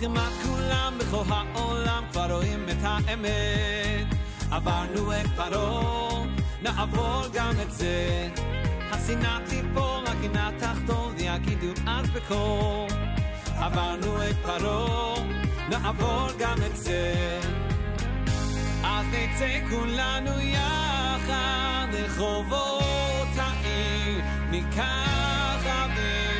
וכמעט כולם בכל העולם כבר רואים את האמת. עברנו את פרעה, נעבור גם את זה. השנאה תיפול, הגינה תחתול, ויגידו אז בקול. עברנו את פרעה, נעבור גם את זה. אז נצא כולנו יחד לרחובות העיר, ניקח אוויר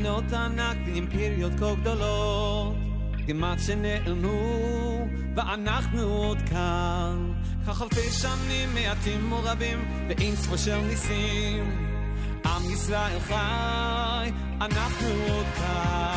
מדינות ענק ואימפריות כה גדולות. כמעט שנעלמו, ואנחנו עוד כאן. כך אלפי שנים מעטים ורבים ואין ספור של ניסים. עם ישראל חי, אנחנו עוד כאן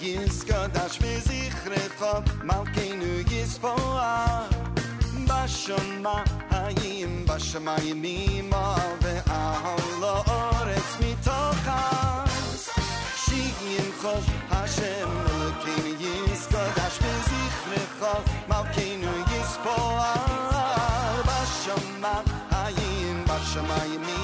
gins kadash mir sich rekha mal keinu gis po a bashma ayim bashma yimi ve a hola orets mi tokas shigim khosh hashem mal keinu gis kadash mir sich rekha mal keinu gis po a bashma ayim bashma yimi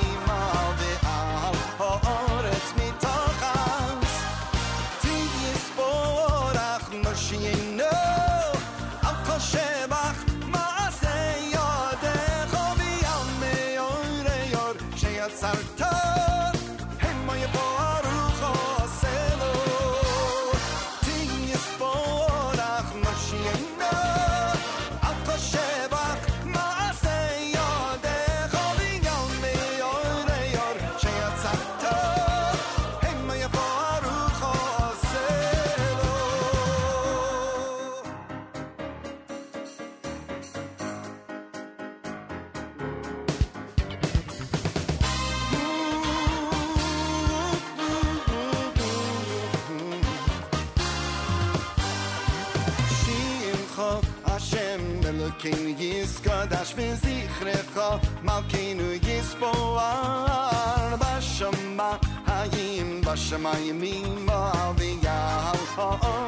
trzymaj mi mowy, ja o, o,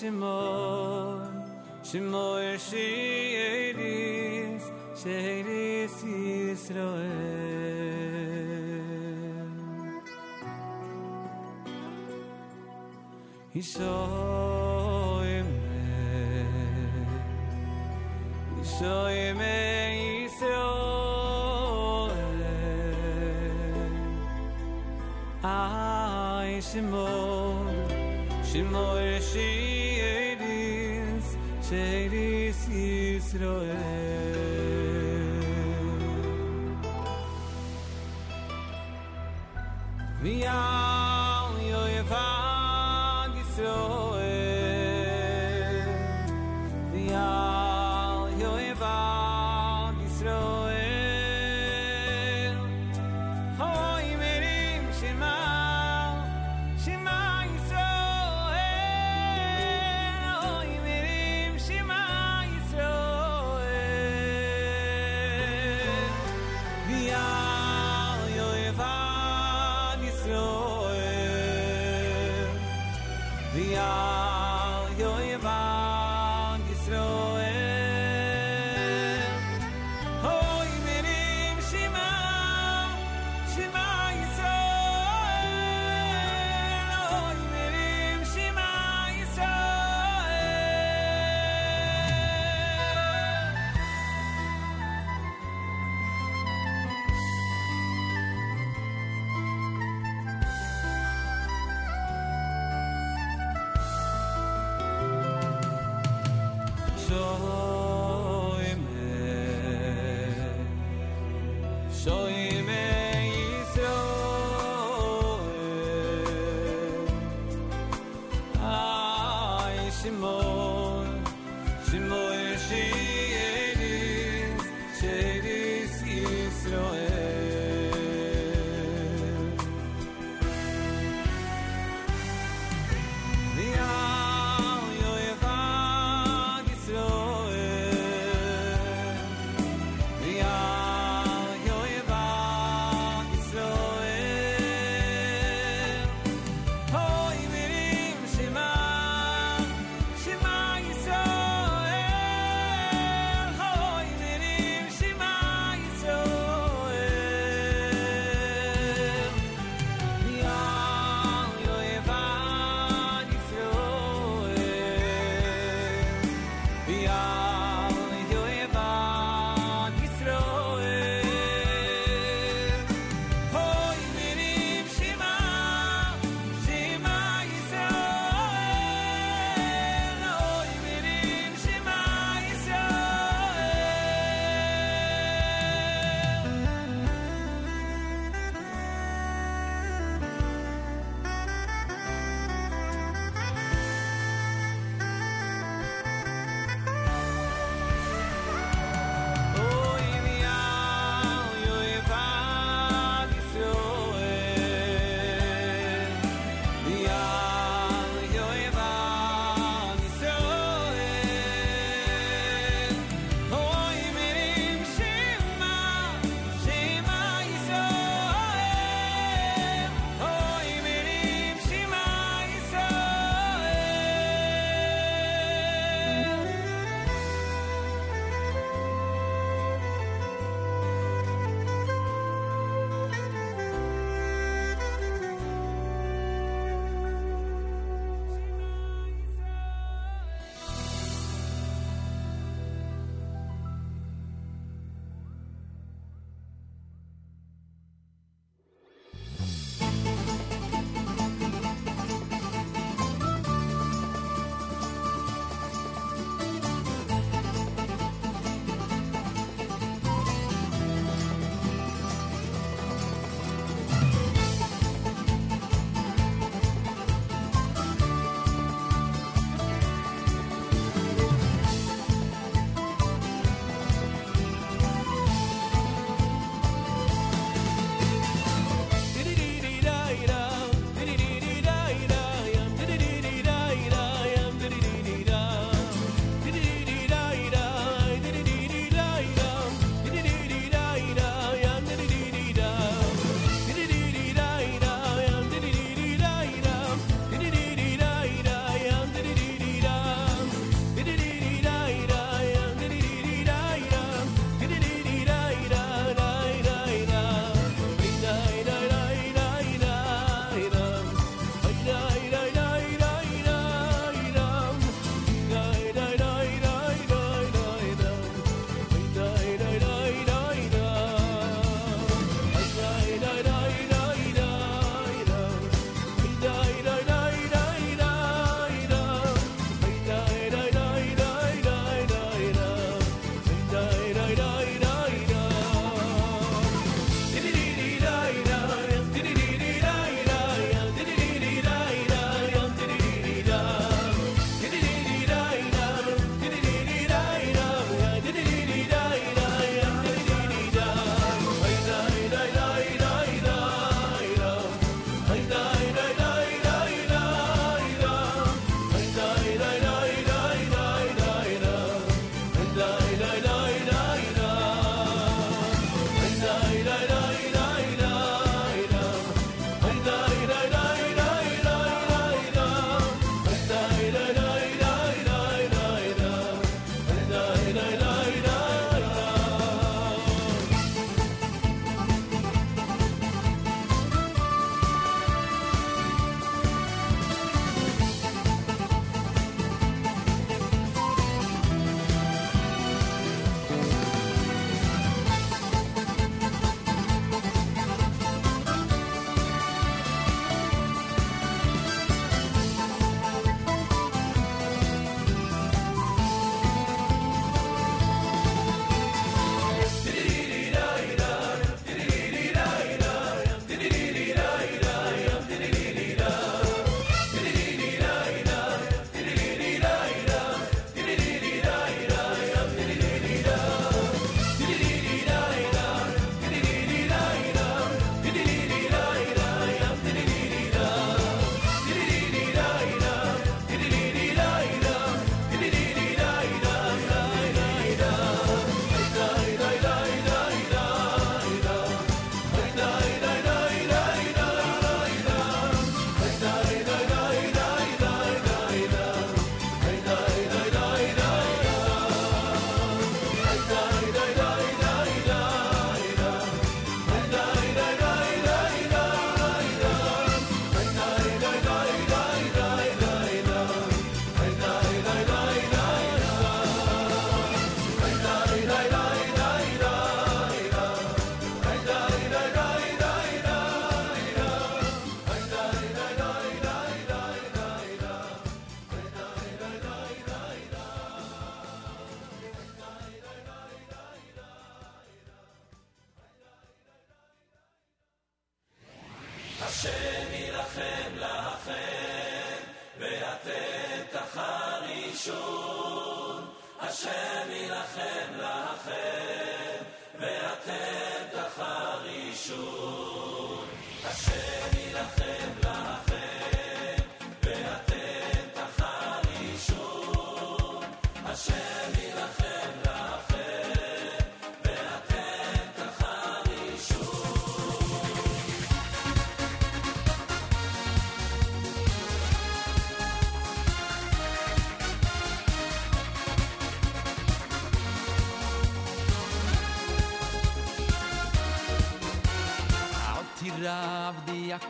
shimoy shimoy sheiris sheiris israel ishoy me ishoy ay shimoy shimoy sheiris Sheris Yisroel. Mi al Yisroel.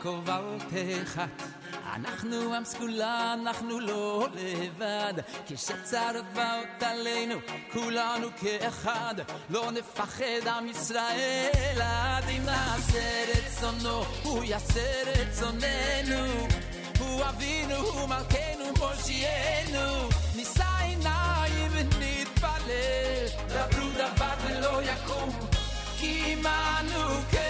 די יעקב אל תחת אנחנו עם סגולה, אנחנו לא לבד כשצרבות עלינו, כולנו כאחד לא נפחד עם ישראל עד אם נעשה רצונו, הוא יעשה רצוננו הוא אבינו, הוא מלכנו, מושיענו נישא עיניים ונתפלל דברו דבר ולא יקום כי עמנו כן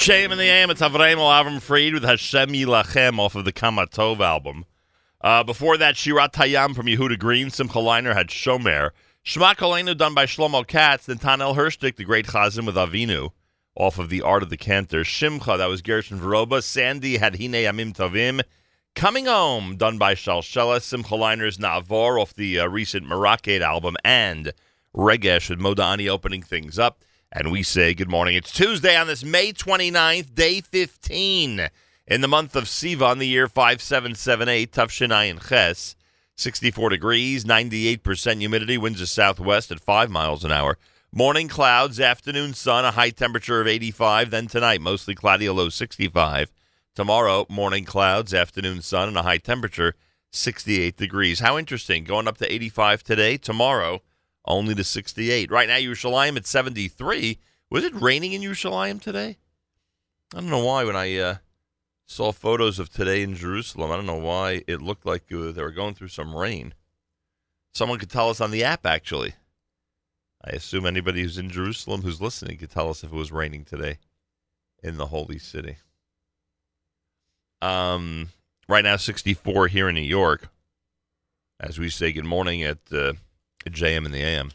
JM in the AM, it's Avraham Avram Fried with Hashem Yilachem off of the Kamatov album. Uh, before that, Shirat Hayam from Yehuda Green, Simcha Leiner had Shomer. Shema Kolenu done by Shlomo Katz, Natanel Hershtik, the great Chazan with Avinu, off of the Art of the Cantor. Shimcha, that was Gershon Veroba. Sandy had Hine Yamim Tovim. Coming Home, done by Shalshela. Simcha Leiner's Navor off the uh, recent Marakate album. And Regesh with Modani opening things up. And we say good morning. It's Tuesday on this May 29th, day 15 in the month of Sivan, the year 5778, Tafshinayin Ches. 64 degrees, 98% humidity, winds of southwest at 5 miles an hour. Morning clouds, afternoon sun, a high temperature of 85. Then tonight, mostly cloudy, a low 65. Tomorrow, morning clouds, afternoon sun, and a high temperature 68 degrees. How interesting. Going up to 85 today. Tomorrow, only to 68. Right now, Yerushalayim at 73. Was it raining in Yerushalayim today? I don't know why when I uh, saw photos of today in Jerusalem, I don't know why it looked like uh, they were going through some rain. Someone could tell us on the app, actually. I assume anybody who's in Jerusalem who's listening could tell us if it was raining today in the holy city. Um, right now, 64 here in New York. As we say good morning at uh, JM and the AM.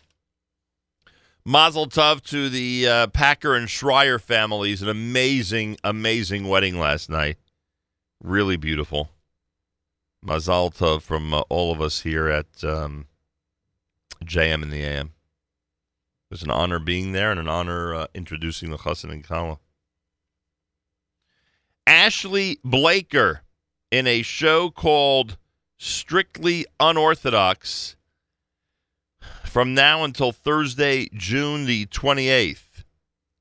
Mazel tov to the uh, Packer and Schreier families. An amazing, amazing wedding last night. Really beautiful. Mazel tov from uh, all of us here at um, JM and the AM. It was an honor being there and an honor uh, introducing the Chassan and Kala. Ashley Blaker in a show called Strictly Unorthodox from now until Thursday, June the 28th.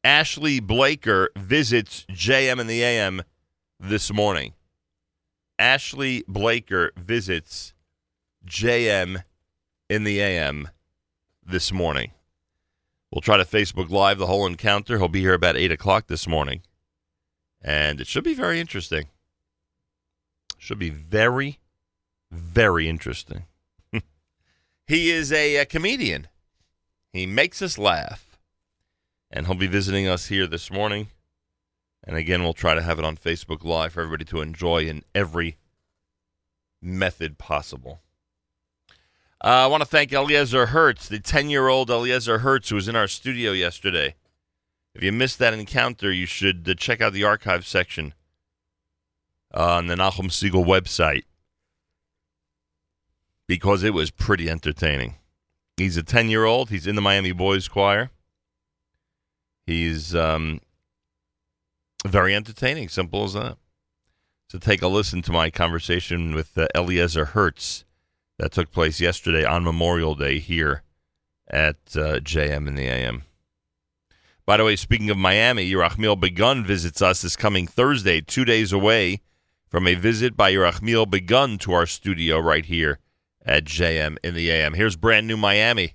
Ashley Blaker visits JM and the AM this morning. Ashley Blaker visits JM in the AM this morning. We'll try to Facebook Live the whole encounter. He'll be here about 8 o'clock this morning. And it should be very interesting. Should be very, very interesting. He is a, a comedian. He makes us laugh. And he'll be visiting us here this morning. And again, we'll try to have it on Facebook Live for everybody to enjoy in every method possible. Uh, I want to thank Eliezer Hertz, the 10 year old Eliezer Hertz, who was in our studio yesterday. If you missed that encounter, you should uh, check out the archive section on the Nachum Segal website because it was pretty entertaining. He's a 10 year old, he's in the Miami Boys Choir. He's um, very entertaining, simple as that. So take a listen to my conversation with uh, Eliezer Hertz that took place yesterday on Memorial Day here at uh, JM in the AM. By the way, speaking of Miami, Yerachmiel Begun visits us this coming Thursday, two days away from a visit by Yerachmiel Begun to our studio right here at JM in the AM. Here's brand new Miami.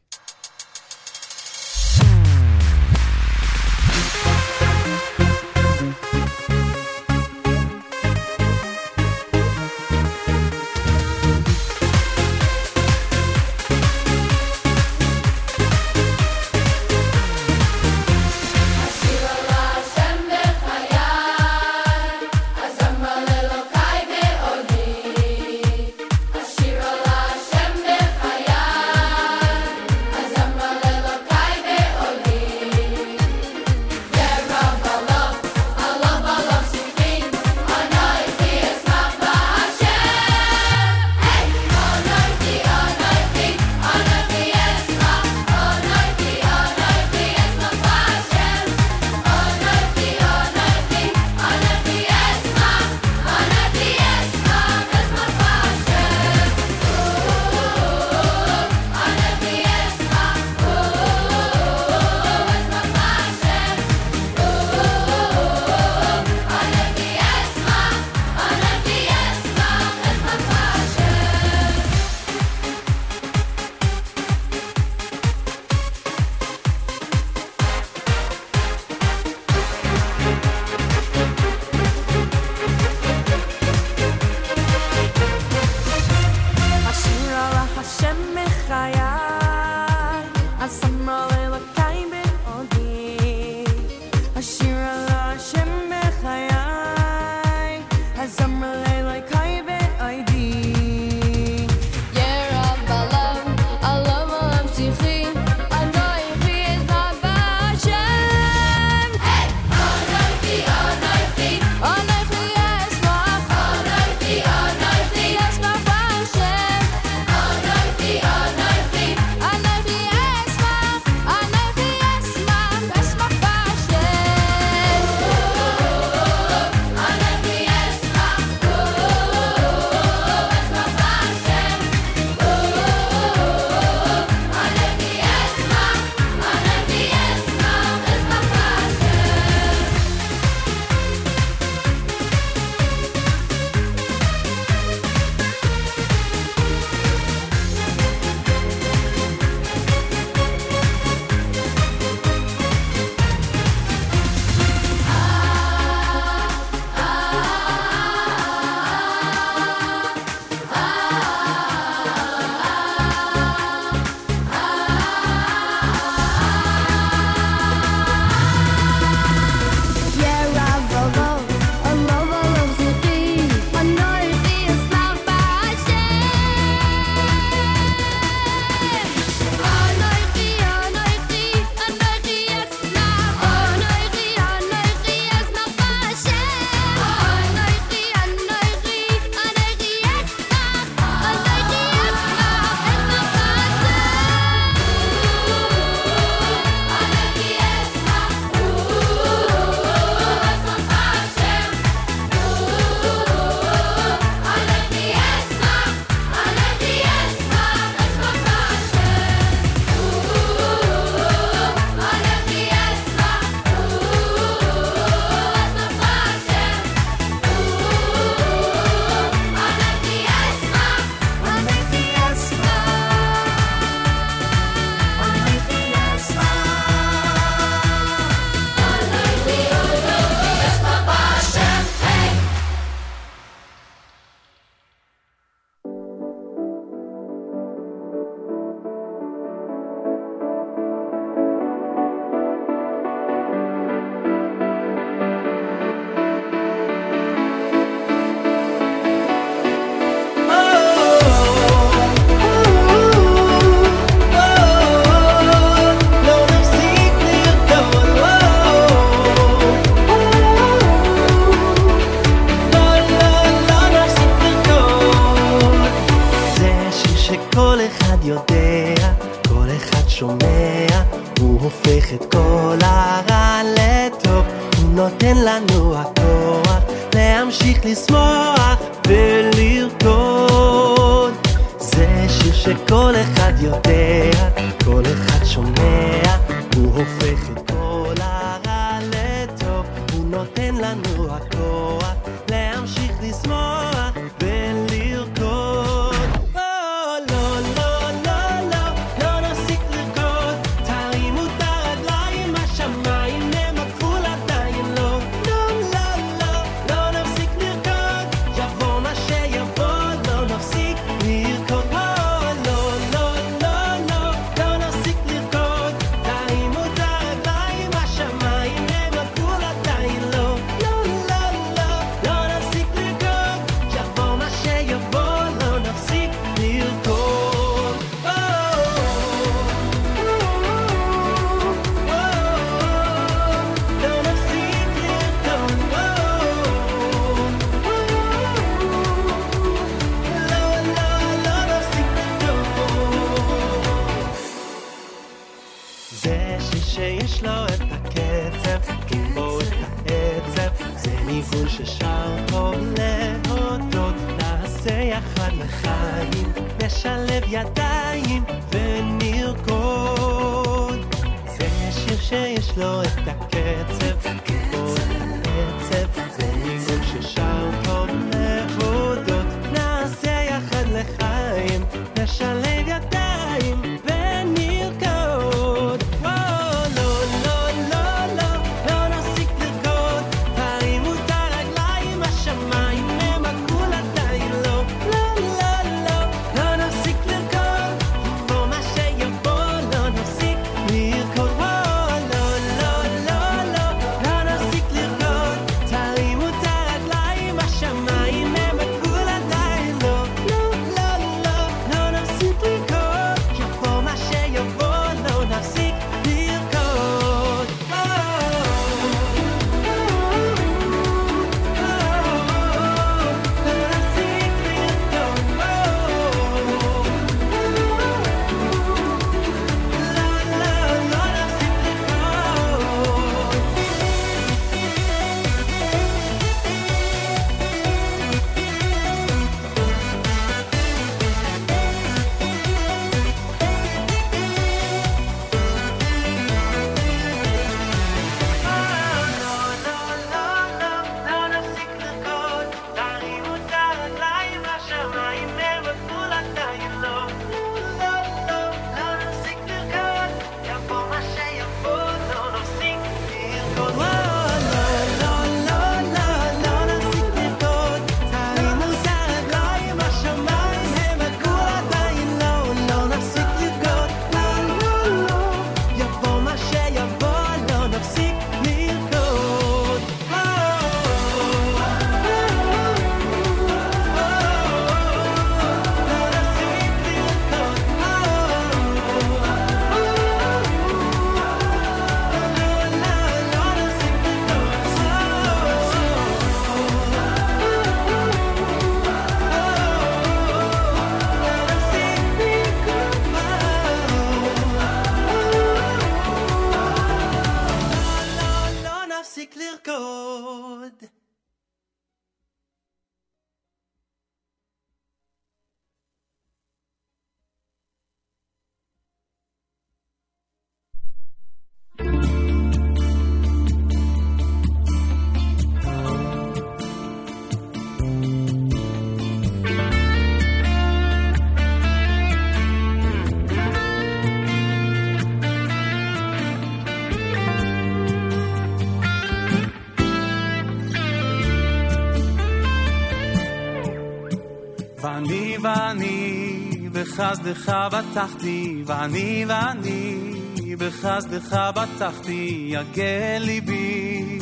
בחסדך בטחתי, ואני ואני, בחסדך בטחתי, יגל ליבי,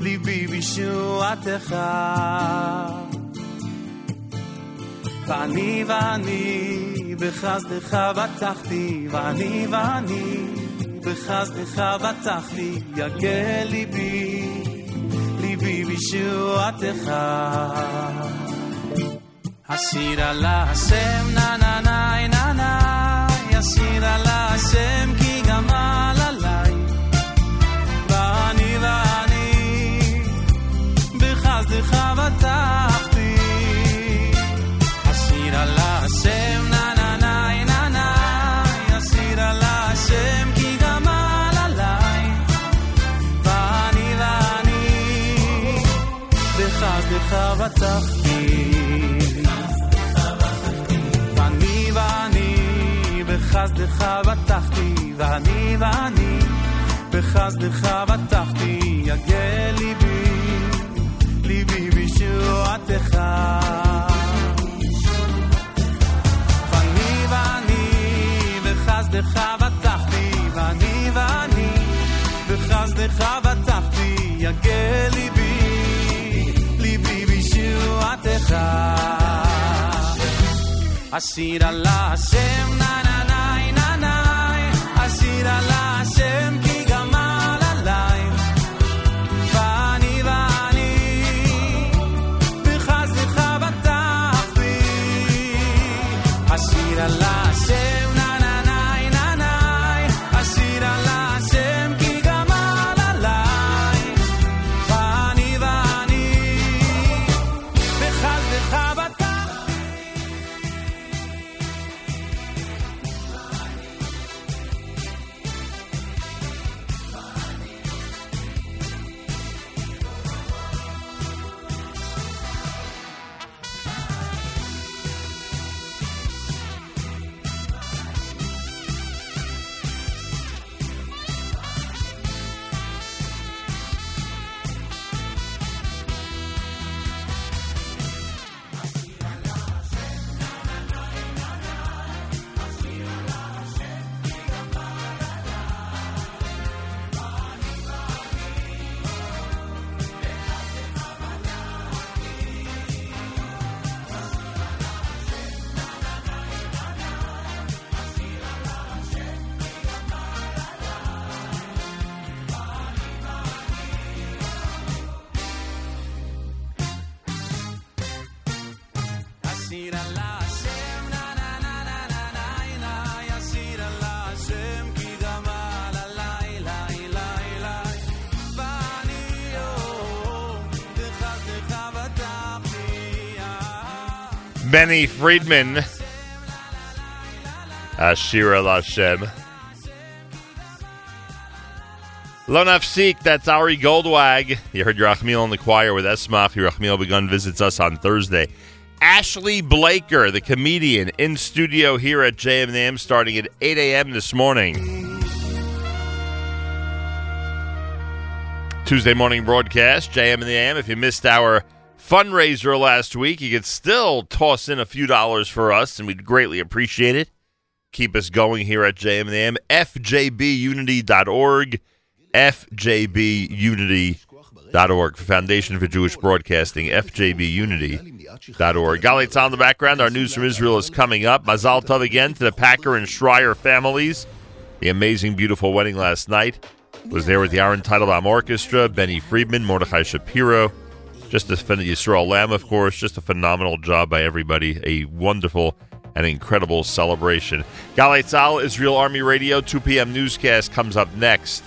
ליבי בישועתך. ואני ואני, בחסדך בטחתי, ואני ואני, בחסדך בטחתי, יגל ליבי, ליבי בישועתך. הסיר על השם, נה נה נה נה נה, יסיר על השם כי גמל עליי. ואני ואני, בחסדך בטחתי. הסיר על השם, נה נה נה נה נה, יסיר על השם כי גמל עליי. ואני ואני, בחסדך בטחתי. בחסדך בטחתי ואני ואני בחסדך בטחתי יגל ליבי ליבי בישועתך ואני ואני בחסדך בטחתי ואני ואני בחסדך בטחתי יגל ליבי ליבי בישועתך אשיר על השם נה נה נה mira la Shem. Benny Friedman. Ashira Lashem. Lo Nafsik, that's Ari Goldwag. You heard Yerachmiel in the choir with Esmach. Yerachmiel Begun visits us on Thursday. Ashley Blaker, the comedian, in studio here at JMM starting at 8 a.m. this morning. Tuesday morning broadcast, JM and the AM. If you missed our fundraiser last week, you could still toss in a few dollars for us, and we'd greatly appreciate it. Keep us going here at JM. FJBUnity.org. FJBUnity.org Foundation for Jewish Broadcasting. FJBUnity.org. Galatz on the background. Our news from Israel is coming up. Mazal Tov again to the Packer and Schreier families. The amazing, beautiful wedding last night was there with the Aaron Teitelbaum Orchestra, Benny Friedman, Mordechai Shapiro, just a Yisrael Lamm, of course, just a phenomenal job by everybody. A wonderful and incredible celebration. Galei Tzahal, Israel Army Radio, 2 p.m. newscast comes up next.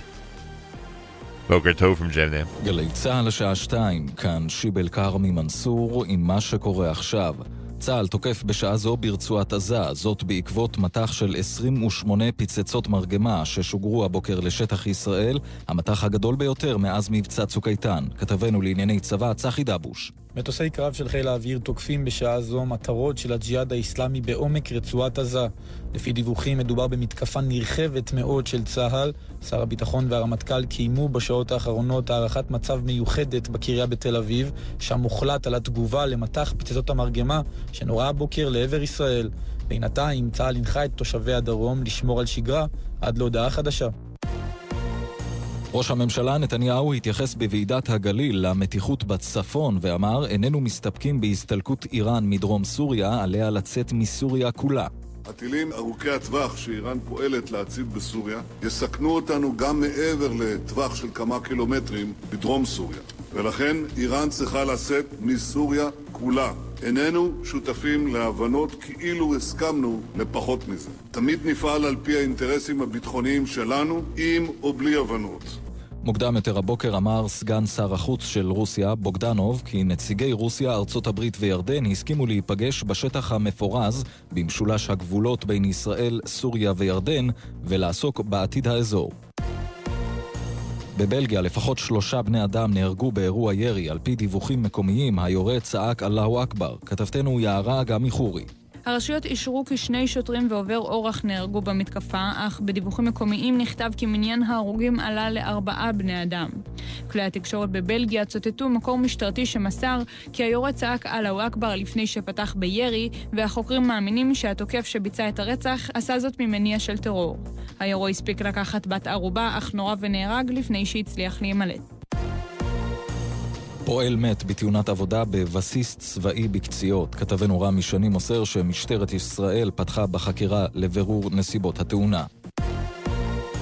בוקר טוב from ג'נדם. גלי צה"ל לשעה 2, כאן שיבל כרמי מנסור עם מה שקורה עכשיו. צה"ל תוקף בשעה זו ברצועת עזה, זאת בעקבות מטח של 28 פצצות מרגמה ששוגרו הבוקר לשטח ישראל, המטח הגדול ביותר מאז מבצע צוק איתן. כתבנו לענייני צבא צחי דבוש. מטוסי קרב של חיל האוויר תוקפים בשעה זו מטרות של הג'יהאד האיסלאמי בעומק רצועת עזה. לפי דיווחים מדובר במתקפה נרחבת מאוד של צה"ל. שר הביטחון והרמטכ"ל קיימו בשעות האחרונות הערכת מצב מיוחדת בקריה בתל אביב, שם הוחלט על התגובה למטח פצצות המרגמה שנורה הבוקר לעבר ישראל. בינתיים צה"ל הנחה את תושבי הדרום לשמור על שגרה עד להודעה חדשה. ראש הממשלה נתניהו התייחס בוועידת הגליל למתיחות בצפון ואמר איננו מסתפקים בהסתלקות איראן מדרום סוריה, עליה לצאת מסוריה כולה. הטילים ארוכי הטווח שאיראן פועלת להציב בסוריה יסכנו אותנו גם מעבר לטווח של כמה קילומטרים בדרום סוריה. ולכן איראן צריכה לצאת מסוריה כולה. איננו שותפים להבנות כאילו הסכמנו לפחות מזה. תמיד נפעל על פי האינטרסים הביטחוניים שלנו, עם או בלי הבנות. מוקדם יותר הבוקר אמר סגן שר החוץ של רוסיה, בוגדנוב, כי נציגי רוסיה, ארצות הברית וירדן הסכימו להיפגש בשטח המפורז במשולש הגבולות בין ישראל, סוריה וירדן, ולעסוק בעתיד האזור. בבלגיה לפחות שלושה בני אדם נהרגו באירוע ירי. על פי דיווחים מקומיים, היורה צעק אללהו אכבר. כתבתנו יערה אגמי חורי. הרשויות אישרו כי שני שוטרים ועובר אורח נהרגו במתקפה, אך בדיווחים מקומיים נכתב כי מניין ההרוגים עלה לארבעה בני אדם. כלי התקשורת בבלגיה צוטטו מקור משטרתי שמסר כי היורה צעק אללהו אכבר לפני שפתח בירי, והחוקרים מאמינים שהתוקף שביצע את הרצח עשה זאת ממניע של טרור. היורה הספיק לקחת בת ערובה, אך נורה ונהרג לפני שהצליח להימלט. פועל מת בתאונת עבודה בבסיס צבאי בקציעות. כתבנו רמי שני מוסר שמשטרת ישראל פתחה בחקירה לבירור נסיבות התאונה.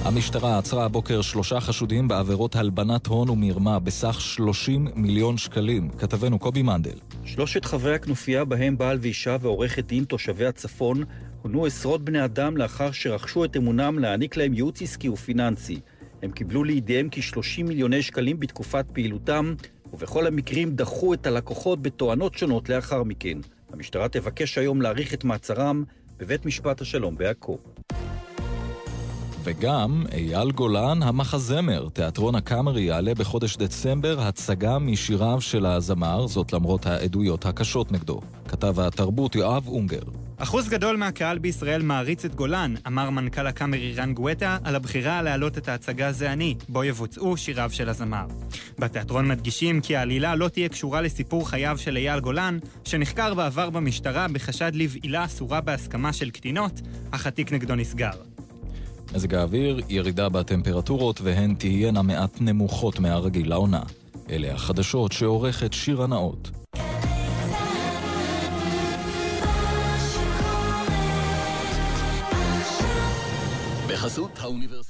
המשטרה עצרה הבוקר שלושה חשודים בעבירות הלבנת הון ומרמה בסך 30 מיליון שקלים. כתבנו קובי מנדל. שלושת חברי הכנופיה, בהם בעל ואישה ועורכת דין תושבי הצפון, הונו עשרות בני אדם לאחר שרכשו את אמונם להעניק להם ייעוץ עסקי ופיננסי. הם קיבלו לידיהם כ-30 מיליוני שקלים בתקופת פעילותם, ובכל המקרים דחו את הלקוחות בתואנות שונות לאחר מכן. המשטרה תבקש היום להאריך את מעצרם בבית משפט השלום בעכו. וגם אייל גולן המחזמר, תיאטרון הקאמרי יעלה בחודש דצמבר הצגה משיריו של הזמר, זאת למרות העדויות הקשות נגדו. כתב התרבות יואב אונגר. אחוז גדול מהקהל בישראל מעריץ את גולן, אמר מנכ"ל הקאמרי רן גואטה על הבחירה להעלות את ההצגה זה אני, בו יבוצעו שיריו של הזמר. בתיאטרון מדגישים כי העלילה לא תהיה קשורה לסיפור חייו של אייל גולן, שנחקר בעבר במשטרה בחשד לבעילה אסורה בהסכמה של קטינות, אך התיק נגדו נסגר. מזג האוויר, ירידה בטמפרטורות והן תהיינה מעט נמוכות מהרגיל לעונה. אלה החדשות שעורכת שירה נאות. בחסות האוניברסיטה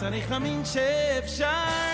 צריך להאמין שאפשר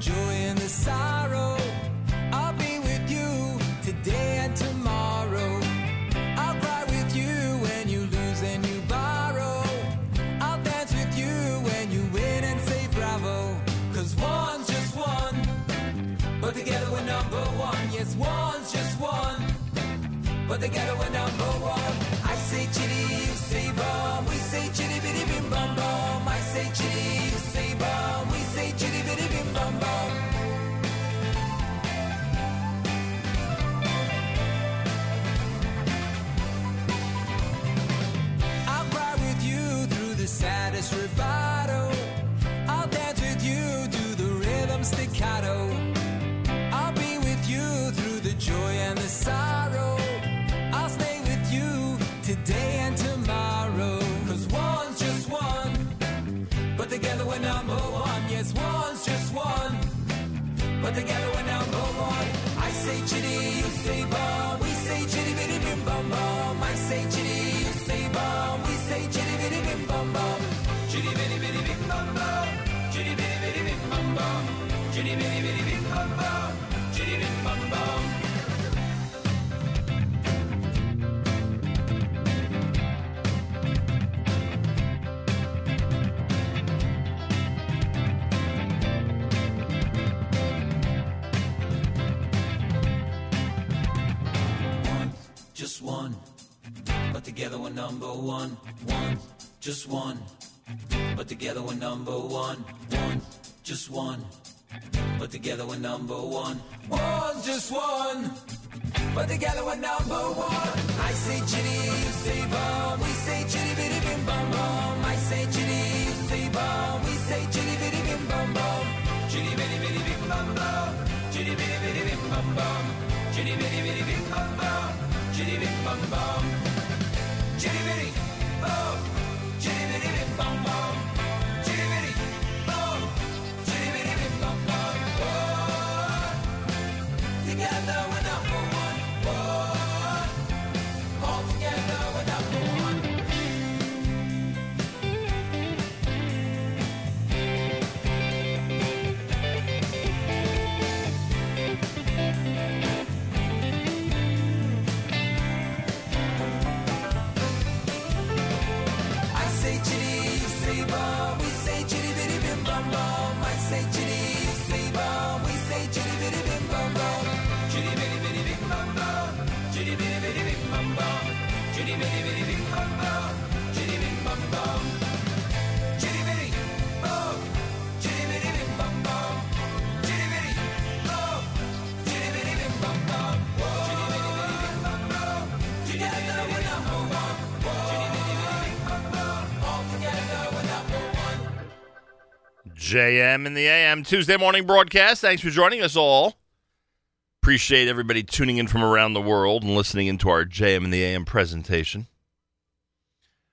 joy the sorrow. I'll be with you today and tomorrow. I'll cry with you when you lose and you borrow. I'll dance with you when you win and say bravo. Cause one's just one, but together we're number one. Yes, one's just one, but together we're number one. I say chitty, you say bum. We say chitty bitty bim bum bum. I say chitty, together number one. One, just one. But together we're number one. One, just one. But together we're number one. One, just one. But together we're number one. I say chitty, you say bum. We say chitty bitty bim bum bum. I say chitty, you say bum. We say chitty bitty bim bum bum. Chitty bitty bitty bim bum bum. Chitty bitty bitty bim bum bum. Chitty bitty bitty bim bum bum. Chitty bim bum bum. Chitty bitty bum. Chitty bitty JM in the AM Tuesday morning broadcast. Thanks for joining us all. Appreciate everybody tuning in from around the world and listening into our JM in the AM presentation.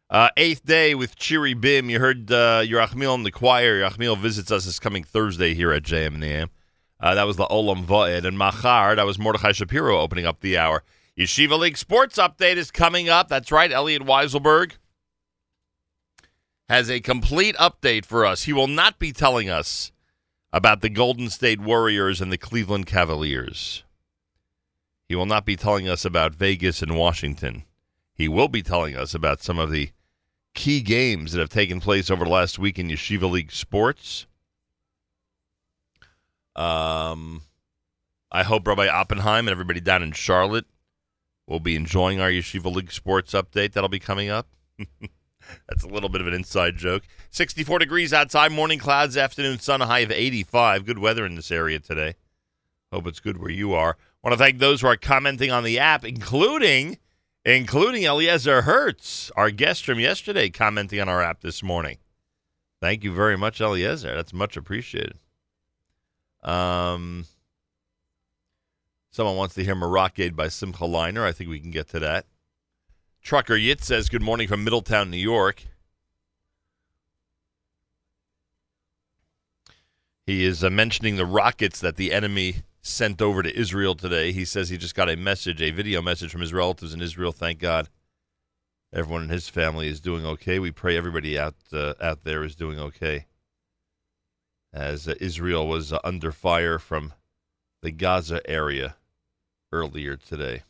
Uh, eighth day with Cheery Bim. You heard uh, Yerachmiel in the choir. Yerachmiel visits us this coming Thursday here at JM in the AM. Uh, that was the Olam Va'ed. And Machar, that was Mordechai Shapiro opening up the hour. Yeshiva League Sports Update is coming up. That's right, Elliot Weiselberg has a complete update for us. He will not be telling us about the Golden State Warriors and the Cleveland Cavaliers. He will not be telling us about Vegas and Washington. He will be telling us about some of the key games that have taken place over the last week in Yeshiva League sports. Um, I hope Rabbi Oppenheim and everybody down in Charlotte will be enjoying our Yeshiva League sports update that'll be coming up. That's a little bit of an inside joke. 64 degrees outside, morning clouds, afternoon sun, high of 85. Good weather in this area today. Hope it's good where you are. Want to thank those who are commenting on the app, including including Eliezer Hertz, our guest from yesterday, commenting on our app this morning. Thank you very much, Eliezer. That's much appreciated. Um, someone wants to hear Merakeid by Simcha Leiner. I think we can get to that. Trucker Yit says, Good morning from Middletown, New York. He is uh, mentioning the rockets that the enemy sent over to Israel today. He says he just got a message, a video message from his relatives in Israel. Thank God, everyone in his family is doing okay. We pray everybody out uh, out there is doing okay. As uh, Israel was uh, under fire from the Gaza area earlier today.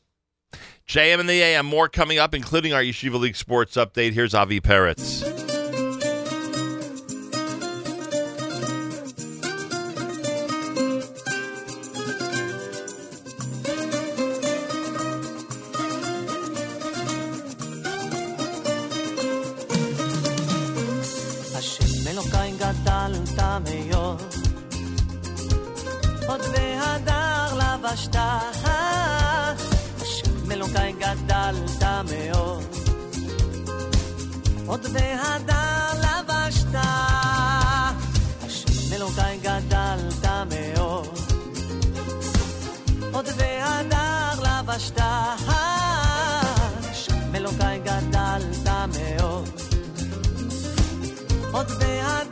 JM and the AM, more coming up, including our Yeshiva League sports update. Here's Avi Peretz. Stop. מאוד, עוד בהדר לבשת. השם אלוקיי גדלת מאוד, עוד בהדר לבשת. השם אלוקיי גדלת מאוד. עוד בהדר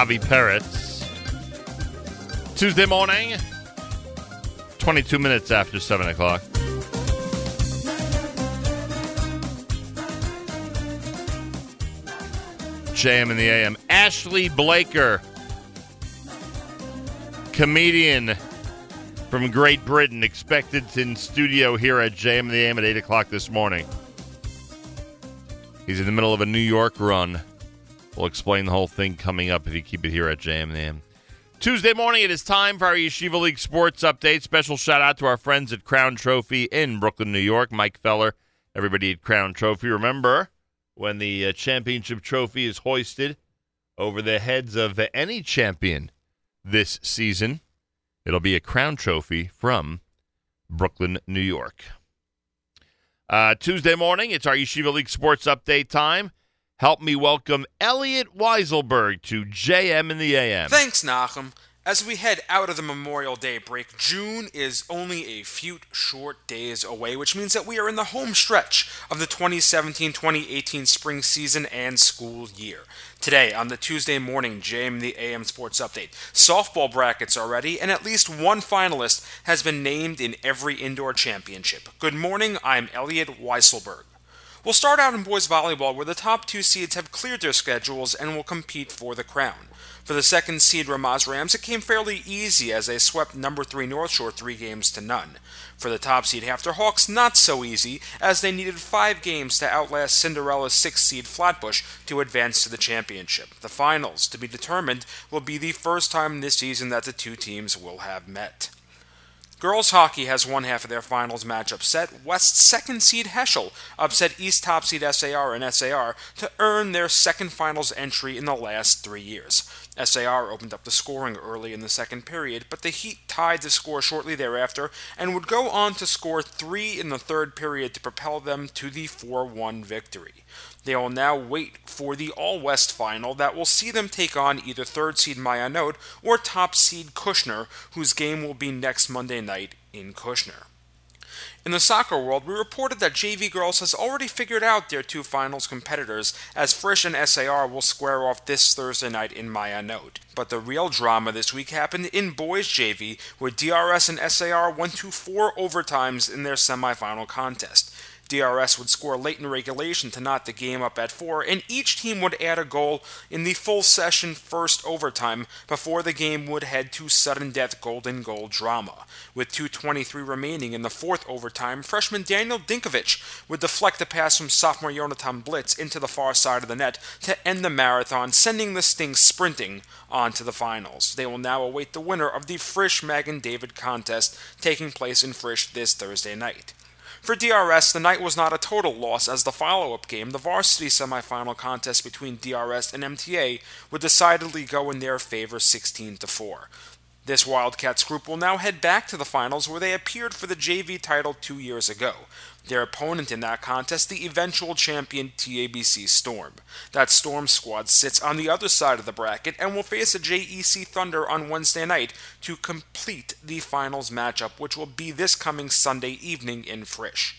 Avi Peretz. Tuesday morning, 22 minutes after 7 o'clock. JM in the AM. Ashley Blaker, comedian from Great Britain, expected in studio here at JM in the AM at 8 o'clock this morning. He's in the middle of a New York run. We'll explain the whole thing coming up if you keep it here at JMN. Tuesday morning, it is time for our Yeshiva League sports update. Special shout out to our friends at Crown Trophy in Brooklyn, New York. Mike Feller, everybody at Crown Trophy. Remember when the uh, championship trophy is hoisted over the heads of uh, any champion this season? It'll be a Crown Trophy from Brooklyn, New York. Uh, Tuesday morning, it's our Yeshiva League sports update time. Help me welcome Elliot Weiselberg to JM in the AM. Thanks, Nachum. As we head out of the Memorial Day break, June is only a few short days away, which means that we are in the home stretch of the 2017 2018 spring season and school year. Today, on the Tuesday morning JM the AM Sports Update, softball brackets are ready, and at least one finalist has been named in every indoor championship. Good morning, I'm Elliot Weiselberg. We'll start out in boys volleyball, where the top two seeds have cleared their schedules and will compete for the crown. For the second seed Ramaz Rams, it came fairly easy as they swept number three North Shore three games to none. For the top seed HAFTR Hawks, not so easy, as they needed five games to outlast Cinderella's six seed Flatbush to advance to the championship. The finals, to be determined, will be the first time this season that the two teams will have met. Girls hockey has one half of their finals matchup set. West second seed Heschel upset East top seed SAR and SAR to earn their second finals entry in the last three years. SAR opened up the scoring early in the second period, but the Heat tied the score shortly thereafter and would go on to score three in the third period to propel them to the 4 1 victory. They will now wait for the All West final that will see them take on either third seed Mayanot or top seed Kushner, whose game will be next Monday night in Kushner. In the soccer world, we reported that JV Girls has already figured out their two finals competitors, as Frisch and SAR will square off this Thursday night in Mayanot. But the real drama this week happened in boys JV, where DRS and SAR went to four overtimes in their semifinal contest. DRS would score late in regulation to knot the game up at four, and each team would add a goal in the full session first overtime before the game would head to sudden death golden goal drama. With 2.23 remaining in the fourth overtime, freshman Daniel Dinkovich would deflect a pass from sophomore Jonathan Blitz into the far side of the net to end the marathon, sending the Stings sprinting on to the finals. They will now await the winner of the Frisch Magen David contest taking place in Frisch this Thursday night. For DRS, the night was not a total loss, as the follow up game, the varsity semifinal contest between DRS and MTA, would decidedly go in their favor 16 to 4. This Wildcats group will now head back to the finals where they appeared for the JV title two years ago. Their opponent in that contest, the eventual champion TABC Storm. That Storm squad sits on the other side of the bracket and will face a JEC Thunder on Wednesday night to complete the finals matchup, which will be this coming Sunday evening in Frisch.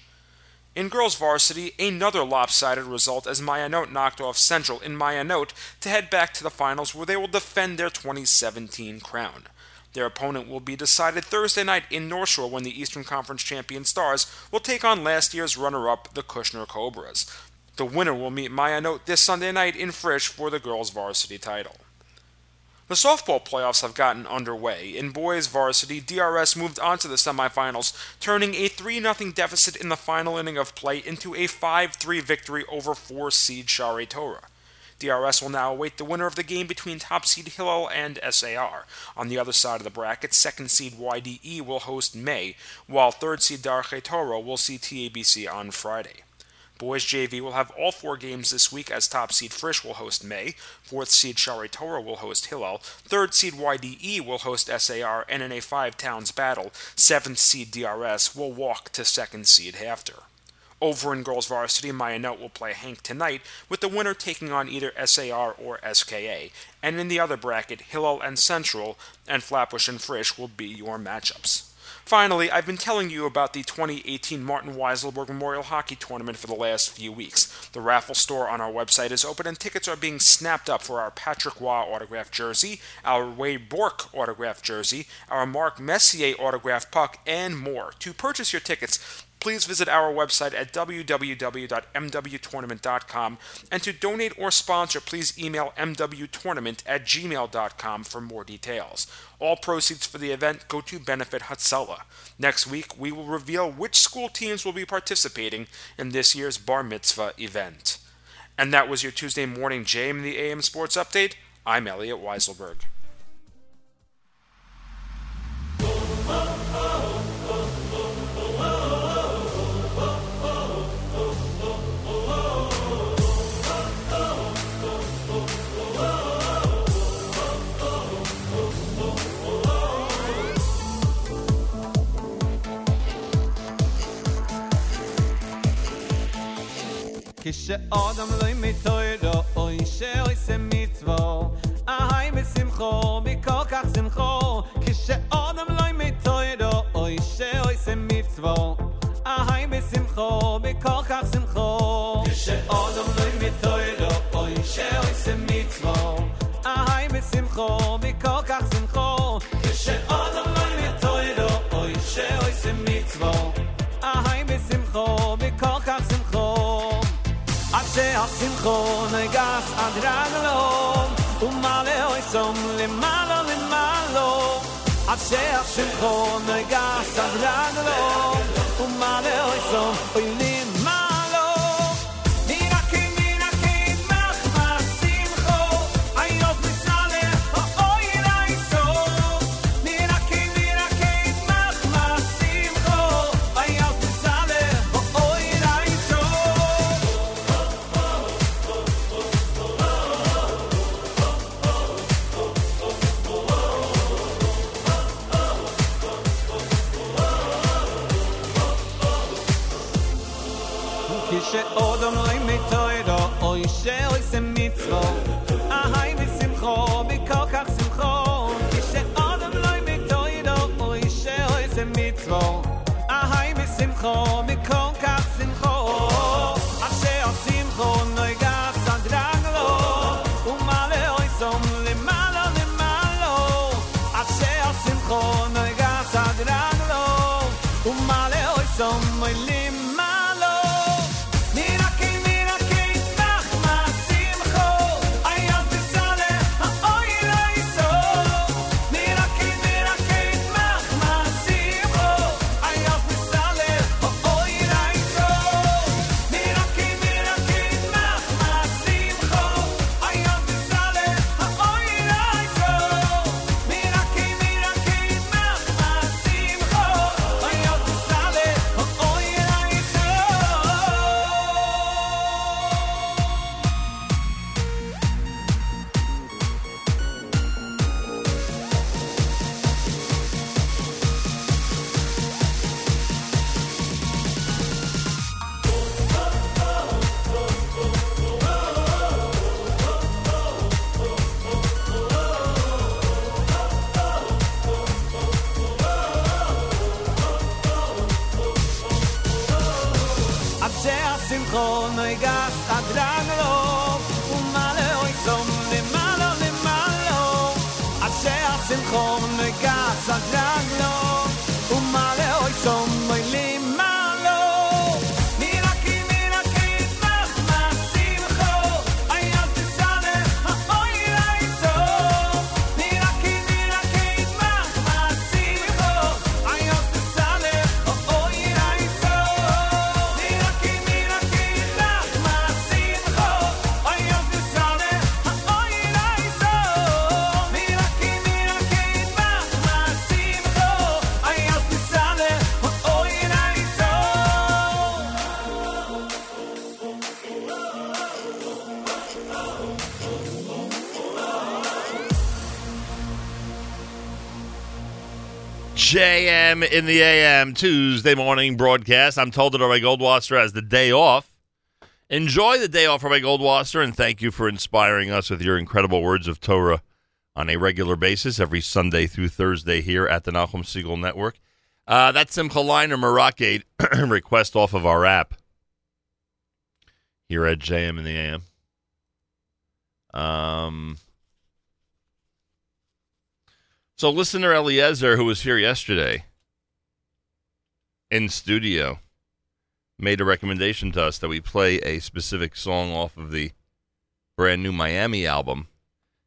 In girls varsity, another lopsided result as Mayanot knocked off Central in Mayanot to head back to the finals where they will defend their 2017 crown. Their opponent will be decided Thursday night in North Shore when the Eastern Conference champion Stars will take on last year's runner up, the Kushner Cobras. The winner will meet Mayanot this Sunday night in Frisch for the girls' varsity title. The softball playoffs have gotten underway. In boys varsity, DRS moved on to the semifinals, turning a 3 0 deficit in the final inning of play into a 5 3 victory over 4 seed Shaarei Torah. DRS will now await the winner of the game between top seed Hillel and SAR. On the other side of the bracket, second seed YDE will host May, while third seed Darchei Torah will see TABC on Friday. Boys JV will have all four games this week as top seed Frisch will host May, fourth seed Shaarei Torah will host Hillel, third seed YDE will host SAR, and in a five towns battle, seventh seed DRS will walk to second seed HAFTR. Over in girls varsity, Mayanot will play HANC tonight, with the winner taking on either SAR or SKA. And in the other bracket, Hillel and Central and Flatbush and Frisch will be your matchups. Finally, I've been telling you about the 2018 Martin Weiselberg Memorial Hockey Tournament for the last few weeks. The raffle store on our website is open and tickets are being snapped up for our Patrick Waugh autographed jersey, our Wade Bork autographed jersey, our Mark Messier autographed puck, and more. To purchase your tickets, please visit our website at www.mwtournament.com. And to donate or sponsor, please email mwtournament at gmail.com for more details. All proceeds for the event go to benefit Hatzalah. Next week, we will reveal which school teams will be participating in this year's Bar Mitzvah event. And that was your Tuesday morning JM in the AM Sports Update. I'm Elliot Weiselberg. כשאדם לא מתוירו, אוי שעושה מצוו, אהי בשמחו, מכל כך שמחו. כשאדם לא מתוירו, אוי שעושה מצוו, אהי בשמחו, מכל כך שמחו. כשאדם לא מתוירו, אוי שעושה מצוו, אהי בשמחו, מכל כך שמחו. כשאדם לא מתוירו, אוי שעושה מצוו, אהי בשמחו, שהשמחו נגס עד רגלו ומעלה אוי סום למעלה למעלו עד שהשמחו נגס עד רגלו ומעלה אוי סום אוי JM in the AM Tuesday morning broadcast. I'm told that Rabbi Goldwasser has the day off. Enjoy the day off, Rabbi Goldwasser, and thank you for inspiring us with your incredible words of Torah on a regular basis every Sunday through Thursday here at the Nachum Segal Network. Uh, that's Simcha Leiner Merakeid request off of our app here at JM in the AM. Um, so, listener Eliezer, who was here yesterday in studio, made a recommendation to us that we play a specific song off of the brand new Miami album.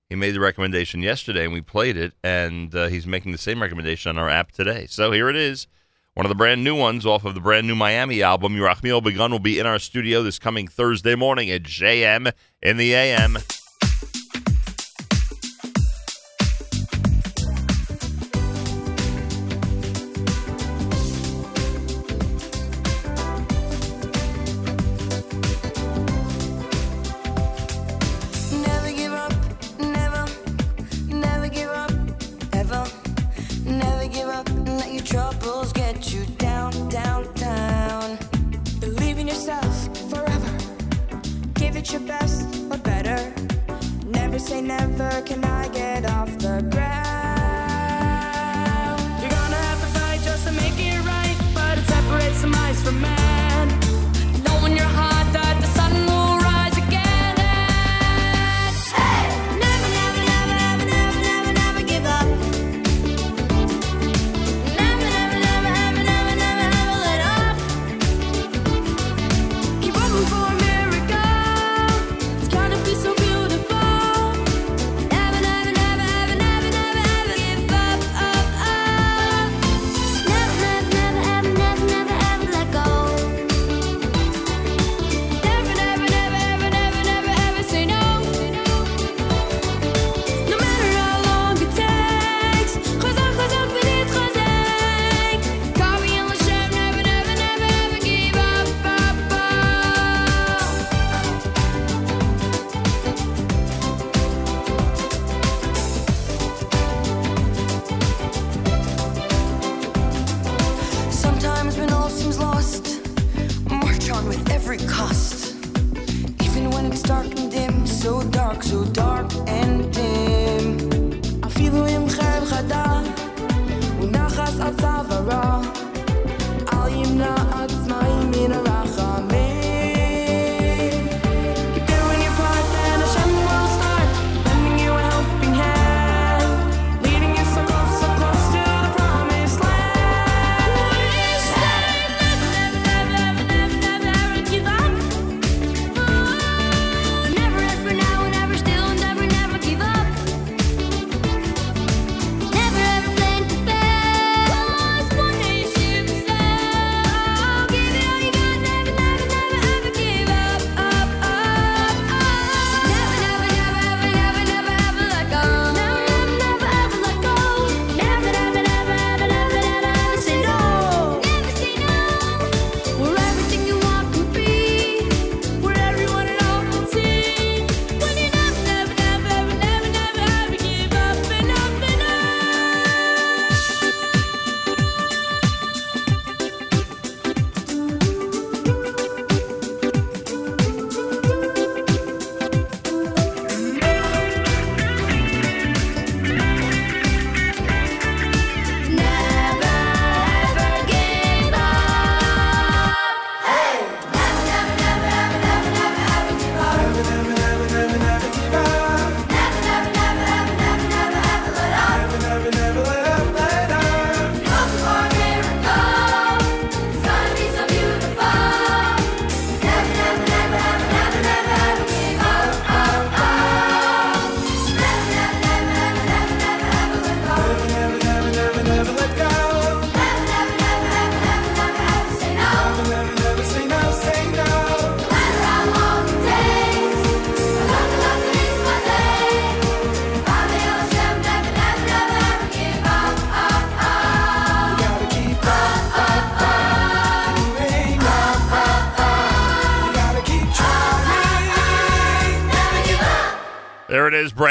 He made the recommendation yesterday, and we played it, and uh, he's making the same recommendation on our app today. So here it is. one of the brand new ones off of the brand new Miami album. Yerachmiel Begun will be in our studio this coming Thursday morning at JM in the AM.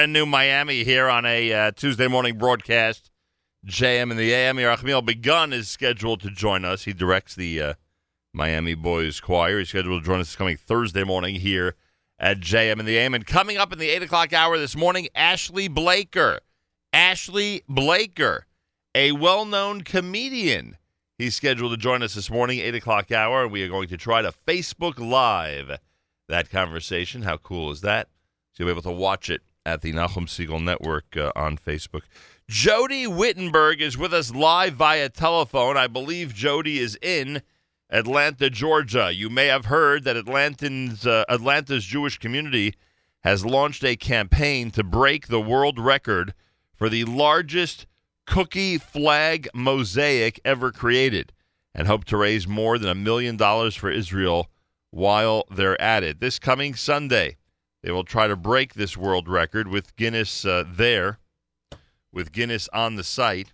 Brand new Miami here on a uh, Tuesday morning broadcast. JM in the AM. Yerachmiel Begun is scheduled to join us. He directs the uh, Miami Boys Choir. He's scheduled to join us this coming Thursday morning here at JM in the AM. And coming up in the 8 o'clock hour this morning, Ashley Blaker. Ashley Blaker, a well known comedian. He's scheduled to join us this morning, 8 o'clock hour, and we are going to try to Facebook Live that conversation. How cool is that? So you'll be able to watch it at the Nachum Segal Network uh, on Facebook. Jodi Wittenberg is with us live via telephone. I believe Jodi is in Atlanta, Georgia. You may have heard that Atlantans, uh, Atlanta's Jewish community has launched a campaign to break the world record for the largest cookie flag mosaic ever created. and hope to raise more than a million dollars for Israel while they're at it. This coming Sunday, they will try to break this world record with Guinness uh, there, with Guinness on the site.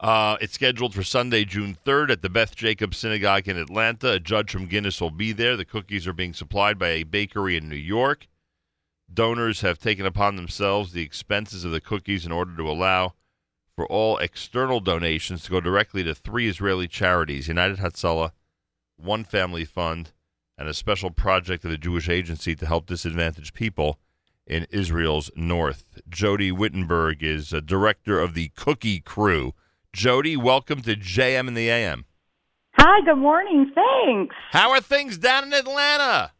Uh, it's scheduled for Sunday, June 3rd at the Beth Jacobs Synagogue in Atlanta. A judge from Guinness will be there. The cookies are being supplied by a bakery in New York. Donors have taken upon themselves the expenses of the cookies in order to allow for all external donations to go directly to three Israeli charities United Hatzalah, One Family Fund, and a special project of the Jewish Agency to help disadvantaged people in Israel's north. Jodi Wittenberg is a director of the Cookie Crew. Jodi, welcome to JM in the AM. Hi, good morning. Thanks. How are things down in Atlanta?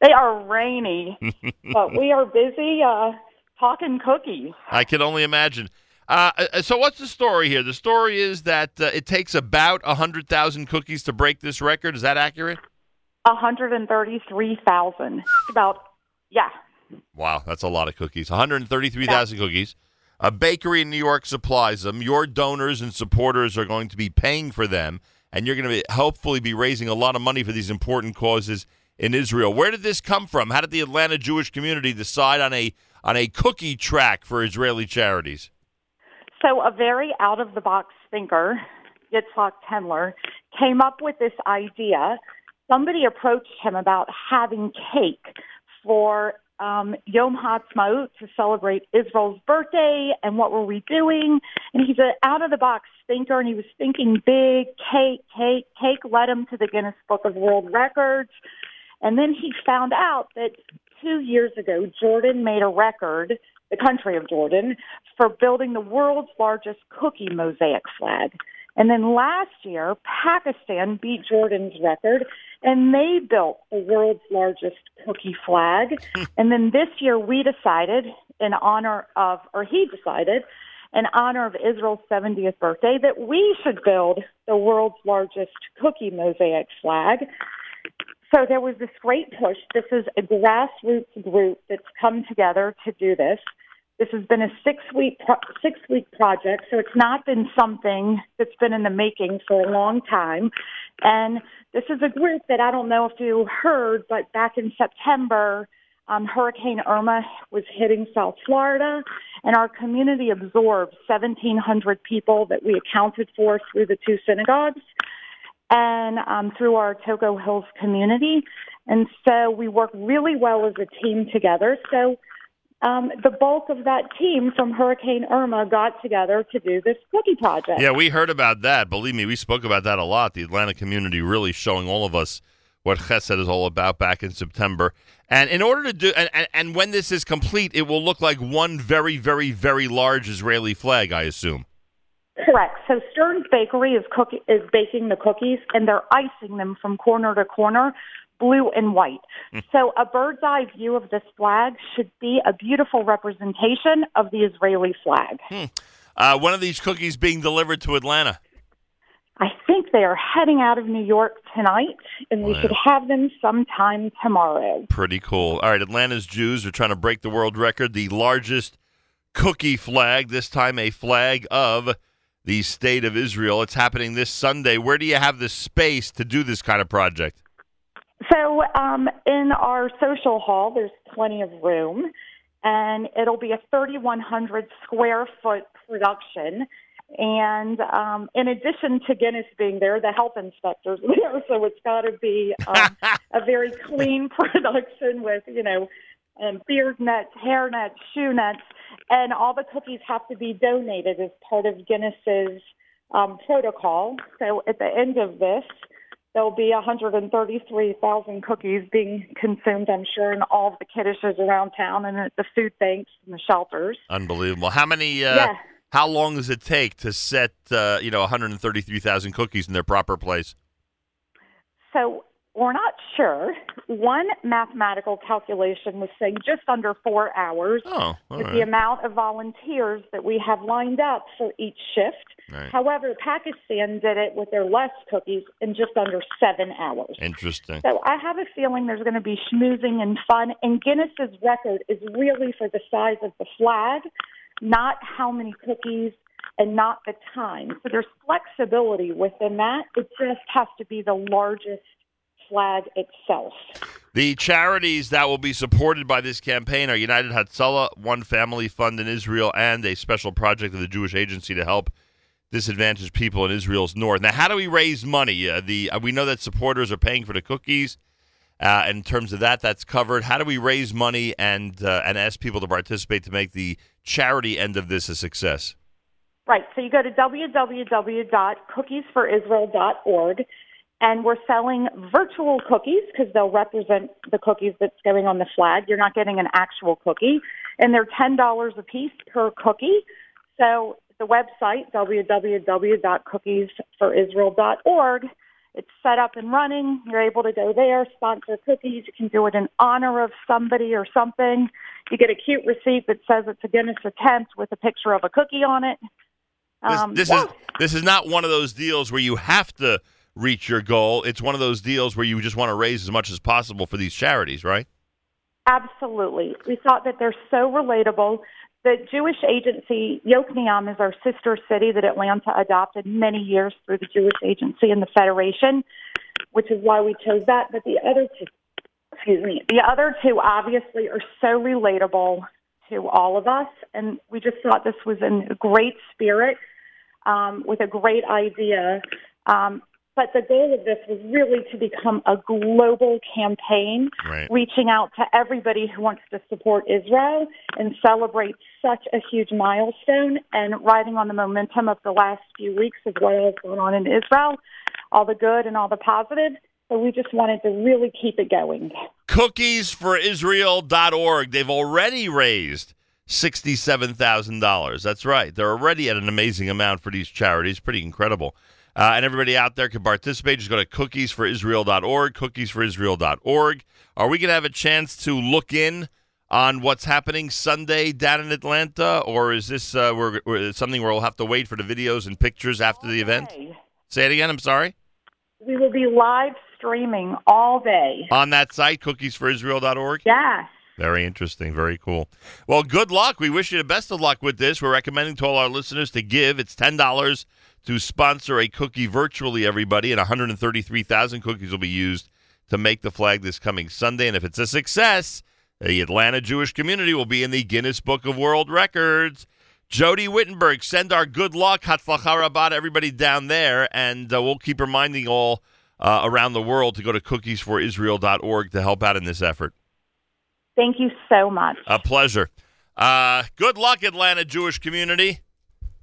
They are rainy, but we are busy uh, talking cookies. I can only imagine. Uh, uh, so, what's the story here? The story is that uh, it takes about 100,000 cookies to break this record. Is that accurate? 133,000. About, yeah. Wow, that's a lot of cookies. 133,000 cookies. A bakery in New York supplies them. Your donors and supporters are going to be paying for them, and you're going to be, hopefully be raising a lot of money for these important causes in Israel. Where did this come from? How did the Atlanta Jewish community decide on a on a cookie track for Israeli charities? So, a very out of the box thinker, Yitzhak Tendler, came up with this idea. Somebody approached him about having cake for um, Yom HaAtzmaut to celebrate Israel's birthday, and what were we doing? And he's an out of the box thinker, and he was thinking big cake, cake, cake. Led him to the Guinness Book of World Records, and then he found out that two years ago, Jordan made a record, the country of Jordan, for building the world's largest cookie mosaic flag. And then last year, Pakistan beat Jordan's record and they built the world's largest cookie flag. and then this year, we decided, in honor of, or he decided, in honor of Israel's 70th birthday, that we should build the world's largest cookie mosaic flag. So there was this great push. This is a grassroots group that's come together to do this. This has been a six week pro- six week project, so it's not been something that's been in the making for a long time. And this is a group that I don't know if you heard, but back in September, um, Hurricane Irma was hitting South Florida, and our community absorbed 1,700 people that we accounted for through the two synagogues and um, through our Toco Hills community. And so we work really well as a team together. So um, the bulk of that team from Hurricane Irma got together to do this cookie project. Yeah, we heard about that. Believe me, we spoke about that a lot. The Atlanta community really showing all of us what Chesed is all about back in September. And in order to do, and, and, when this is complete, it will look like one very, very, very large Israeli flag, I assume. Correct. So Stern's Bakery is cookie, is baking the cookies, and they're icing them from corner to corner, blue and white. so a bird's eye view of this flag should be a beautiful representation of the Israeli flag. Uh, when are these cookies being delivered to Atlanta? I think they are heading out of New York tonight, and we Wow. should have them sometime tomorrow. Pretty cool. All right, Atlanta's Jews are trying to break the world record, the largest cookie flag, this time a flag of the state of Israel. It's happening this Sunday. Where do you have the space to do this kind of project? So, um, in our social hall, there's plenty of room, and it'll be a 3,100 square foot production. And um, in addition to Guinness being there, the health inspectors there, so it's got to be um, a very clean production with, you know, um, beard nets, hair nets, shoe nets, and all the cookies have to be donated as part of Guinness's um, protocol. So at the end of this, there'll be 133,000 cookies being consumed, I'm sure, in all of the kiddishes around town and at the food banks and the shelters. Unbelievable. How many? Uh, Yeah. How long does it take to set uh, you know 133,000 cookies in their proper place? So we're not sure. One mathematical calculation was saying just under four hours Oh, with right. the amount of volunteers that we have lined up for each shift. Right. However, Pakistan did it with their less cookies in just under seven hours. Interesting. So I have a feeling there's going to be schmoozing and fun. And Guinness's record is really for the size of the flag, not how many cookies and not the time. So there's flexibility within that. It just has to be the largest flag itself. The charities that will be supported by this campaign are United Hatzalah, One Family Fund in Israel, and a special project of the Jewish Agency to help disadvantaged people in Israel's north. Now, how do we raise money? Uh, the uh, we know that supporters are paying for the cookies. Uh, in terms of that, that's covered. How do we raise money and uh, and ask people to participate to make the charity end of this a success? Right. So you go to www.cookiesforisrael.org, and we're selling virtual cookies because they'll represent the cookies that's going on the flag. You're not getting an actual cookie, and they're ten dollars a piece per cookie. So the website www.cookiesforisrael.org. It's set up and running. You're able to go there, sponsor cookies. You can do it in honor of somebody or something. You get a cute receipt that says it's a Guinness attempt with a picture of a cookie on it. This, Um, this yeah. is this is not one of those deals where you have to reach your goal. It's one of those deals where you just want to raise as much as possible for these charities, right? Absolutely. We thought that they're so relatable. The Jewish agency, Yokneam, is our sister city that Atlanta adopted many years through the Jewish agency and the Federation, which is why we chose that. But the other two, excuse me, the other two obviously are so relatable to all of us. And we just thought this was in great spirit um, with a great idea. Um, but the goal of this was really to become a global campaign, Right. reaching out to everybody who wants to support Israel and celebrate such a huge milestone and riding on the momentum of the last few weeks of what has gone on in Israel, all the good and all the positive. So we just wanted to really keep it going. Cookiesforisrael.org. They've already raised $67,000. That's right. They're already at an amazing amount for these charities. Pretty incredible. Uh, and everybody out there can participate. Just go to cookiesforisrael.org, cookiesforisrael.org. Are we going to have a chance to look in on what's happening Sunday down in Atlanta, or is this uh, we're, we're- something where we'll have to wait for the videos and pictures after the event? Say it again. I'm sorry. We will be live streaming all day. On that site, cookiesforisrael.org? Yes. Very interesting. Very cool. Well, good luck. We wish you the best of luck with this. We're recommending to all our listeners to give. It's $10 to sponsor a cookie virtually, everybody, and 133,000 cookies will be used to make the flag this coming Sunday. And if it's a success, the Atlanta Jewish community will be in the Guinness Book of World Records. Jodi Wittenberg, send our good luck, Hatzlacharabad, everybody down there, and uh, we'll keep reminding all uh, around the world to go to cookiesforisrael.org to help out in this effort. Thank you so much. A pleasure. Uh, good luck, Atlanta Jewish community.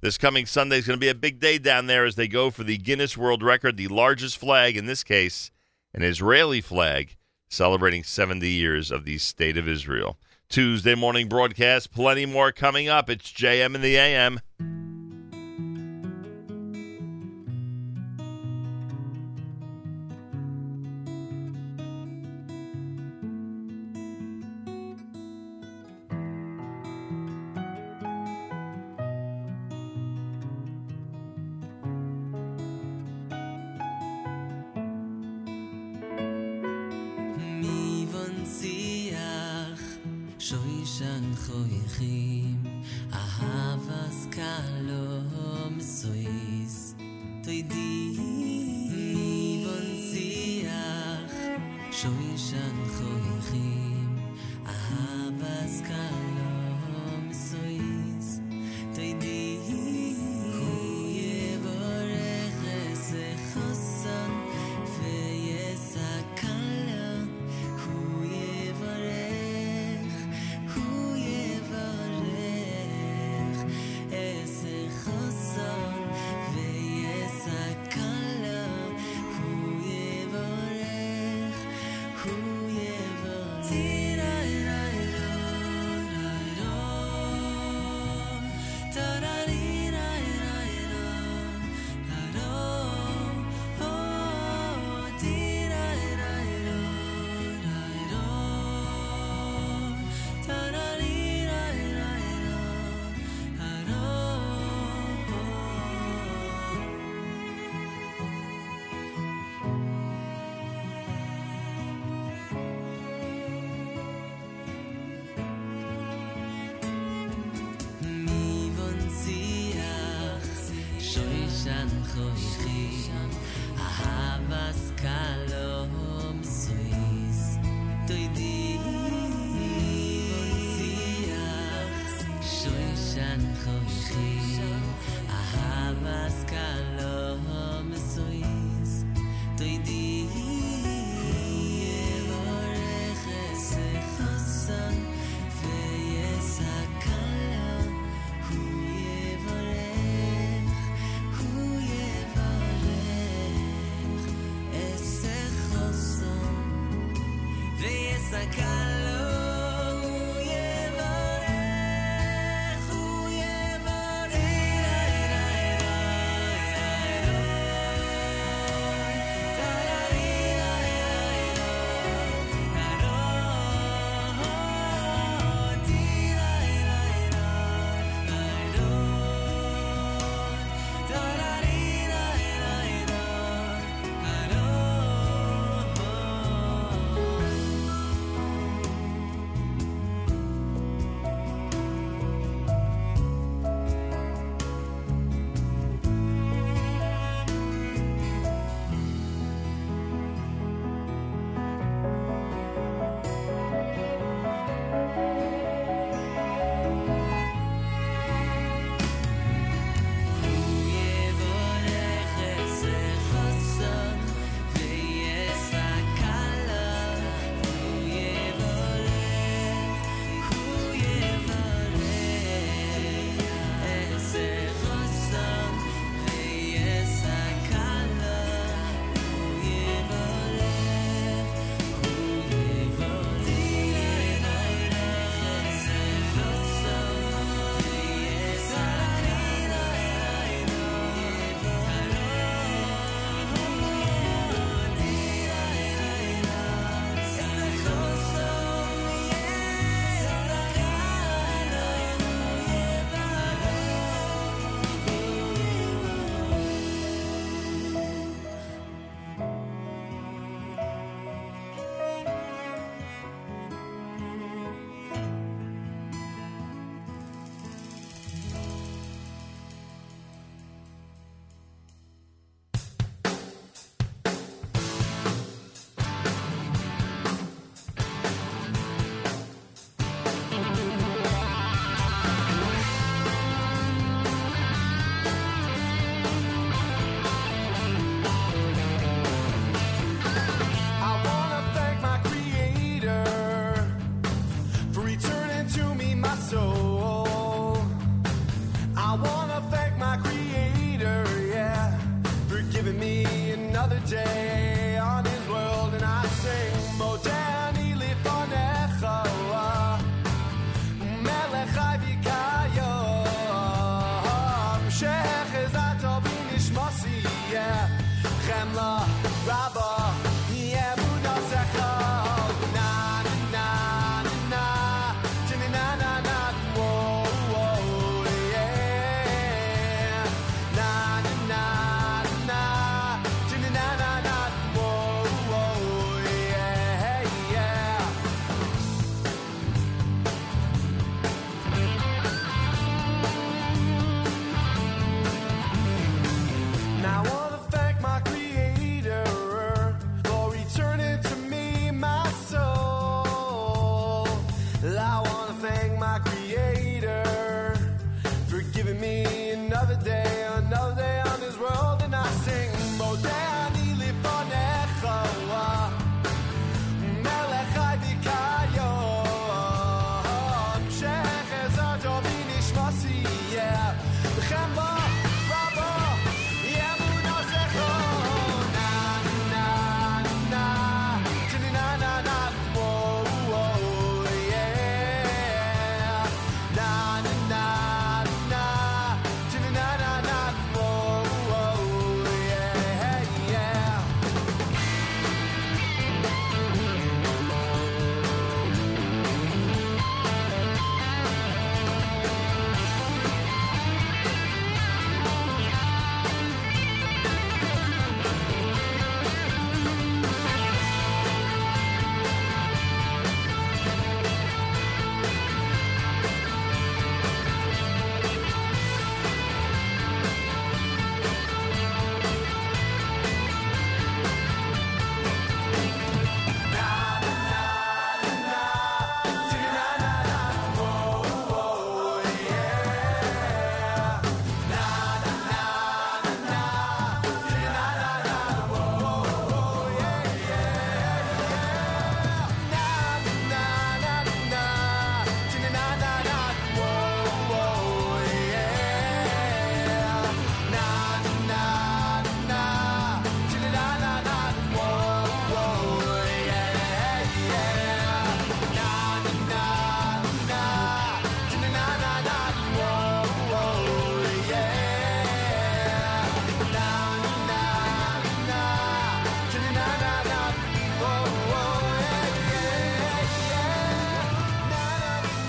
This coming Sunday is going to be a big day down there as they go for the Guinness World Record, the largest flag, in this case, an Israeli flag, celebrating 70 years of the State of Israel. Tuesday morning broadcast, plenty more coming up. It's JM in the AM.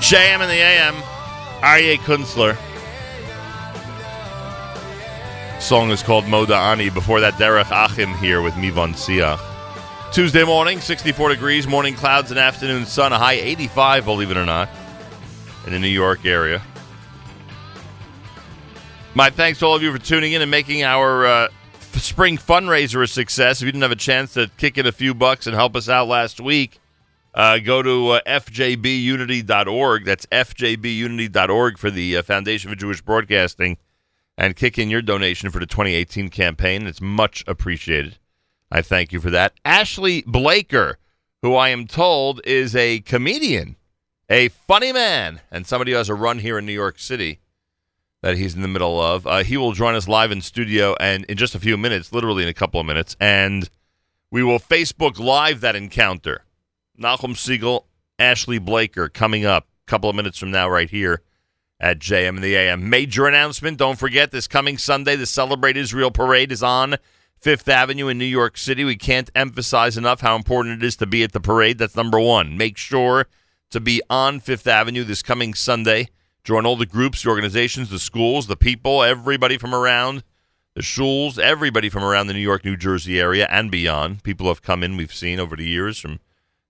JM and the AM. Aryeh Kunstler. Song is called Modeh Ani. Before that, Derek Achim here with Mivon Siach. Tuesday morning, 64 degrees, morning clouds and afternoon sun, a high 85, believe it or not, in the New York area. My thanks to all of you for tuning in and making our uh, spring fundraiser a success. If you didn't have a chance to kick in a few bucks and help us out last week, uh, go to uh, fjbunity.org. That's fjbunity.org for the uh, Foundation for Jewish Broadcasting and kick in your donation for the 2018 campaign. It's much appreciated. I thank you for that. Ashley Blaker, who I am told is a comedian, a funny man, and somebody who has a run here in New York City that he's in the middle of. Uh, he will join us live in studio and in just a few minutes, literally in a couple of minutes, and we will Facebook Live that encounter. Nachum Segal, Ashley Blaker coming up a couple of minutes from now, right here at JM and the AM. Major announcement. Don't forget this coming Sunday, the Celebrate Israel Parade is on Fifth Avenue in New York City. We can't emphasize enough how important it is to be at the parade. That's number one. Make sure to be on Fifth Avenue this coming Sunday. Join all the groups, the organizations, the schools, the people, everybody from around the shuls, everybody from around the New York, New Jersey area and beyond. People have come in, we've seen over the years from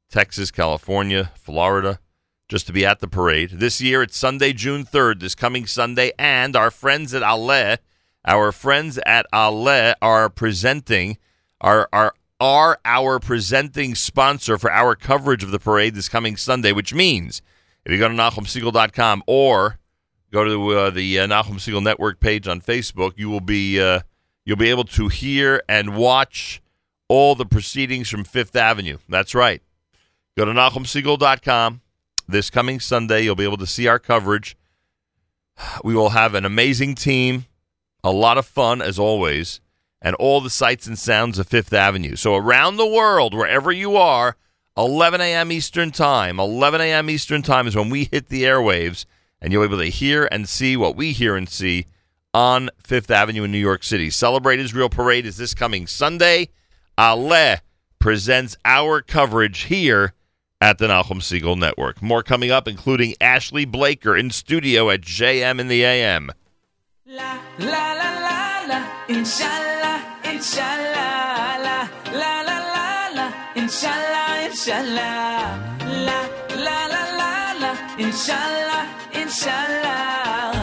Texas, California, Florida, just to be at the parade. This year, it's Sunday, June 3rd, this coming Sunday, and our friends at Ale, our friends at Ale are presenting, are, are, are our presenting sponsor for our coverage of the parade this coming Sunday, which means if you go to NachumSegal.com or go to uh, the uh, Nachum Segal Network page on Facebook, you will be uh, you'll be able to hear and watch all the proceedings from Fifth Avenue. That's right. Go to NachumSegal.com this coming Sunday. You'll be able to see our coverage. We will have an amazing team, a lot of fun as always, and all the sights and sounds of Fifth Avenue. So around the world, wherever you are, 11 a.m. Eastern Time. 11 a.m. Eastern Time is when we hit the airwaves, and you'll be able to hear and see what we hear and see on Fifth Avenue in New York City. Celebrate Israel Parade is this coming Sunday. Ale presents our coverage here at the Nachum Segal Network. More coming up, including Ashley Blaker in studio at JM in the AM. La la la la, inshallah, inshallah, la la la la la, inshallah, inshallah, la la la la la, inshallah, inshallah.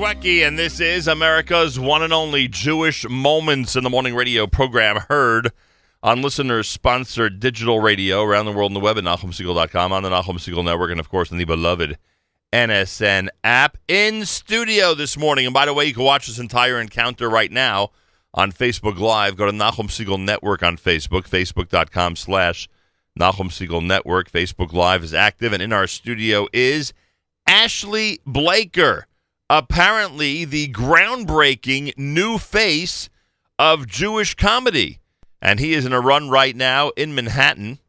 Yaakov and this is America's one and only Jewish Moments in the Morning radio program heard on listeners sponsored digital radio around the world on the web at NachumSegal.com, on the Nachum Segal Network, and of course on the beloved NSN app. In studio this morning, and by the way, you can watch this entire encounter right now on Facebook Live. Go to Nachum Segal Network on Facebook, facebook.com slash Nachum Segal Network. Facebook Live is active, and in our studio is Ashley Blaker, apparently the groundbreaking new face of Jewish comedy. And he is in a run right now in Manhattan.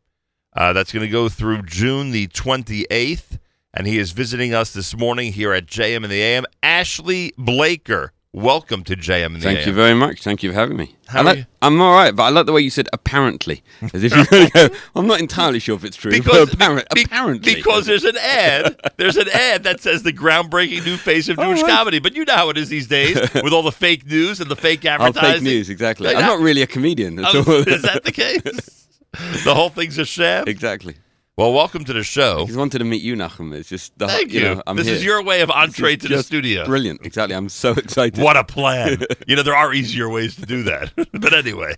Uh, that's going to go through June the 28th. And he is visiting us this morning here at JM in the AM. Ashley Blaker, welcome to JM the Thank AM. you very much. Thank you for having me. How I like, you? I'm all right, but I like the way you said apparently, as if you're going to go. I'm not entirely sure if it's true, Because- apparent, apparently, Because there's an ad. There's an ad that says the groundbreaking new face of Jewish right. comedy. But you know how it is these days with all the fake news and the fake Oh, advertising. fake news, exactly. Yeah, I'm not really a comedian. That's Oh, all. is that the case? the whole thing's a sham. Exactly. Well, welcome to the show. Just wanted to meet you, Nachum. It's just the, Thank you. you. Know, I'm This is your way of entree to the studio. Brilliant. Exactly. I'm so excited. What a plan. you know, there are easier ways to do that. but anyway.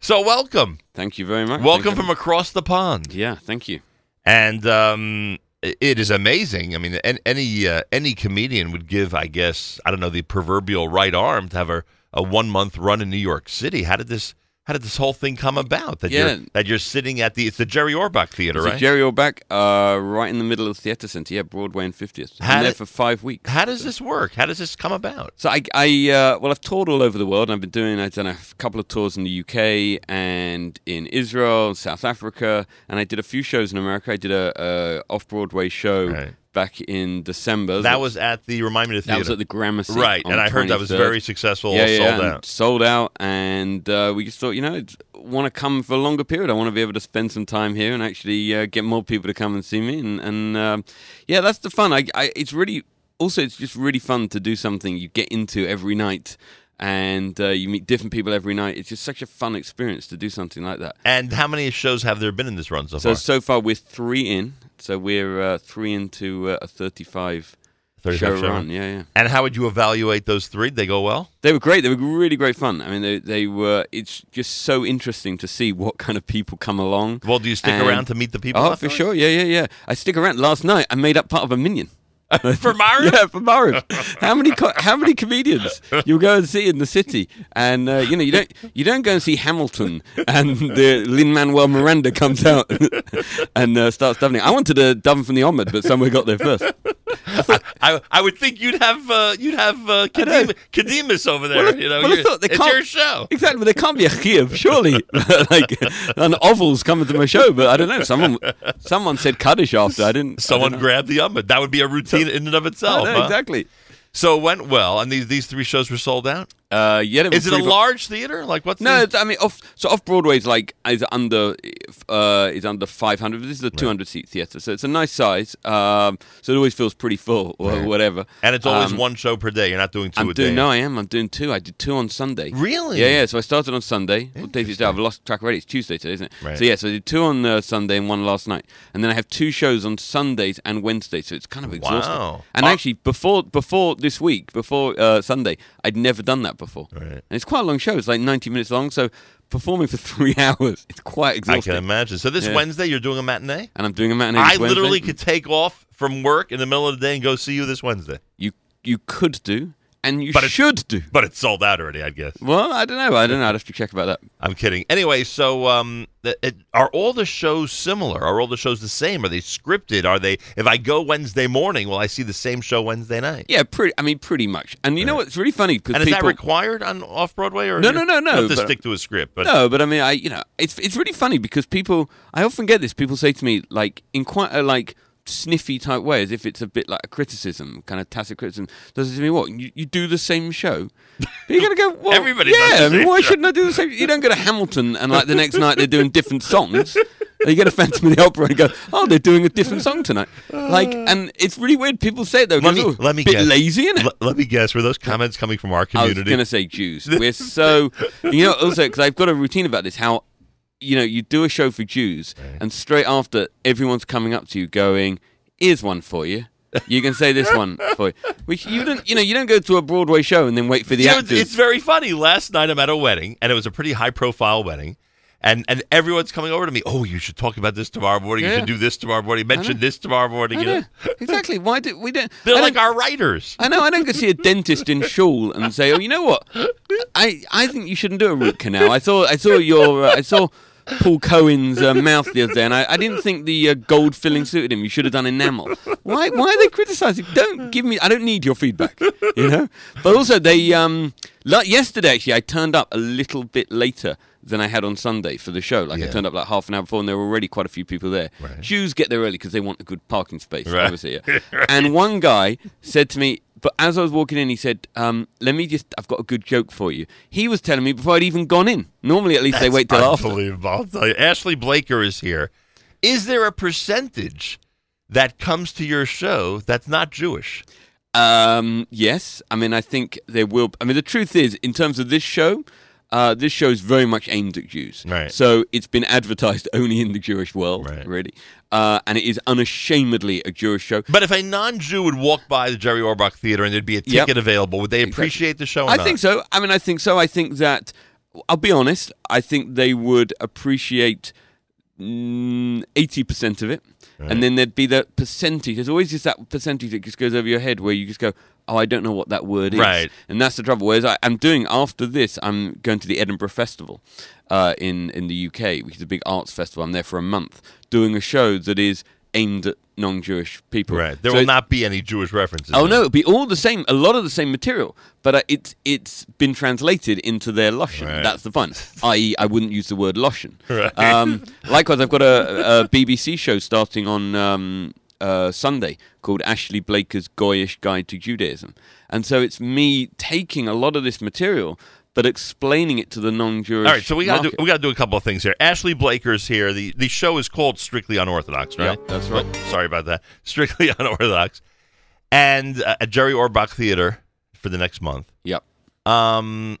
So welcome. Thank you very much. Welcome Thank you. from across the pond. Yeah, thank you. And um, it is amazing. I mean, any uh, any comedian would give, I guess, I don't know, the proverbial right arm to have a, a one month run in New York City. How did this how did this whole thing come about? That Yeah. you're that you're sitting at the it's the Jerry Orbach Theater, It's right? Jerry Orbach, uh, right in the middle of the theatre centre. Yeah, Broadway and 50th. How I'm there for five weeks. How does this work? How does this come about? So I, I uh, well, I've toured all over the world. I've been doing, I've done a couple of tours in the UK and in Israel, South Africa, and I did a few shows in America. I did a, a off Broadway show back in December. That was at the remind me of the That was at the Gramercy, right? And I heard that was 23rd. very successful. Yeah, yeah, sold and out. sold out, and uh, we just thought, you know, I want to come for a longer period. I want to be able to spend some time here and actually uh, get more people to come and see me, and, and um, yeah, that's the fun. I, I, it's really also it's just really fun to do something you get into every night. And uh, you meet different people every night. It's just such a fun experience to do something like that. And how many shows have there been in this run so, So far? so far we're three in. So we're uh, three into uh, a thirty-five, 35 show, show run. Yeah, yeah. And how would you evaluate those three? Did they go well? They were great. They were really great fun. I mean, they they were. It's just so interesting to see what kind of people come along. Well, do you stick And- around to meet the people Oh, for sure. Yeah, yeah, yeah. I stick around. Last night, I made up part of a minyan. for Maariv? Yeah, for Maariv. how many co- how many comedians you go and see in the city? And uh, you know you don't you don't go and see Hamilton and the Lin Manuel Miranda comes out and uh, starts dubbing. I wanted to dub from the amud, but somewhere got there first. I, I would think you'd have uh, you'd have uh, over there. Well, you know, well, You're- thought they it's can't- your show. Exactly, but there can't be a Kiev, surely. like an ovals coming to my show, but I don't know. Someone someone said Kaddish after. I didn't. Someone I don't grabbed the amud. That would be a routine in and of itself. Know, huh? exactly. So it went well, and these these three shows were sold out. Uh, yeah, they were Is it a pretty large theater? Like what's No, the- it's, I mean, off so off Broadway is like is under uh, is under five hundred. This is a two hundred seat theater, so it's a nice size. Um, so it always feels pretty full or Right. whatever. and it's always Um, one show per day. You're not doing 2 I'm a doing day. no, I am. I'm doing two. I did two on Sunday. Really? Yeah, yeah. So I started on Sunday. What day is it? today? I've lost track already. It's Tuesday today, isn't it? Right. So yeah, so I did two on uh, Sunday and one last night, and then I have two shows on Sundays and Wednesdays. So it's kind of exhausting. Wow. And Are- actually, before before this week, before uh, Sunday, I'd never done that before. Right. And it's quite a long show. It's like 90 minutes long. So performing for three hours, it's quite exhausting. I can imagine. So this Yeah. Wednesday, you're doing a matinee. And I'm doing a matinee. I this Wednesday. literally could take off from work in the middle of the day and go see you this Wednesday. You you could do, and you But should do. But it's sold out already, I guess. Well, I don't know. I don't know. I'd have to check about that. I'm kidding. Anyway, so um, it, are all the shows similar? Are all the shows the same? Are they scripted? Are they? If I go Wednesday morning, will I see the same show Wednesday night? Yeah, pretty. I mean, pretty much. And you know what's really funny? Because And is that required on off Broadway or No, no, no, you no, have to but- stick to a script. But no, but I mean, I you know, it's it's really funny because people. I often get this. People say to me like in quite a like sniffy type way, as if it's a bit like a criticism, kind of tacit criticism. Does it mean what you, you do the same show? But you're gonna go. Well, Everybody yeah. I mean, why shouldn't I do the same? You don't go to Hamilton and like the next night they're doing different songs. You get a Phantom of the Opera and go, oh, they're doing a different song tonight. Like, uh. and it's really weird. People say it though. let me "Oh, let me bit guess. lazy, innit? Let, let me guess. Were those comments coming from our community? I was going to say Jews. We're so, you know, also because I've got a routine about this. How, you know, you do a show for Jews, and straight after, everyone's coming up to you going, "Here's one for you." You can say this one for you. Which you don't, you know, you don't go to a Broadway show and then wait for the You know, actors. it's very funny. Last night I'm at a wedding, and it was a pretty high profile wedding. And and everyone's coming over to me. Oh, you should talk about this tomorrow morning. You should do this tomorrow morning. Mention this tomorrow morning. You know? know. exactly. Why do we don't? They're I like don't- our writers. I know. I don't go see a dentist in Shul and say, "Oh, you know what? I I think you shouldn't do a root canal." I saw I saw your uh, I saw Paul Cohen's uh, mouth the other day, and I, I didn't think the uh, gold filling suited him. You should have done enamel. Why why are they criticising? Don't give me. I don't need your feedback. You know. But also they um like yesterday actually I turned up a little bit later than I had on Sunday for the show. Like I turned up like half an hour before, and there were already quite a few people there. Jews get there early because they want a good parking space, Right. obviously. Yeah. And one guy said to me, but as I was walking in, he said, um, "Let me just. I've got a good joke for you." He was telling me before I'd even gone in. Normally, at least they wait till after. Unbelievable. You. Ashley Blaker is here. Is there a percentage that comes to your show that's not Jewish? Um, yes, I mean, I think there will. I mean, the truth is, in terms of this show, uh, this show is very much aimed at Jews. Right. So it's been advertised only in the Jewish world, really, uh, and it is unashamedly a Jewish show. But if a non-Jew would walk by the Jerry Orbach Theater and there'd be a Yep. ticket available, would they appreciate the show? Or I not? think so. I mean, I think so. I think that I'll be honest. I think they would appreciate mm, eighty percent of it, and then there'd be that percentage. There's always just that percentage that just goes over your head where you just go, "Oh, I don't know what that word is." Right. and that's the trouble. Whereas I, I'm doing after this, I'm going to the Edinburgh Festival uh, in in the UK, which is a big arts festival. I'm there for a month doing a show that is aimed at non-Jewish people. Right. There So will not be any Jewish references. Oh no, it'll be all the same, a lot of the same material, but uh, it's it's been translated into their Loshen. Right. That's the fun. I.e., I wouldn't use the word Loshen. Right. Um, likewise, I've got a, a BBC show starting on um, uh, Sunday called Ashley Blaker's Goyish Guide to Judaism, and so it's me taking a lot of this material. But explaining it to the non-Jewish. All right, so we got to do we got to do a couple of things here. Ashley Blaker's here. the The show is called Strictly Unorthodox, right? Yeah, that's right. Oh, sorry about that. Strictly Unorthodox, and uh, at Jerry Orbach Theater for the next month. Yep. Um,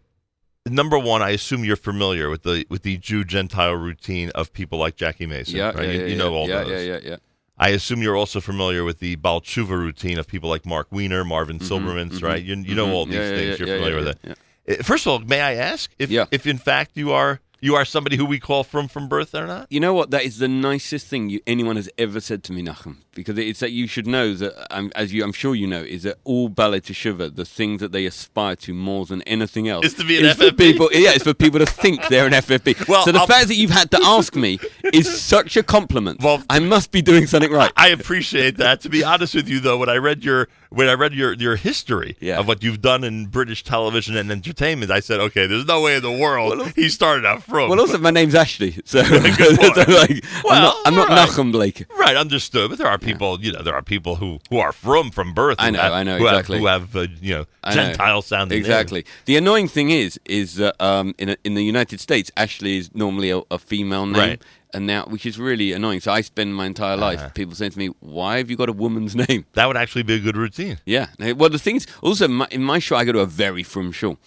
number one, I assume you're familiar with the with the Jew Gentile routine of people like Jackie Mason. Yeah, right? yeah, you, yeah, you know yeah, all yeah, those. yeah, yeah, yeah. I assume you're also familiar with the Baal Tshuva routine of people like Mark Wiener, Marvin Mhm, Silbermans, mhm, right? You, you know mhm. all these things. yeah, you're familiar with yeah, it. Uh, First of all, may I ask if if in fact you are you are somebody who we call frum from birth or not? You know what? That is the nicest thing you, anyone has ever said to me, Nachum. Because it's that you should know that, um, as you, I'm sure you know, is that all baalei teshuva, the thing that they aspire to more than anything else, Is to be an FFB. people. Yeah, it's for people to think they're an FFB. Well, so the I'll- fact that you've had to ask me is such a compliment. Well, I must be doing something right. I appreciate that. To be honest with you, though, when I read your when I read your your history of what you've done in British television and entertainment, I said, okay, there's no way in the world he started out from. Well, also my name's Ashley, so, so like, Well, I'm not, all right. Nachum Blake. Right, understood. But there are people, you know, there are people who, who are frum from birth. I know, have- I know, who exactly. Have, who have, uh, you know, I know. Gentile sounding names. Exactly. The annoying thing is, is that um, in a, in the United States, Ashley is normally a, a female name, Right. And now which is really annoying. So I spend my entire life Uh-huh. people saying to me, "Why have you got a woman's name?" That would actually be a good routine. Yeah. Well, the thing is, also my, in my show, I go to a very frum shul,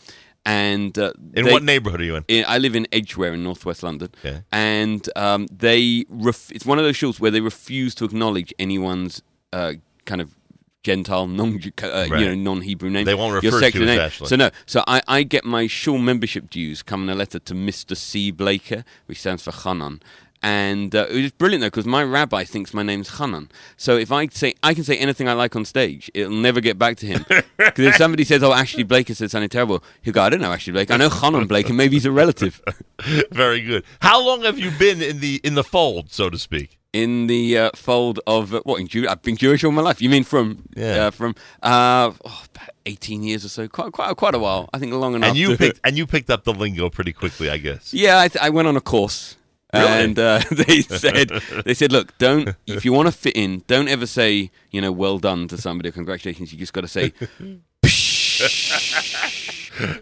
and uh, In they- what neighborhood are you in? I live in Edgware in northwest London, Okay. and um, they ref- it's one of those shuls where they refuse to acknowledge anyone's uh, kind of Gentile, non uh, Right. you know non Hebrew name. They won't your refer to name. So no, so I, I get my shul membership dues come in a letter to Mister C Blaker, which stands for Hanan. And uh, it was brilliant though because my rabbi thinks my name's Hanan. So if I say I can say anything I like on stage, it'll never get back to him. Because if somebody says, "Oh, Ashley Blaker said something terrible," he'll go, "I don't know Ashley Blake. I know Hanan Blake, and maybe he's a relative." Very good. How long have you been in the in the fold, so to speak? in the uh, fold of uh, what in Jew- I've been Jewish all my life. You mean from Yeah. uh, from uh, oh, about eighteen years or so? Quite quite quite a while. I think long enough. And you picked and you picked up the lingo pretty quickly, I guess. yeah, I, th- I went on a course. Really? And uh, they said, they said, look, don't if you want to fit in, don't ever say, you know, well done to somebody or congratulations. You just got to say,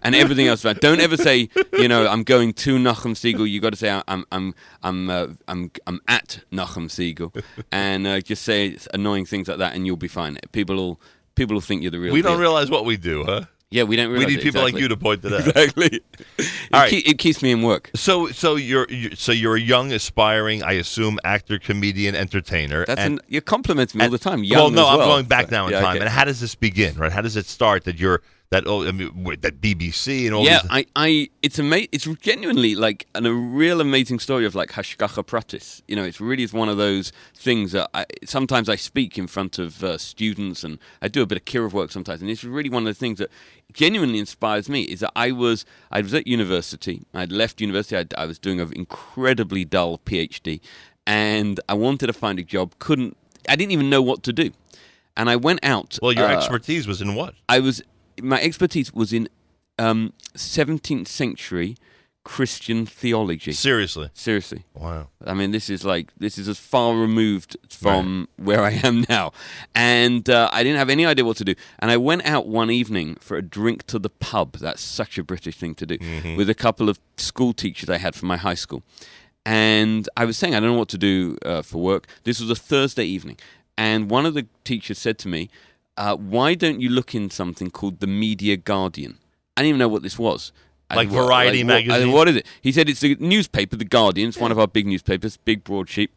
and everything else. About. Don't ever say, you know, I'm going to Nachum Segal. You got to say, I'm, I'm, I'm, uh, I'm, I'm at Nachum Segal, and uh, just say annoying things like that, and you'll be fine. People will, people will think you're the real. we don't realize what we do, huh? Yeah, we don't. We need people like you to point to that. Exactly. It, All right. it keeps me in work. So, so you're, you're so you're a young, aspiring, I assume, actor, comedian, entertainer. That's and, an, you're complimenting me all the time. well, no, as I'm going back now in Yeah, time. okay. And how does this begin? Right? How does it start that you're that? Oh, I mean, that BBC and all. yeah, I, I, it's ama- It's genuinely like an, a real amazing story of like hashgacha pratis. You know, it's really is one of those things that I, sometimes I speak in front of uh, students, and I do a bit of kiruv work sometimes, and it's really one of the things that genuinely inspires me. Is that I was I was at university, I'd left university, I'd, I was doing an incredibly dull PhD, and I wanted to find a job, couldn't. I didn't even know what to do, and I went out. well, your uh, expertise was in what? I was my expertise was in um, 17th century Christian theology. Seriously, seriously. Wow. I mean, this is like this is as far removed from where I am now, and uh, I didn't have any idea what to do. And I went out one evening for a drink to the pub. That's such a British thing to do Mm-hmm. with a couple of school teachers I had from my high school. And I was saying I don't know what to do uh, for work. This was a Thursday evening, and one of the teachers said to me, uh, "Why don't you look in something called the Media Guardian?" I didn't even know what this was. I Like said, "What- Variety what- I said, magazine? what is it? He said it's the newspaper, the Guardian. It's one of our big newspapers, big broadsheet,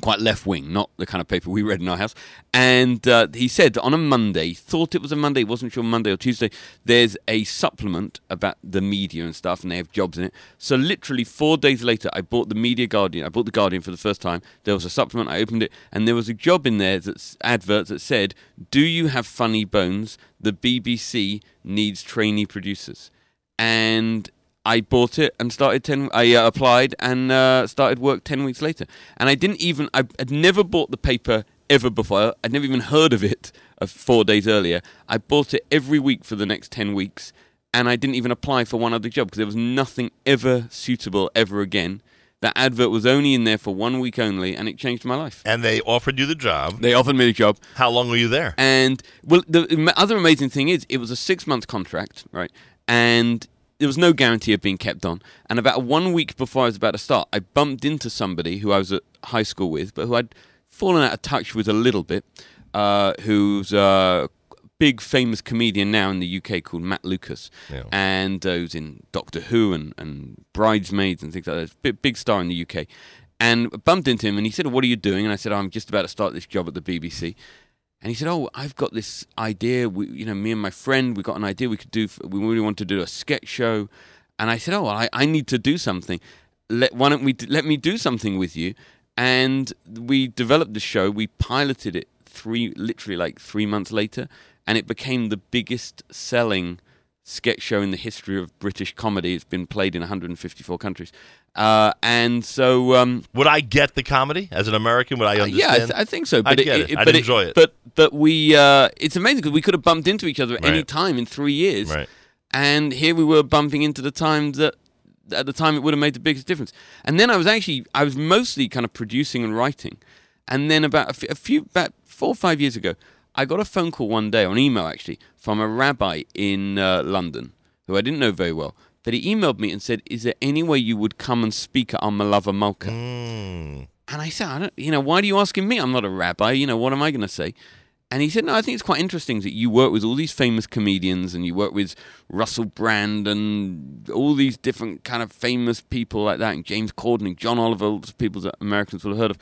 quite left wing, not the kind of paper we read in our house. And uh, he said on a Monday, thought it was a Monday, wasn't sure Monday or Tuesday. There's a supplement about the media and stuff, and they have jobs in it. So literally four days later, I bought the Media Guardian. I bought the Guardian for the first time. There was a supplement. I opened it, and there was a job in there that's advert that said, "Do you have funny bones? The BBC needs trainee producers." and I bought it and started ten. I uh, applied and uh, started work ten weeks later. And I didn't even. I had never bought the paper ever before. I'd never even heard of it uh, four days earlier. I bought it every week for the next ten weeks, and I didn't even apply for one other job because there was nothing ever suitable ever again. That advert was only in there for one week only, and it changed my life. And they offered you the job. They offered me the job. How long were you there? And well, the other amazing thing is, it was a six month contract, right? And there was no guarantee of being kept on. And about one week before I was about to start, I bumped into somebody who I was at high school with, but who I'd fallen out of touch with a little bit, uh, who's a big famous comedian now in the UK called Matt Lucas. Yeah. And uh, who's in Doctor Who and, and Bridesmaids and things like that. Big, big star in the UK. And bumped into him and he said, What are you doing? And I said, oh, I'm just about to start this job at the BBC. And he said, "Oh, I've got this idea. We, you know, me and my friend, we got an idea. We could do. We really want to do a sketch show." And I said, "Oh, I, I need to do something. Let why don't we let me do something with you?" And we developed the show. We piloted it three, literally like three months later, and it became the biggest selling sketch show in the history of British comedy. It's been played in 154 countries. Uh, and so, um, would I get the comedy as an American? Would I understand? yeah, I, th- I think so. But I'd get it. it, I'd but enjoy it. But but we, uh, it's amazing because we could have bumped into each other at any time in three years, Right. and here we were bumping into the time that at the time it would have made the biggest difference. And then I was actually I was mostly kind of producing and writing, and then about a f- a few about four or five years ago, I got a phone call one day on email actually from a rabbi in uh, London who I didn't know very well. That he emailed me and said, "Is there any way you would come and speak at our Melava Malka?" Mm. And I said, I don't, you know, why are you asking me? I'm not a rabbi. You know, what am I going to say? And he said, no, I think it's quite interesting that you work with all these famous comedians and you work with Russell Brand and all these different kind of famous people like that, and James Corden and John Oliver, people that Americans will have heard of.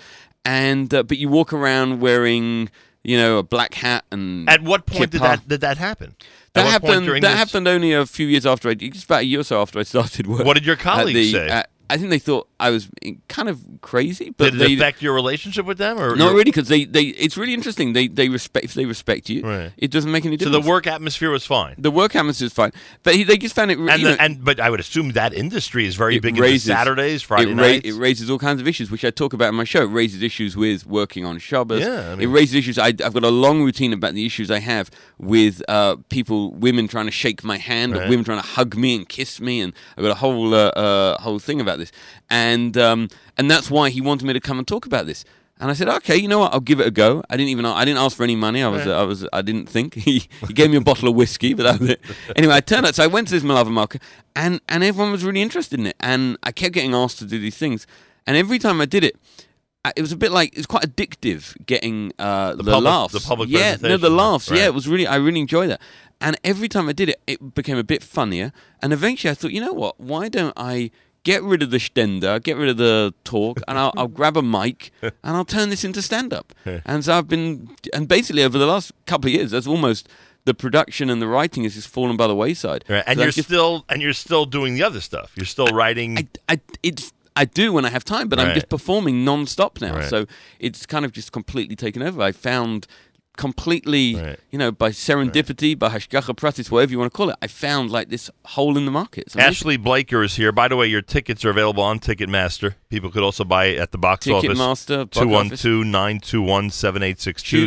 And uh, but you walk around wearing, you know, a black hat and At what point did that did that happen? That happened. That this- happened only a few years after I, just about a year or so after I started work. What did your colleagues the- say? at- I think they thought I was kind of crazy, but did it they affect your relationship with them, or not really because they, they it's really interesting. They they respect if they respect you, Right. it doesn't make any difference. So the work atmosphere was fine. the work atmosphere is fine, but he, they just found it. And, the, know, and but I would assume that industry is very big raises Saturdays, Friday it, ra- nights. it raises all kinds of issues, which I talk about in my show. It raises issues with working on Shabbos. Yeah, I mean- it raises issues. I, I've got a long routine about the issues I have with uh, people, women trying to shake my hand, or women trying to hug me and kiss me, and I've got a whole uh, uh, whole thing about this. And um, and that's why he wanted me to come and talk about this. And I said, okay, you know what? I'll give it a go. I didn't even I didn't ask for any money. I was Right. I was I didn't think he he gave me a bottle of whiskey, but that was it. Anyway, I turned out. So I went to this Melava Malka, and and everyone was really interested in it. And I kept getting asked to do these things, and every time I did it, uh, it was a bit like it's quite addictive getting uh, the, public- laughs. the public yeah, no, the laughs. right. Yeah, it was really. I really enjoyed that. And every time I did it, it became a bit funnier. And eventually, I thought, you know what? Why don't I get rid of the shtender, get rid of the talk, and I'll, I'll grab a mic and I'll turn this into stand up. and so I've been, and basically over the last couple of years, that's almost the production and the writing has just fallen by the wayside. Right, and So you're just- still and you're still doing the other stuff. You're still writing. I, I, it's I do when I have time, but I'm just performing non-stop now. Right. So it's kind of just completely taken over. I found completely, you know, by serendipity, by hashgacha pratis, whatever you want to call it, I found like this hole in the market. Ashley Blaker is here. By the way, your tickets are available on Ticketmaster. People could also buy it at the box office. Ticketmaster, box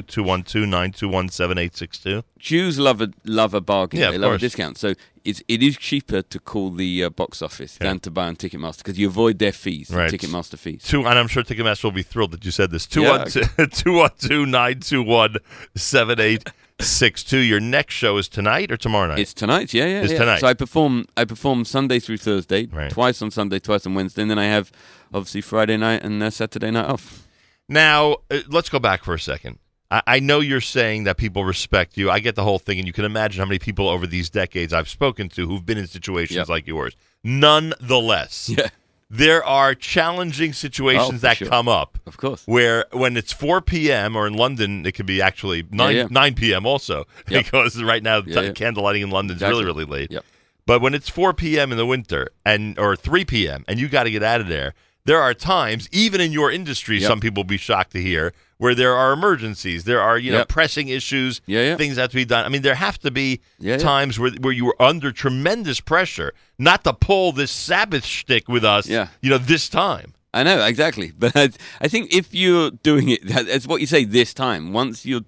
212 921 7862. 212 921 7862. Jews love a love a bargain. Yeah, they love course. a discount. So it's it is cheaper to call the uh, box office than to buy on Ticketmaster because you avoid their fees, Right. Ticketmaster fees. Two, and I'm sure Ticketmaster will be thrilled that you said this. Yeah. 212 921 7862. Your next show is tonight or tomorrow night? It's tonight, yeah, yeah. It's yeah. tonight. So I perform I perform Sunday through Thursday, twice on Sunday, twice on Wednesday, and then I have obviously Friday night and uh, Saturday night off. Now, uh, let's go back for a second. I, I know you're saying that people respect you. I get the whole thing, and you can imagine how many people over these decades I've spoken to who've been in situations Yep. like yours. Nonetheless, Yeah. there are challenging situations Oh, that sure. come up. Of course. Where when it's 4 p.m. or in London, it could be actually 9, yeah. 9 p.m. also Yep. because right now Yeah, t- yeah. candle lighting in London is Exactly. really, really late. Yep. But when it's 4 p.m. in the winter and or 3 p.m. and you got to get out of there, there are times, even in your industry, Yep. some people will be shocked to hear, where there are emergencies, there are you know Yep. pressing issues, Yeah, yeah. things have to be done. I mean, there have to be Yeah, times where where you were under tremendous pressure not to pull this Sabbath shtick with us. Yeah. you know this time. I know exactly, but I, I think if you're doing it, that- that's what you say this time. Once you're,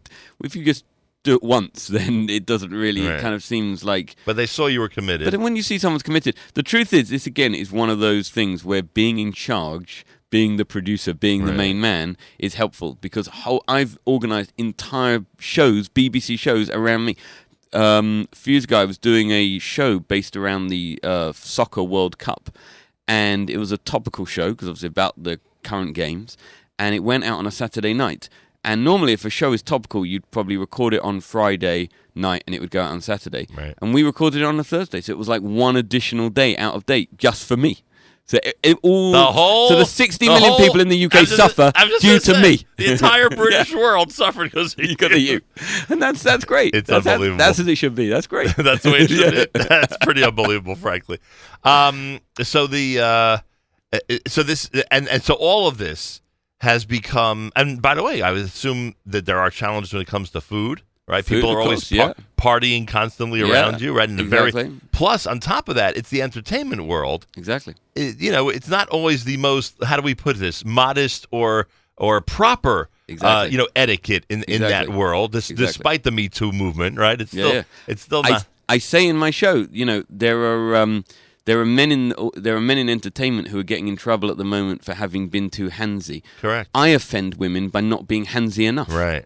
if you just do it once, then it doesn't really. Right. It kind of seems like. But they saw you were committed. But when you see someone's committed, the truth is, this again is one of those things where being in charge, being the producer, being the main man is helpful because whole, I've organized entire shows, BBC shows around me. Um, a few years ago, I was doing a show based around the uh, Soccer World Cup, and it was a topical show because obviously about the current games, and it went out on a Saturday night. And normally, if a show is topical, you'd probably record it on Friday night, and it would go out on Saturday. Right. And we recorded it on a Thursday, so it was like one additional day out of date just for me. So it, it all The whole so the sixty the million whole- people in the UK just- suffer I was just due gonna say, me. The entire Yeah. British world suffered because because of you, and that's that's great. It's that's, unbelievable. That's, as it should be. That's great. That's the way it should Yeah. be. That's pretty unbelievable, frankly. Um, so the uh, uh, so this and and so all of this has become. And by the way, I would assume that there are challenges when it comes to food. Right, Food, people are always course, par- partying constantly Yeah, around you, right? The very exactly. plus, on top of that, it's the entertainment world. Exactly. It- you know, it's not always the most. How do we put this? Modest or or proper. Uh, Exactly. you know, etiquette in, in that world, this, Exactly. despite the Me Too movement, right? It's Yeah, still, yeah. it's still I, not. I say in my show, you know, there are um, there are men in there are men in entertainment who are getting in trouble at the moment for having been too handsy. Correct. I offend women by not being handsy enough. Right.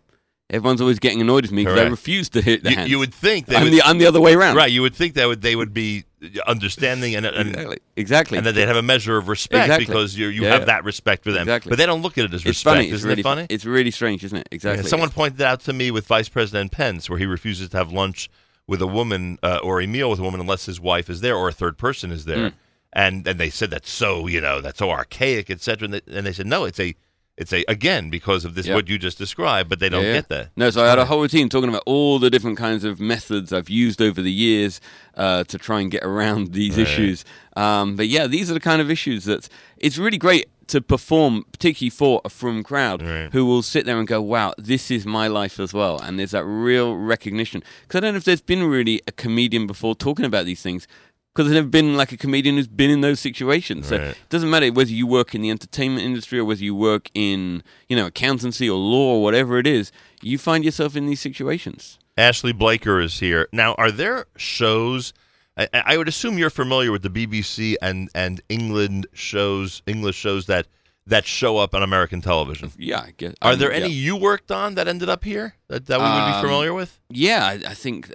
Everyone's always getting annoyed with me because I Correct. refuse to hit the you, hands. you would think they I'm would, the I'm the other way around. Right. You would think that would they would be understanding and, and Exactly. Exactly. and that they'd have a measure of respect Exactly. because you you Yeah. have that respect for them. Exactly. But they don't look at it as It's respect. funny. Isn't really it funny? It's really strange, isn't it? Yeah, Exactly. someone pointed out to me with Vice President Pence where he refuses to have lunch with a woman uh, or a meal with a woman unless his wife is there or a third person is there. Mm. And and they said that's so you know that's so archaic, etc. And, they- and they said no, it's a it's a again because of this Yeah. what you just described, but they don't Yeah, yeah. get that. No, so I had a whole routine talking about all the different kinds of methods I've used over the years uh, to try and get around these Right. issues. Um, but yeah, these are the kind of issues that it's really great to perform, particularly for a frum crowd who will sit there and go, "Wow, this is my life as well," and there's that real recognition. Because I don't know if there's been really a comedian before talking about these things. Because there's never been like a comedian who's been in those situations. So it doesn't matter whether you work in the entertainment industry or whether you work in, you know, accountancy or law or whatever it is, you find yourself in these situations. Ashley Blaker is here. Now, are there shows? I, I would assume you're familiar with the BBC and and England shows, English shows that that show up on American television. Yeah, I guess. Are um, there yeah. any you worked on that ended up here that, that we would be Um, familiar with? Yeah, I, I think.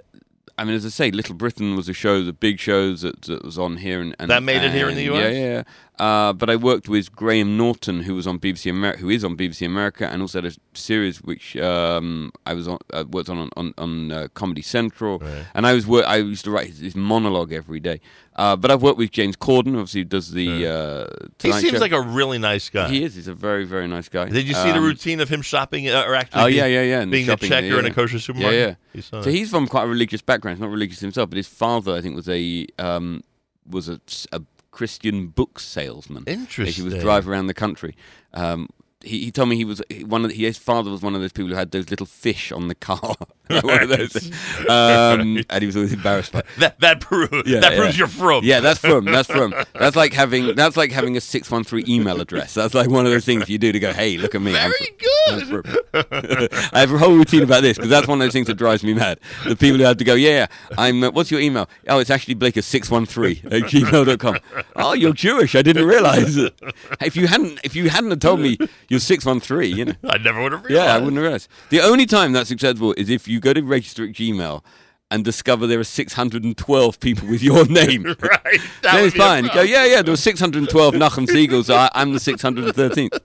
I mean, as I say, Little Britain was a show, the big shows that, that was on here, and, and That made it here in the US? Yeah, yeah. Uh, but I worked with Graham Norton, who was on BBC America, who is on BBC America, and also had a series which um, I was on, uh, worked on on, on, on uh, Comedy Central, and I was wor- I used to write his, his monologue every day. Uh, but I've worked with James Corden, obviously, who does the. Uh, He seems Show. like a really nice guy. He is. He's a very very nice guy. Did you see the Um, routine of him shopping uh, or actually? Oh being, yeah, yeah, yeah. Being the shopping, checker yeah, in a kosher supermarket. Yeah, yeah. You saw So that. he's from quite a religious background. He's not religious himself, but his father, I think, was a um, was a, a Christian book salesman. He was Interesting. driving around the country. Um, he, he told me he was one of the, his father was one of those people who had those little fish on the car. one of those. Um, and he was always embarrassed by. That that proves that proves you're from. Yeah, that's from. That's from. That's like having. That's like having a six one three email address. That's like one of those things you do to go, "Hey, look at me." Very good. I have a whole routine about this because that's one of those things that drives me mad. The people who have to go, "Yeah, yeah I'm. Uh, what's your email? Oh, it's actually Blake at six one three at gmail.com. Oh, you're Jewish. I didn't realize it. If you hadn't, if you hadn't told me you're six one three, you know, I never would have realized. yeah, I wouldn't have realized. The only time that's acceptable is if you go to register at Gmail and discover there are 612 people with your name. right. Then That would it's fine. You go, yeah, yeah, there were 612 Nachum Segals. So I, I'm the 613th.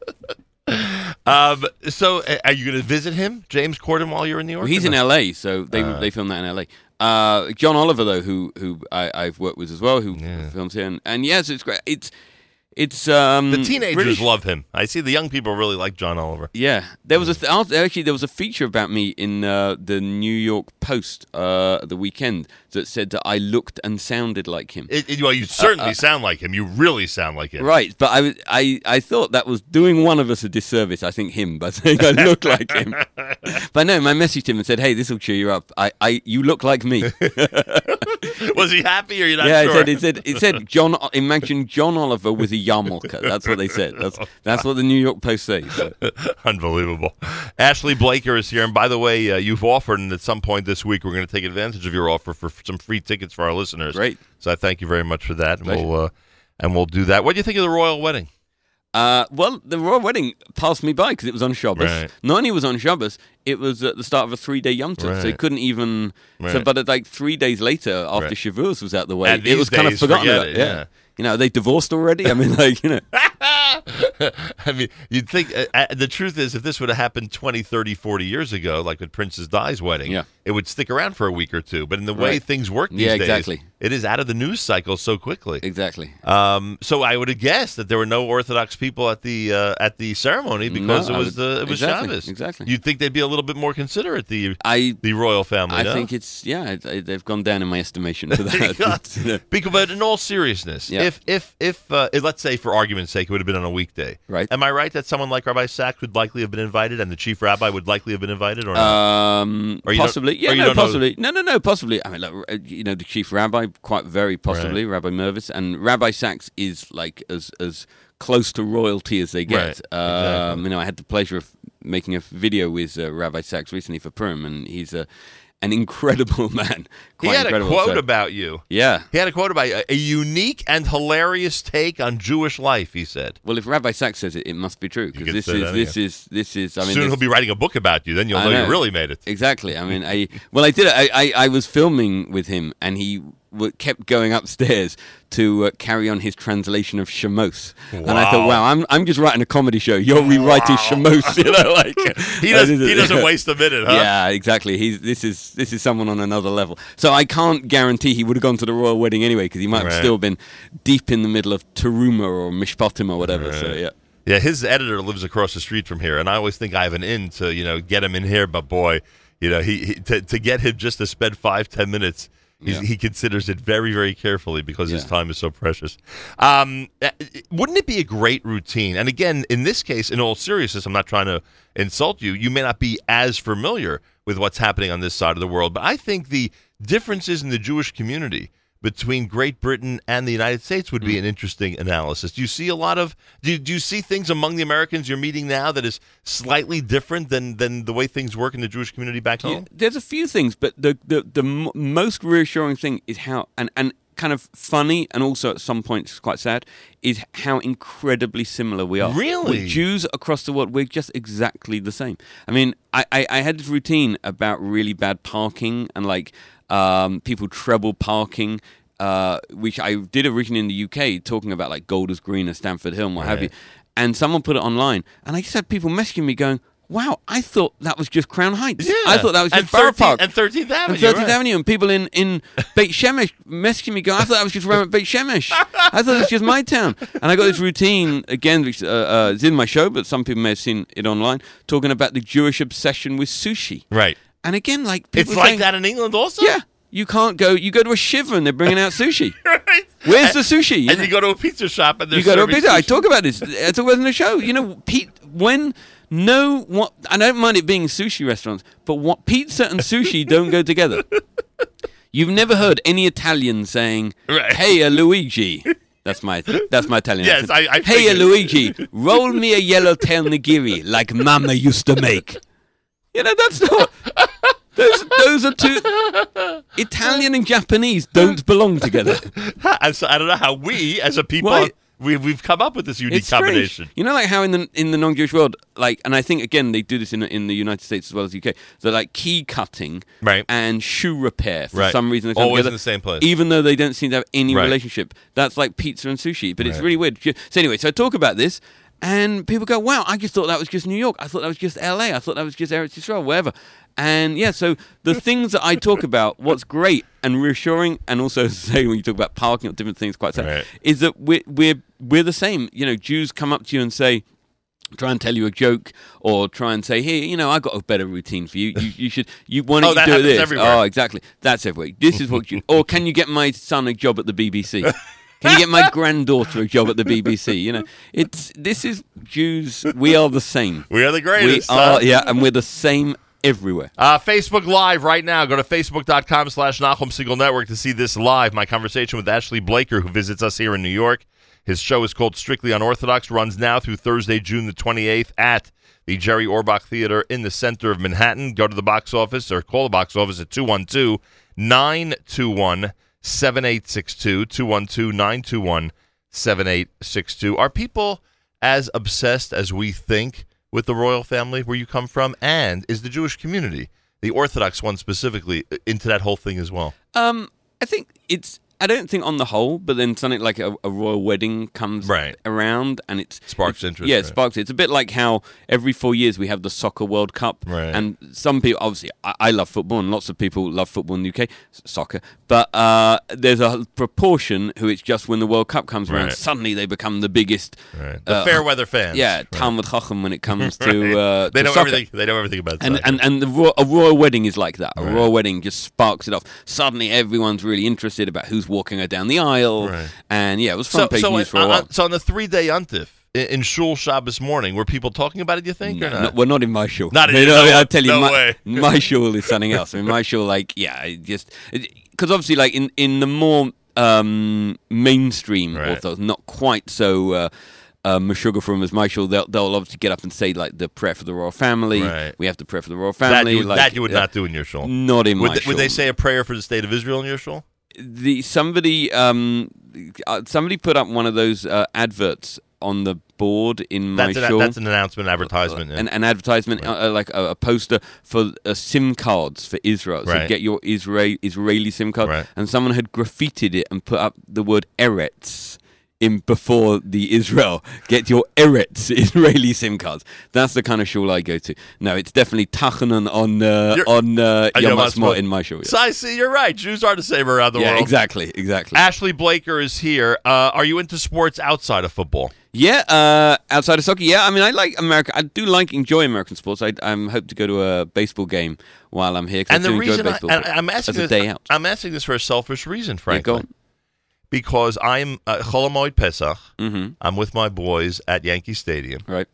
Um, so, are you going to visit him, James Corden, while you're in New York? Well, he's in no? LA, so they Uh. they filmed that in LA. Uh, John Oliver, though, who who I, I've worked with as well, who films here, and, and yes, it's great. It's it's um The teenagers really- love him. I see the young people really like John Oliver. Yeah, there was a th- actually there was a feature about me in uh, the New York Post uh, the weekend that said that I looked and sounded like him. It, it- well, you certainly Uh, uh, sound like him. You really sound like him. Right, but I, I I thought that was doing one of us a disservice. I think him by saying I look like him. But no, I messaged him and said, "Hey, this will cheer you up. I, I you look like me." Was he happy or you're not yeah, sure? it said it said it said John. Imagine John Oliver with a yarmulke. That's what they said. That's that's what the New York Post says. So. Unbelievable. Ashley Blaker is here. And by the way, uh, you've offered, and at some point this week, we're going to take advantage of your offer for some free tickets for our listeners. Great. So I thank you very much for that. And Pleasure. we'll, uh, and we'll do that. What do you think of the royal wedding? Uh, well, the royal wedding passed me by because it was on Shabbos. Right. Not only was on Shabbos, it was at the start of a three-day Yom Tov, so Right. it couldn't even. So, but like three days later, after Right. Shavuos was out the way, it was kind of forgotten about. it, yeah. yeah. You know, are they divorced already? I mean, like you know. I mean, you'd think uh, uh, the truth is, if this would have happened 20, 30, 40 years ago, like with Princess Di's wedding, Yeah. it would stick around for a week or two. But in the way Right. things work these Yeah, days, exactly. it is out of the news cycle so quickly. Exactly. Um, so I would have guessed that there were no Orthodox people at the uh, at the ceremony because No, it was would- the it was exactly, Shabbos. exactly. You'd think they'd be a little bit more considerate the I the royal family. I no? think it's yeah, they've gone down in my estimation for that. Because, but in all seriousness, Yeah. If if if uh, let's say for argument's sake, it would have been on a weekday, Right. Am I right that someone like Rabbi Sacks would likely have been invited, and the chief rabbi would likely have been invited, or not? Um, Or possibly, or yeah, you no, don't know- possibly, no, no, no, possibly. I mean, look, uh, you know, the chief rabbi, quite very possibly, Rabbi Mirvis, and Rabbi Sacks is like as as close to royalty as they get. Right, Um, exactly. You know, I had the pleasure of making a video with uh, Rabbi Sacks recently for Purim, and he's a an incredible man. he Quite had a quote so- about you. Yeah. He had a quote about you, a unique and hilarious take on Jewish life. He said. Well, if Rabbi Sacks says it, it must be true because this is that, this yeah. is this is. I mean, Soon this- he'll be writing a book about you. Then you'll I know, you really made it. Exactly. I mean, I well, I did. it. I I, I was filming with him, and he kept going upstairs to uh, carry on his translation of Shemos. And I thought, Wow. wow, I'm I'm just writing a comedy show. You're rewriting Shemos. You know, like He does- he doesn't waste a minute, huh? Yeah, exactly. He's this is this is someone on another level. So I can't guarantee he would have gone to the royal wedding anyway because he might have Right. still been deep in the middle of Teruma or Mishpatim or whatever. So yeah. Yeah, his editor lives across the street from here, and I always think I have an in to you know get him in here. But boy, you know he, he to, to get him just to spend five ten minutes, Yeah. he considers it very very carefully because his time is so precious. Um, uh, wouldn't it be a great routine? And again, in this case, in all seriousness, I'm not trying to insult you. You may not be as familiar with what's happening on this side of the world, but I think the differences in the Jewish community between Great Britain and the United States would Mm. be an interesting analysis. Do you see a lot of do, do you see things among the Americans you're meeting now that is slightly different than than the way things work in the Jewish community back home? Yeah, there's a few things, but the the the m- most reassuring thing is how and and kind of funny and also at some points quite sad is how incredibly similar we are. Really? We're Jews across the world, we're just exactly the same. I mean, I I, I had this routine about really bad parking and like um, people treble parking. uh, which I did originally in the UK, talking about like Golders Green and Stamford Hill and what have you. And someone put it online, and I just had people messaging me going, "Wow, I thought that was just Crown Heights. Yeah. I thought that was And just 13th Park and 13th Avenue, and 13th right. Avenue, and people in in Beit Shemesh messaging me going, "I thought that was just around Beit Shemesh. I thought it was just my town." And I got this routine again, which uh, uh, is in my show, but some people may have seen it online, talking about the Jewish obsession with sushi. Right. And again, like It's like saying, that in England also? Yeah. You can't go. You go to a shiva and they're bringing out sushi. Where's the sushi? And you go to a pizza shop and You go to a pizza. I talk about this. I talk about it in the show. You know, Pete. When no, what I don't mind it being sushi restaurants, but what pizza and sushi don't go together. You've never heard any Italian saying, Right. "Hey, uh, Luigi." That's my that's my Italian. Yes, accent. I- I hey, figured. Luigi, roll me a yellowtail nigiri like Mama used to make. You know, that's not. Those, those are two. Italian and Japanese don't belong together. I don't know how we, as a people, Why- we, we've come up with this unique It's strange. combination. You know, like how in the in the non-Jewish world, like, and I think again they do this in in the United States as well as UK. So like key cutting, Right. and shoe repair for Right. some reason they come Always together, in the same place. even though they don't seem to have any Right. relationship. That's like pizza and sushi, but it's Right. really weird. So anyway, so I talk about this. And people go, wow, I just thought that was just New York. I thought that was just LA. I thought that was just Eretz Yisrael, wherever. And yeah, so the things that I talk about, what's great and reassuring, and also say when you talk about parking or different things, quite sad, Right. is that we're we're we're the same. You know, Jews come up to you and say, try and tell you a joke, or try and say, hey, you know, I got a better routine for you. You, you should. You want Oh, that do this? everywhere. Oh, exactly. That's everywhere. This is what you. Or can you get my son a job at the BBC? Can you get my granddaughter a job at the BBC? You know, it's this is Jews. We are the same. We are the greatest, We are, huh? yeah, and we're the same everywhere. Uh, Facebook Live right now. Go to facebook.com slash Nachum Segal Network to see this live. My conversation with Ashley Blaker, who visits us here in New York. His show is called Strictly Unorthodox, runs now through Thursday, June the 28th at the Jerry Orbach Theater in the center of Manhattan. Go to the box office or call the box office at 212 921 7862. 212 921 7862. Are people as obsessed as we think with the royal family where you come from? And is the Jewish community, the Orthodox one specifically, into that whole thing as well? Um, I think it's. I don't think on the whole, but then something like a, a royal wedding comes Right. around and it's Sparks interest, Yeah, it sparks it. It's a bit like how every four years we have the soccer World Cup, Right. and some people obviously I, I love football and lots of people love football in the UK, soccer. But uh, there's a proportion who it's just when the World Cup comes around, Right. suddenly they become the biggest, Right. The uh, fair weather fans. Yeah, Right. Talmud Chacham when it comes to uh, they to know soccer. everything. They know everything about And soccer. and and the ro- a royal wedding is like that. A royal wedding just sparks it off. Suddenly, everyone's really interested about who's walking her down the aisle. Right. And yeah, it was front page so, news for a on, while. so on the three day yontif in, Shul Shabbos morning, were people talking about it? You think or not? no, well, not in my shul. Not in You your- know, no- I tell you, no my, way. my shul is something else. I mean, my shul, like, yeah, it just because obviously, like in in the more um, mainstream Right. Orthodox, not quite so. Uh, uh, Meshuggah frum as my shul, they'll, they'll obviously get up and say like the prayer for the royal family. Right. We have to pray for the royal that family. you, like, that you would uh, not do in your shul. Not in would my they, Would they say a prayer for the state of Israel in your shul? The somebody um uh, somebody put up one of those uh, adverts on the board in my That's an, shul. that's an announcement, advertisement. yeah. an, an advertisement, uh, uh, like a, a poster for uh, SIM cards for Israel. So Right. get your Israel Israeli SIM card. Right. And someone had graffitied it and put up the word Eretz in before the Israel. Get your Eretz Israeli SIM cards. That's the kind of shul I go to. No, it's definitely Tachanun on uh, You're- on uh, Yom Ha'atzmaut in my shul. Yeah, So I see you're right. Jews are the same around the Yeah, world. exactly, exactly. Ashley Blaker is here. Uh, are you into sports outside of football? Yeah, uh, outside of soccer, yeah. I mean, I like America. I do like enjoy American sports. I um, hope to go to a baseball game while I'm here. And I the do reason enjoy I, baseball and but I'm asking as this, day out. I'm asking this for a selfish reason, Yeah, frankly. on. Because I'm uh, Chol Hamoed Pesach. Mhm. I'm with my boys at Yankee Stadium. Right.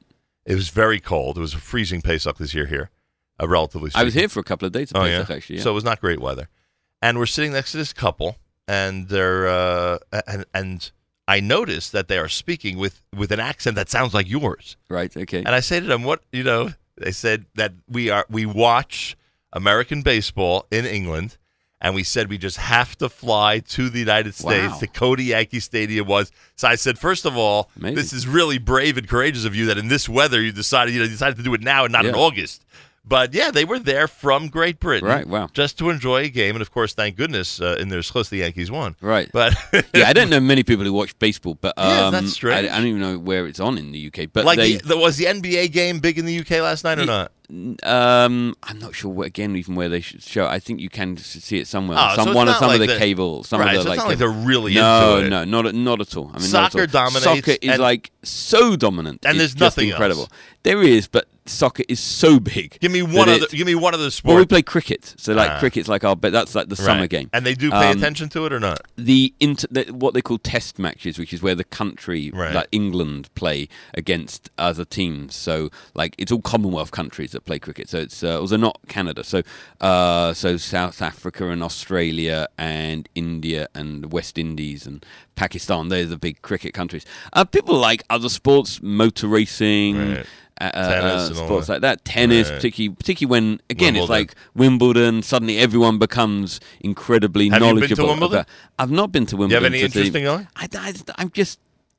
It was very cold. It was a freezing Pesach this year here, uh, relatively. I was here for a couple of days. Of Oh Pesach, yeah, actually. Yeah. So it was not great weather, and we're sitting next to this couple, and they're uh, and and I noticed that they are speaking with with an accent that sounds like yours. right. Okay. And I say to them, "What you know?" They said that we are we watch American baseball in England, and we said we just have to fly to the United States Wow. to Cody Yankee Stadium was. So I said, first of all, Amazing. this is really brave and courageous of you that in this weather you decided you know you decided to do it now and not in August But yeah, they were there from Great Britain, Right, wow. just to enjoy a game, and of course, thank goodness, uh, in their close the Yankees won. Right. But yeah, I don't know many people who watch baseball, but um, Yeah, that's I, strange. I don't even know where it's on in the UK. But like, they, the, was the NBA game big in the UK last night or not? um, I'm not sure what, again even where they should show. I think you can see it somewhere. Oh, on so some it's one of some like of the the- cable. Some Right, of the so it's like not like they're really no, into it. no, not at- not at all. I mean, Soccer dominates Soccer is like so dominant, And It's there's nothing else. incredible. There is, but soccer is so big. Give me one other. it- Give me one other Well, sport. we play cricket, so like Ah. cricket's like our, but that's like the summer Right. game, and they do pay Um, attention to it or not? the, inter- the what they call test matches, which is where the country, Right. like England, play against other teams. So, like, it's all Commonwealth countries that play cricket. So it's uh, also not Canada. So, uh, so South Africa and Australia and India and West Indies and Pakistan. They're the big cricket countries. Uh, people like other sports, motor racing. Right. Uh, uh, sports like that, tennis, Right. particularly, particularly when again it's like Wimbledon. Suddenly, everyone becomes incredibly Have you been to knowledgeable. Wimbledon? I've not been to Do you Wimbledon. have any to interest see- in going? I, am just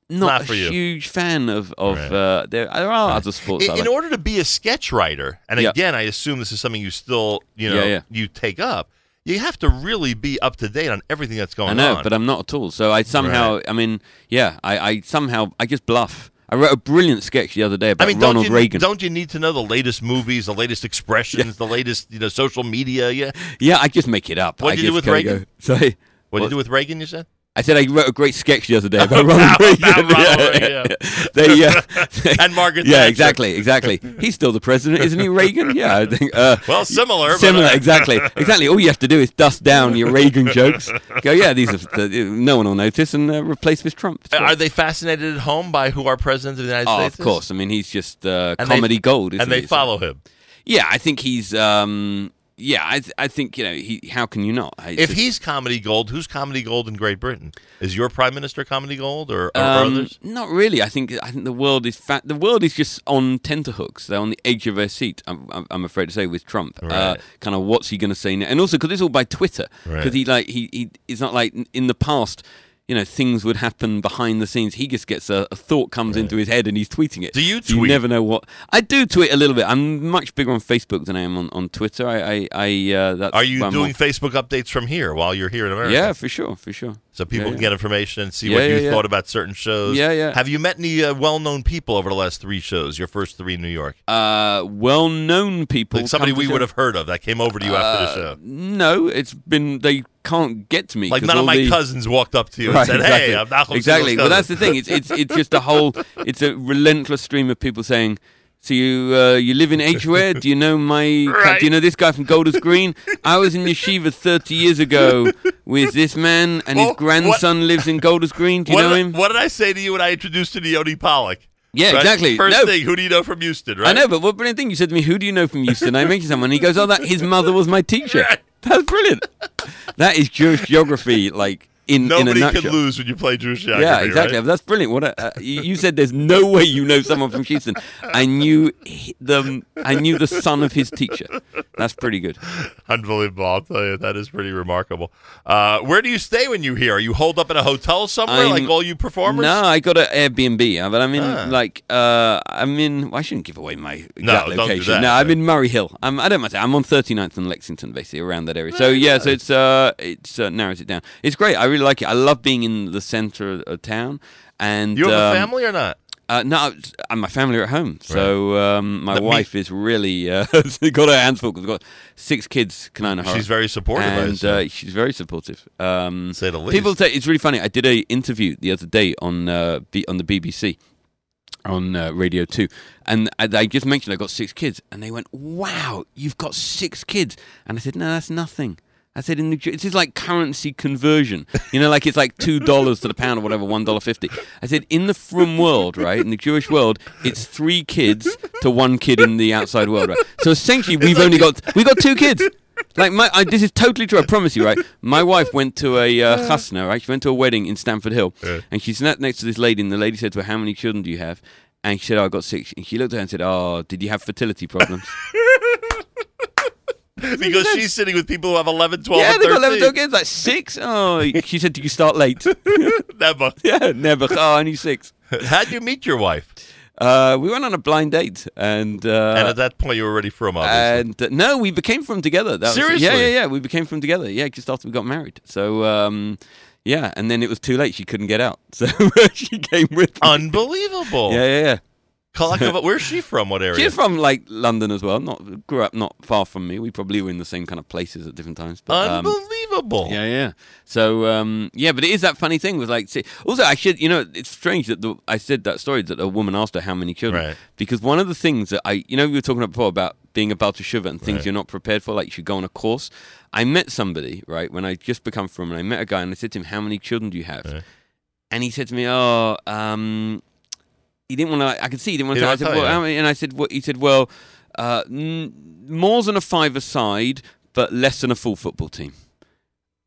not, Not a huge fan of of. Right. Uh, there, there are other sports. In, I in order to be a sketch writer, and Yeah. again, I assume this is something you still, you know, Yeah, yeah. you take up. You have to really be up to date on everything that's going I know, on. but I'm not at all. So I somehow, I mean, yeah, I, I somehow, I just bluff. I wrote a brilliant sketch the other day about I mean, Ronald don't you, Reagan. Don't you need to know the latest movies, the latest expressions, the latest, you know, social media? Yeah. Yeah, I just make it up. What did you do with Reagan? Go, sorry. What did you do with Reagan? You said. I said I wrote a great sketch the other day about Ronald Reagan. Ronald Yeah, Reagan, yeah. yeah. They, uh, And Margaret Yeah, Thatcher. exactly, exactly. He's still the president, isn't he, Reagan? Yeah, I think. Uh, Well, similar, but, Similar, uh, exactly, exactly. All you have to do is dust down your Reagan jokes. Go, yeah, these are no one will notice, and uh, replace with Trump. It's Are they fascinated at home by who our president of the United States? Oh, States of is? course. I mean, he's just uh, And they- comedy gold, isn't and they he? Follow him. Yeah, I think he's. Um, yeah, I, th- I think you know. He, how can you not? It's If just- he's comedy gold, who's comedy gold in Great Britain? Is your prime minister comedy gold, or, or Um, others? Not really. I think I think the world is fat. The world is just on tenterhooks. They're on the edge of their seat. I'm, I'm, I'm afraid to say with Trump. Uh, Right. kind of what's he going to say now? And also because it's all by Twitter. Because Right. he like he, he it's not like in the past. You know, things would happen behind the scenes. He just gets a, a thought comes into his head and he's tweeting it. Do you So You never know what. I do tweet a little bit. I'm much bigger on Facebook than I am on, on Twitter. I, I, I uh, that's Are you doing Facebook updates from here while you're here in America? Yeah, for sure, for sure. So people Yeah, can get information and see Yeah, what you yeah, yeah. thought about certain shows. Yeah, yeah. Have you met any uh, well-known people over the last three shows? Your first three in New York. Uh, well-known people. Like somebody we would have heard of that came over to you after the Uh, show. No, it's been they can't get to me. Like none of my the- cousins walked up to you and said, exactly. "Hey, I'm Nachum exactly." Well, that's the thing. It's it's it's just a whole. It's a relentless stream of people saying. So you uh, you live in Edgware? Do you know my? Do you know this guy from Golders Green? I was in yeshiva thirty years ago with this man, and his Well, grandson lives in Golders Green. Do you what, know did, him? what did I say to you when I introduced you to Yoni Pollock? Yeah, Right? exactly. First No. thing, who do you know from Houston? Right? I know, but what brilliant thing you said to me? Who do you know from Houston? I mentioned someone. And He goes, "Oh, that his mother was my teacher." That's brilliant. That is Jewish geography, like in in a Nobody nutshell. can lose when you play Jewish geography. Yeah, exactly. right? That's brilliant. What a, uh, you said there's no way you know someone from Houston. I knew he- the I knew the son of his teacher. That's pretty good. Unbelievable. I'll tell you, that is pretty remarkable. Uh, where do you stay when you here? Are you holed up in a hotel somewhere, I'm- like all you performers? No, I got an Airbnb, uh, but I'm in Ah. like uh, I'm in. Well, I shouldn't give away my exact do location. that. No, I'm in Murray Hill. I'm, I don't mind. I'm on 39th and Lexington, basically around that area. So yeah, so it's uh, it's uh, narrows it down. It's great. I really like it. I love being in the center of, town. And You have a um, family or not? Uh, no, it's- uh, my family are at home. So um, my That me- wife is really uh, got her hands full. We've got six kids. She's very supportive, and uh, she's very supportive. Um, Say the least. People say it's really funny. I did a interview the other day on uh, B- on the BBC on uh, Radio Two, and I, I just mentioned I got six kids, and they went, "Wow, you've got six kids," and I said, "No, that's nothing." I said, "In the Ju- this is like currency conversion, you know, like it's like two dollars to the pound or whatever, one dollar fifty. I said, "In the from world, right, in the Jewish world, it's three kids to one kid in the outside world, right? So essentially, we've only got we got two kids." Like my, I, this is totally true. I promise you, right? My wife went to a uh, chasna, right? She went to a wedding in Stamford Hill, and she sat next to this lady, and the lady said to her, "How many children do you have?" And she said, "Oh, I got six. And she looked at her and said, "Oh, did you have fertility problems?" because she's sitting with people who have 11, 12, yeah, and they got 13. 11 kids, like six. Oh, she said, "Did you start late?" never. Yeah, never. Oh, only six. How'd you meet your wife? Uh, we went on a blind date, and uh, and at that point, you were already frum, obviously. and uh, no, we became frum together. That was- Seriously? yeah, yeah, yeah. We became frum together. Yeah, just after we got married. So, um, yeah, and then it was too late. She couldn't get out, so she came with. Me. Unbelievable. Yeah, yeah, yeah. Where's she from? What area? She's from like London as well. Not grew up not far from me. We probably were in the same kind of places at different times. But, um, Unbelievable. yeah, yeah. So um, yeah, but it is that funny thing with like. See, also, I should you know it's strange that the, I said that story that a woman asked her how many children Right. because one of the things that I you know we were talking about before about being a baal teshuva and things Right. you're not prepared for like you should go on a course. I met somebody right when I just become frum and I met a guy and I said to him how many children do you have, and he said to me oh um he didn't want to. I could see he didn't want to. I said, well. And I said, what? He said, well, uh, n- more than a five aside, but less than a full football team.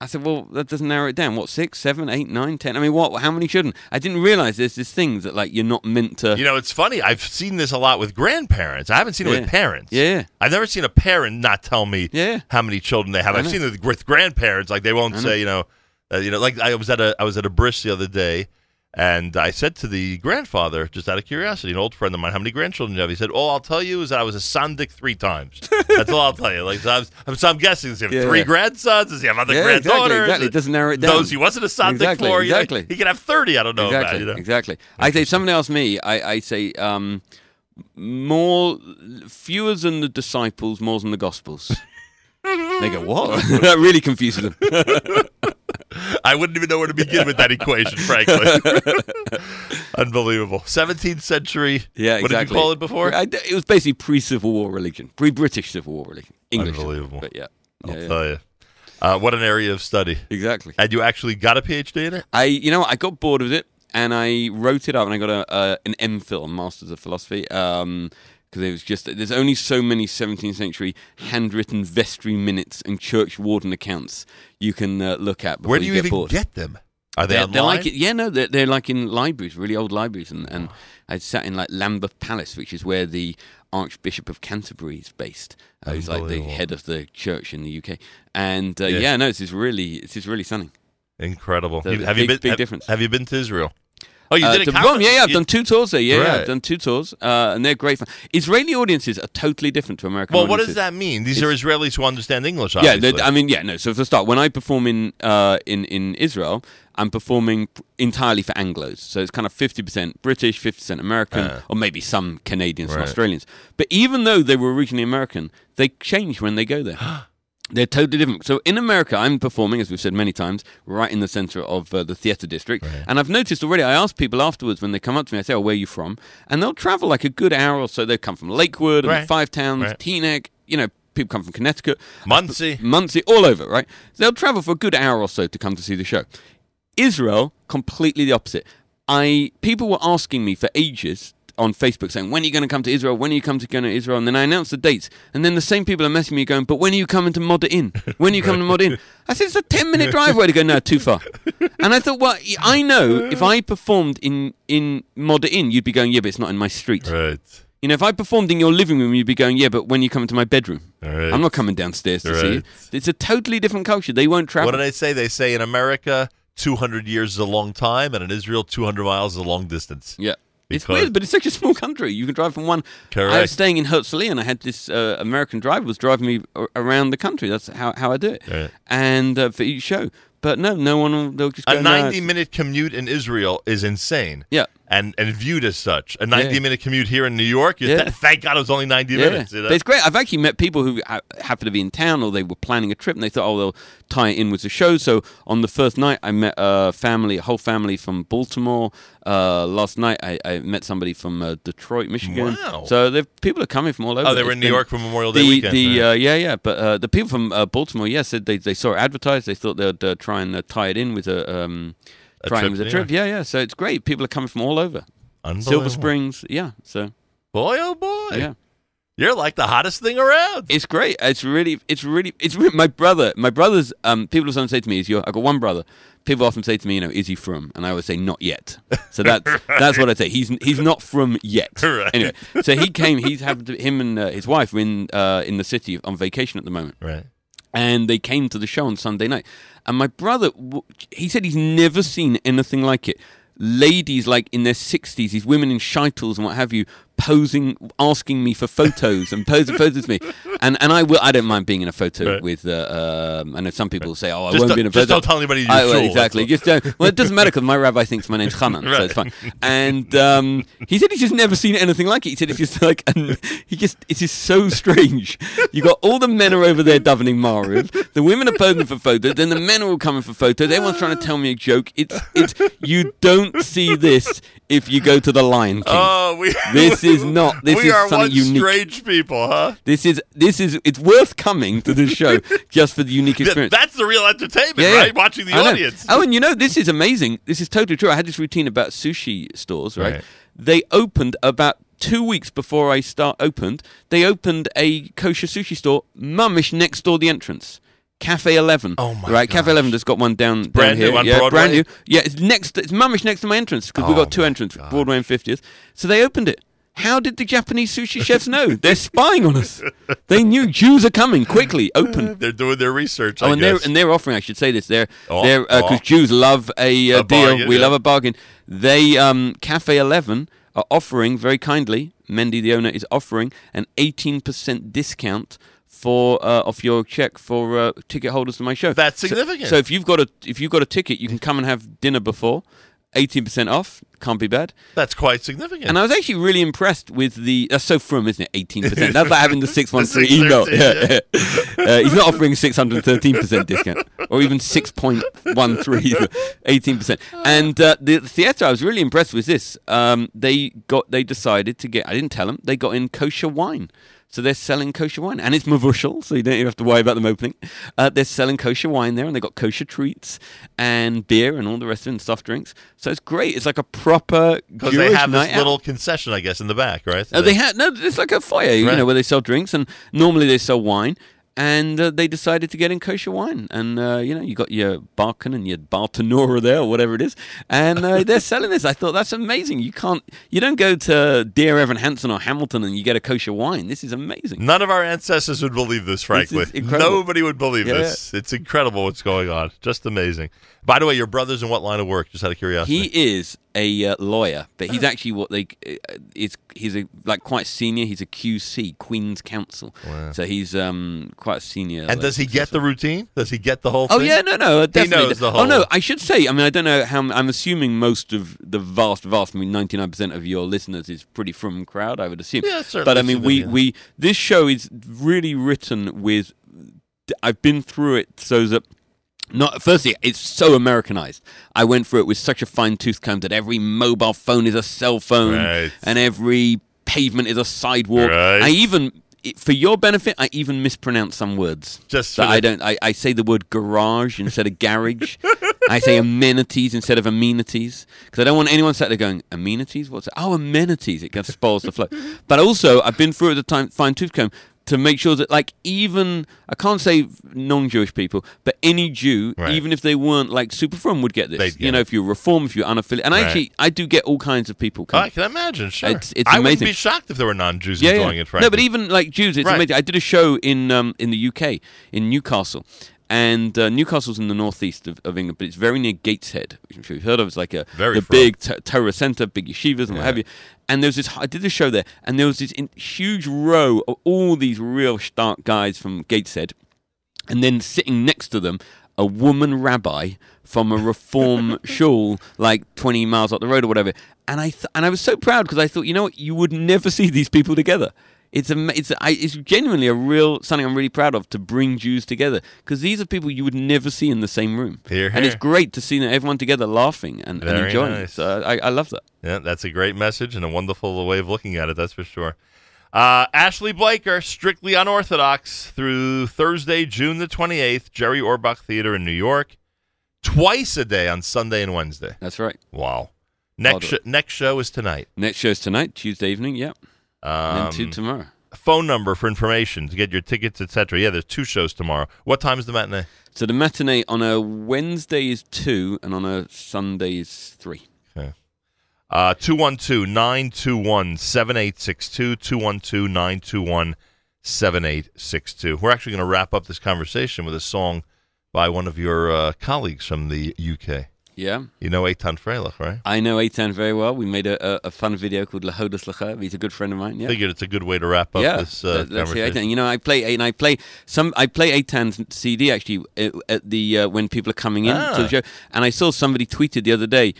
I said, well, that doesn't narrow it down. What six, seven, eight, nine, ten? I mean, what? How many children? I didn't realize there's this things that like you're not meant to. You know, it's funny. I've seen this a lot with grandparents. I haven't seen it with parents. Yeah. I've never seen a parent not tell me Yeah. how many children they have. I've seen it with grandparents. Like they won't say, you know, uh, you know, like I was at a I was at a bris the other day, and I said to the grandfather, just out of curiosity, an old friend of mine, how many grandchildren do you have? He said, "All I'll tell you is that I was a sandek three times. That's all I'll tell you." Like so, I'm, so I'm guessing does he have Yeah, three yeah. grandsons? Does he have other Yeah, exactly, granddaughters? exactly. It doesn't narrow it down. Those he wasn't a sandek Exactly, for. exactly. he could have thirty. I don't know exactly, about. You know? exactly. I say somebody asked me. I, I say um, more, fewer than the disciples, more than the gospels. They go, what? that really confuses them. I wouldn't even know where to begin with that equation, frankly. Unbelievable. 17th century. Yeah, exactly. What did you call it before? I, it was basically pre-Civil War religion, pre-British Civil War religion, English. Unbelievable. But yeah, I'll yeah, yeah. tell you. Uh, what an area of study. Exactly. And you actually got a PhD in it? I, you know, what, I got bored with it, and I wrote it up, and I got a uh, an MPhil, a Masters of Philosophy, because it was just there's only so many 17th century handwritten vestry minutes and church warden accounts you can uh, look at. Where do you get even bored. get them? Are they they're, online? they're like it, yeah, no, they're, they're like in libraries, really old libraries, and, and I sat in like Lambeth Palace, which is where the Archbishop of Canterbury is based. Uh, he's like the head of the church in the UK, and uh, Yes. yeah, no, it's just really, it's just really stunning. Incredible. So You- have you been? big have, difference. Have you been to Israel? Oh, you Uh, did a to? Rome, yeah, yeah, I've You- done two tours there. Yeah, yeah, I've done two tours, uh, and they're great fun. Israeli audiences are totally different to American. Well, what does that mean? These It's- are Israelis who understand English. Yeah, Obviously. they- I mean, yeah, no. So for start, when I perform in uh, in in Israel, I'm performing entirely for Anglo's. So it's kind of fifty percent British, fifty percent American, Uh. or maybe some Canadians and Australians. But even though they were originally American, they change when they go there. They're totally different. So in America, I'm performing, as we've said many times, right in the center of uh, the theater district. And I've noticed already, I ask people afterwards when they come up to me, I say, oh, where are you from? And they'll travel like a good hour or so. They'll come from Lakewood and Right. Five Towns, Right. Teaneck, you know, people come from Connecticut. Monsey. Monsey, all over, right? They'll travel for a good hour or so to come to see the show. Israel, completely the opposite. I people were asking me for ages on Facebook saying, "When are you going to come to Israel? When are you come to go to Israel?" And then I announced the dates, and then the same people are messaging me going, "But when are you coming to Modi'in? When are you coming to Modi'in?" I said, "It's a ten minute drive away to go. No, too far." And I thought, well, I know if I performed in in Modi'in, you'd be going, "Yeah, but it's not in my street." Right. You know, if I performed in your living room, you'd be going, "Yeah, but when you come to my bedroom?" Right. I'm not coming downstairs to see you. It's a totally different culture. They won't travel. What do they say? They say in America, 200 years is a long time, and in Israel, 200 miles is a long distance. Yeah. It's weird, but it's such a small country. You can drive from one. Correct. I was staying in Herzliya, and I had this uh, American driver was driving me around the country. That's how, how I do it. Right. And uh, for each show, but no, no one. will- They'll just go, A ninety-minute commute in Israel is insane. Yeah. And and viewed as such. A 90 Yeah. minute commute here in New York, Yeah. th- thank God it was only 90 Yeah, minutes. You know? it's great. I've actually met people who ha- happen to be in town, or they were planning a trip, and they thought, oh, they'll tie it in with the show. So on the first night, I met a family, a whole family from Baltimore. Uh, last night, I, I met somebody from uh, Detroit, Michigan. Wow. So the people are coming from all over. Oh, they were It's in New York for Memorial Day the, weekend, The uh, yeah, yeah, but uh, the people from uh, Baltimore, yeah, said they, they saw it advertised. They thought they'd uh, try and uh, tie it in with a um, A try trip with a trip. Yeah, yeah. So it's great. People are coming from all over. Unbelievable. Silver Springs, yeah. So Boy, oh boy. yeah. You're like the hottest thing around. It's great. It's really, it's really, it's really, my brother. My brother's. Um, people often say to me, "Is your?" I got one brother. People often say to me, "You know, is he frum?" And I always say, "Not yet." So that's that's what I say. He's he's not frum yet. Right. Anyway, so he came. He's happened to him and uh, his wife were in uh, in the city on vacation at the moment. Right. And they came to the show on Sunday night. And my brother, he said he's never seen anything like it. ladies like in their sixties, these women in shaitels and what have you, posing, asking me for photos and posing photos with me. And and I will. I don't mind being in a photo Right. with. Uh, um, I know some people say, "Oh, I Just won't be in a just photo." don't tell anybody you're I- well, exactly. Just don't. Well, it doesn't matter because my rabbi thinks my name's Hanan, so it's fine. And um, he said he's just never seen anything like it. He said it's just like, and he just it's so strange. You got all the men are over there davening Maariv, the women are posing for photos, then the men are all coming for photos. Everyone's trying to tell me a joke. It's it's you don't see this if you go to the Lion King. Oh, we. This is not. This we is are something one unique. strange people, huh? This is this is it's worth coming to this show just for the unique experience. That's the real entertainment, Yeah, yeah. right? Watching the I know. audience. Oh, and you know this is amazing. This is totally true. I had this routine about sushi stores, right? Right. They opened about two weeks before I start opened. They opened a kosher sushi store, mamash next door the entrance. Cafe Eleven. Oh my Right, Cafe Eleven has got one down, down brand new here. on yeah, Broadway? brand new. Yeah, it's next. It's mamash next to my entrance because we've Oh got two entrances, Broadway and Fiftieth. So they opened it. How did the Japanese sushi chefs know? They're spying on us. They knew Jews are coming. Quickly, open. They're doing their research. Oh, I and they're and they're offering. I should say this. They're Oh, they're because oh. Jews love a, uh A deal. bargain, we yeah. love a bargain. They um, Cafe Eleven are offering very kindly. Mendy, the owner, is offering an eighteen percent discount for uh, off your check for uh, ticket holders to my show. That's significant. So, if you've got a if you've got a ticket, you can come and have dinner before. Eighteen percent off can't be bad. That's quite significant. And I was actually really impressed with the. That's so frum isn't it? Eighteen percent. That's like having the six one three 613, email. yeah. Yeah, uh, he's not offering six hundred thirteen percent discount, or even six point one three, eighteen percent. And uh, the theatre, I was really impressed with this. Um, they got, they decided to get. I didn't tell them. They got in kosher wine. So they're selling kosher wine, and it's mevushal, so you don't even have to worry about them opening. Uh, they're selling kosher wine there, and they've got kosher treats and beer and all the rest of it, and soft drinks. So it's great. It's like a proper Because they have this out. little concession, I guess, in the back, right? Uh, they had no. It's like a foyer, you know, where they sell drinks, and normally they sell wine. And uh, they decided to get in kosher wine, and uh, you know, you got your Barkan and your Bartenura there, or whatever it is, and uh, they're selling this. I thought that's amazing. You can't, you don't go to Dear Evan Hansen or Hamilton and you get a kosher wine. This is amazing. None of our ancestors would believe this, frankly. is incredible. Nobody would believe Yeah, this. It's incredible what's going on. Just amazing. By the way, your brother's in what line of work? Just out of curiosity. He is a uh, lawyer, but he's actually what they uh, is. He's a like quite senior. He's a QC, Queen's Counsel. Wow. So he's um quite a senior. and like, does he get the routine? Does he get the whole Oh thing? yeah, no, no, definitely. He knows the whole. Oh no, I should say. I mean, I don't know how. I'm assuming most of the vast, vast. I mean, 99 percent of your listeners is pretty frum crowd. I would assume. Yeah, certainly But I mean, we we this show is really written with. I've been through it so that. Not firstly, it's so Americanized. I went through it with such a fine tooth comb that every mobile phone is a cell phone, Right. and every pavement is a sidewalk. Right. I even, for your benefit, I even mispronounce some words. Just that I don't. I, I say the word garage instead of garage. I say amenities instead of amenities because I don't want anyone sat there going amenities. What's that? Oh, amenities. It just spoils the flow. But also, I've been through it with a time fine tooth comb to make sure that, like, even I can't say non-Jewish people, but any Jew, Right. even if they weren't like super frum, would get this. They'd you know, if you're reform, if you're unaffiliated, and Right. actually, I do get all kinds of people. Oh, Come. I can imagine. Sure. It's- it's I wouldn't be shocked if there were non-Jews yeah, enjoying yeah. it. Frankly. No, but even like Jews, it's Right. amazing. I did a show in um, in the UK in Newcastle, and uh, Newcastle's in the northeast of, of England, but it's very near Gateshead, which I'm sure you've heard of. It's like a Very the big t- Torah center, big yeshivas, and what have you. And there was this. I did this show there, and there was this in, huge row of all these real stark guys from Gateshead, and then sitting next to them, a woman rabbi from a reform shul like 20 miles up the road or whatever. And I th- and I was so proud because I thought, you know what, you would never see these people together. It's a, it's I, it's genuinely a real something I'm really proud of to bring Jews together because these are people you would never see in the same room. Here, And it's great to see everyone together laughing and, and enjoying it. nice. So I, I love that. Yeah, that's a great message and a wonderful way of looking at it. That's for sure. Uh, Ashley Blaker, strictly unorthodox, through Thursday, June the twenty eighth, Jerry Orbach Theater in New York, twice a day on Sunday and Wednesday. That's right. Wow. Next sh- next show is tonight. Next show is tonight, Tuesday evening. Yep. And then two Um, tomorrow. Phone number for information to get your tickets, etc. Yeah, there's two shows tomorrow. What time is the matinee? So the matinee on a Wednesday is two, and on a Sunday is three. Okay. Uh, 212 921 7862. 212 921 7862. We're actually going to wrap up this conversation with a song by one of your uh, colleagues from the UK. Yeah. You know Eitan Freilich, right? I know Eitan very well. We made a, a, a fun video called Lahodas Lacha. He's a good friend of mine. Yeah. Figured it's a good way to wrap up yeah, this uh, that- conversation. You know, I play and I play some. I play Eitan's CD actually uh, at the uh, when people are coming in to Ah. the show. And I saw somebody tweeted the other day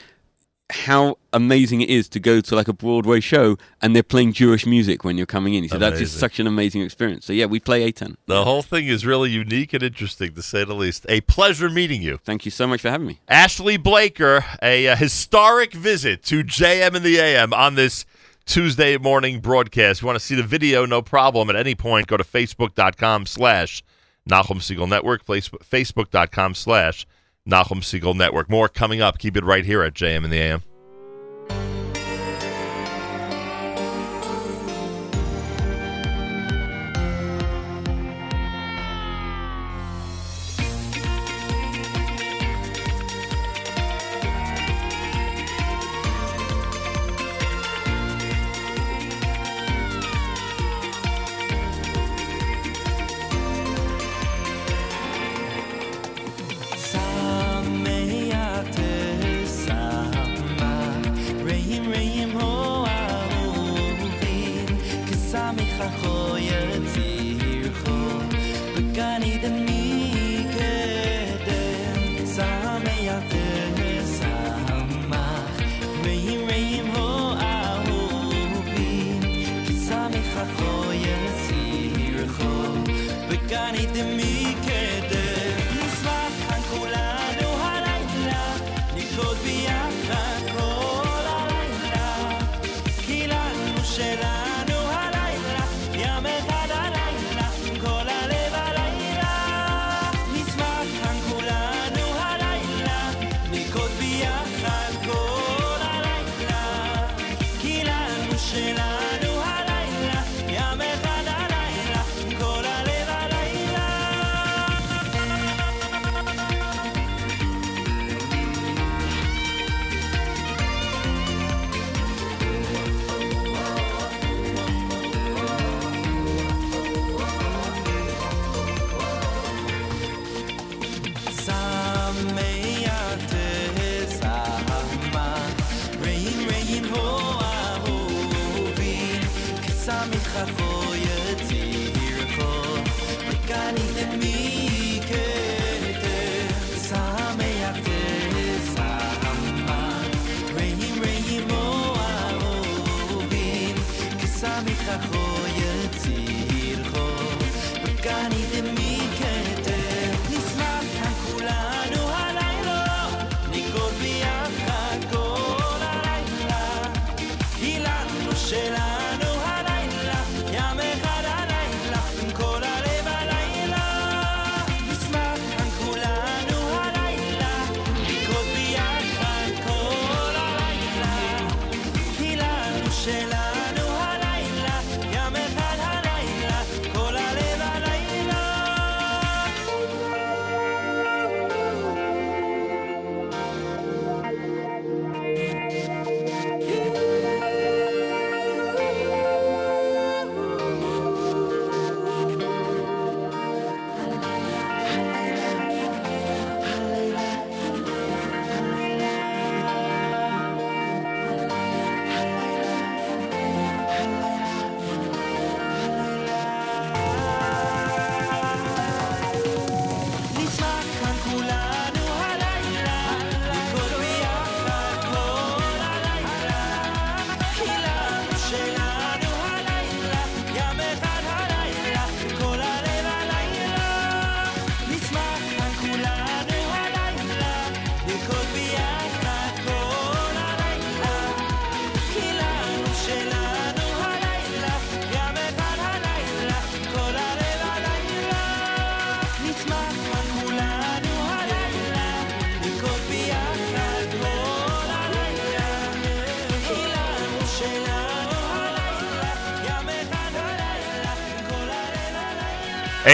how amazing it is to go to like a Broadway show and they're playing Jewish music when you're coming in. He said that's just such an amazing experience. So yeah, we play Eitan. The whole thing is really unique and interesting, to say the least. A pleasure meeting you. Thank you so much for having me. Ashley Blaker, a uh, historic visit to JM and the AM on this Tuesday morning broadcast. You want to see the video? No problem. At any point, go to facebook.com slash Nachum Segal Network, facebook.com slash Nachum Segal Network. More coming up. Keep it right here at JM in the AM.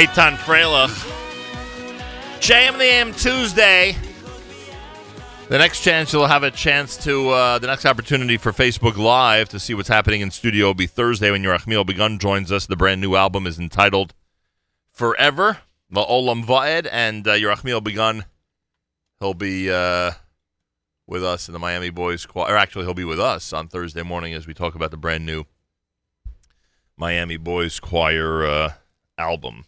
Eitan Freilich. JM the AM Tuesday. The next chance you'll have a chance to, uh, the next opportunity for Facebook Live to see what's happening in studio will be Thursday when Yerachmiel Begun joins us. The brand new album is entitled Forever, the Olam Vaed, and uh, Yerachmiel Begun, he'll be uh, with us in the Miami Boys Choir. Or actually, he'll be with us on Thursday morning as we talk about the brand new Miami Boys Choir uh, album.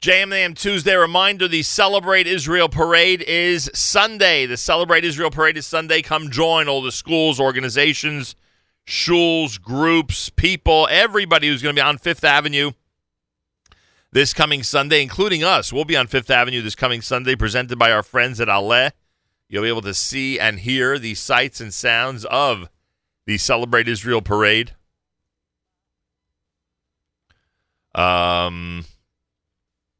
JMAM Tuesday reminder the Celebrate Israel Parade is Sunday. The Celebrate Israel Parade is Sunday. Come join all the schools, organizations, shuls, groups, people, everybody who's going to be on Fifth Avenue this coming Sunday, including us. We'll be on Fifth Avenue this coming Sunday, presented by our friends at Ale. You'll be able to see and hear the sights and sounds of the Celebrate Israel Parade. Um,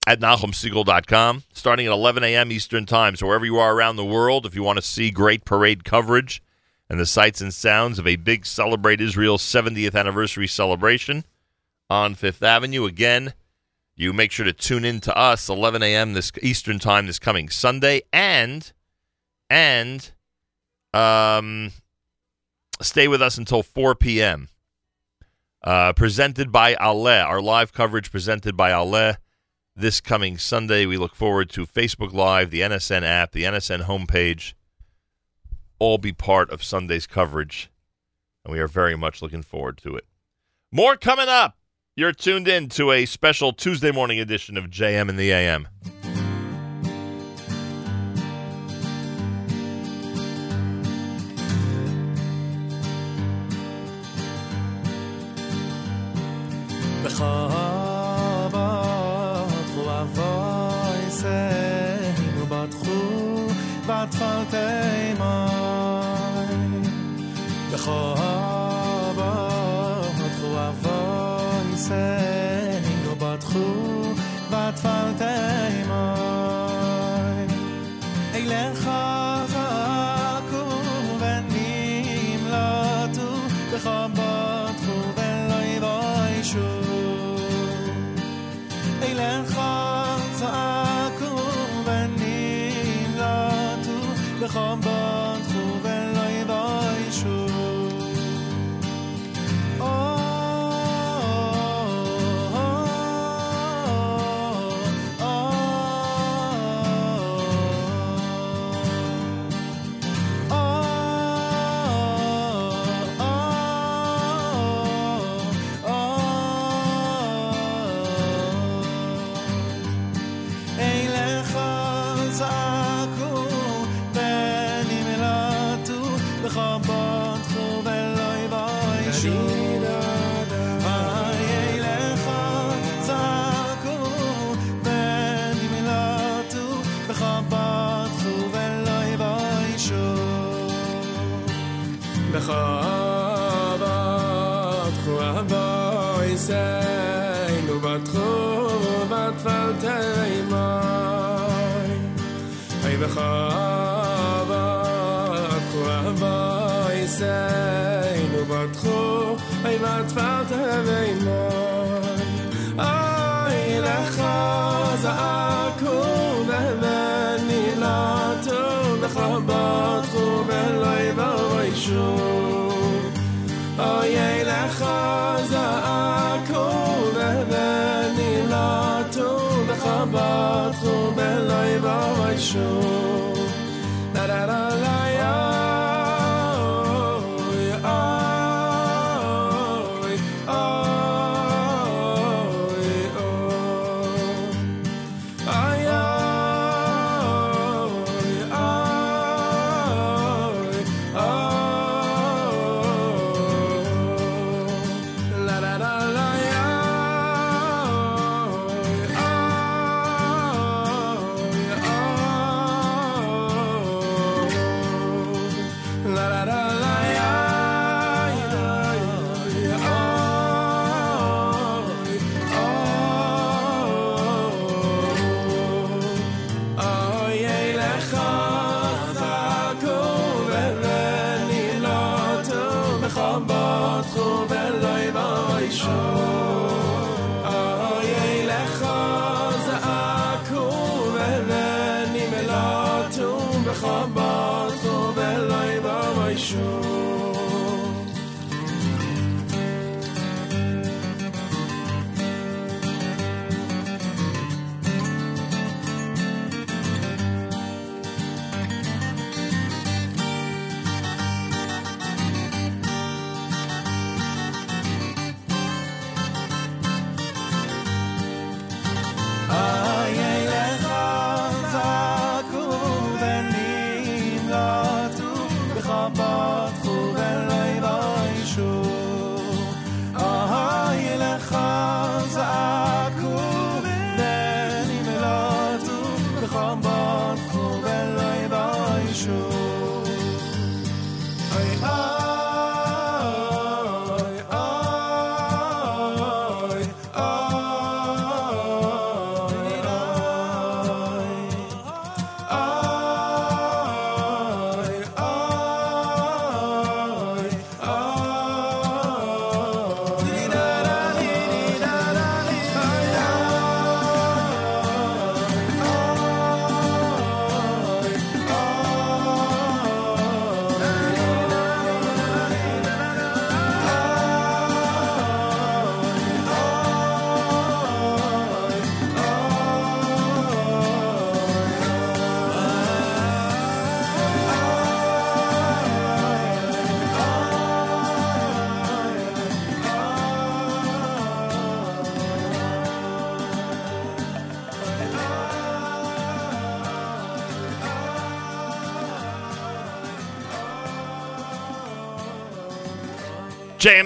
at NachumSegal.com, starting at 11 a.m. Eastern Time. So wherever you are around the world, if you want to see great parade coverage and the sights and sounds of a big Celebrate Israel 70th anniversary celebration on Fifth Avenue, again, you make sure to tune in to us 11 a.m. this Eastern Time this coming Sunday, and and um, stay with us until 4 p.m. Uh, presented by Ale, our live coverage presented by Ale this coming Sunday. We look forward to Facebook Live, the NSN app, the NSN homepage, all be part of Sunday's coverage, and we are very much looking forward to it. More coming up. You're tuned in to a special Tuesday morning edition of JM in the AM. for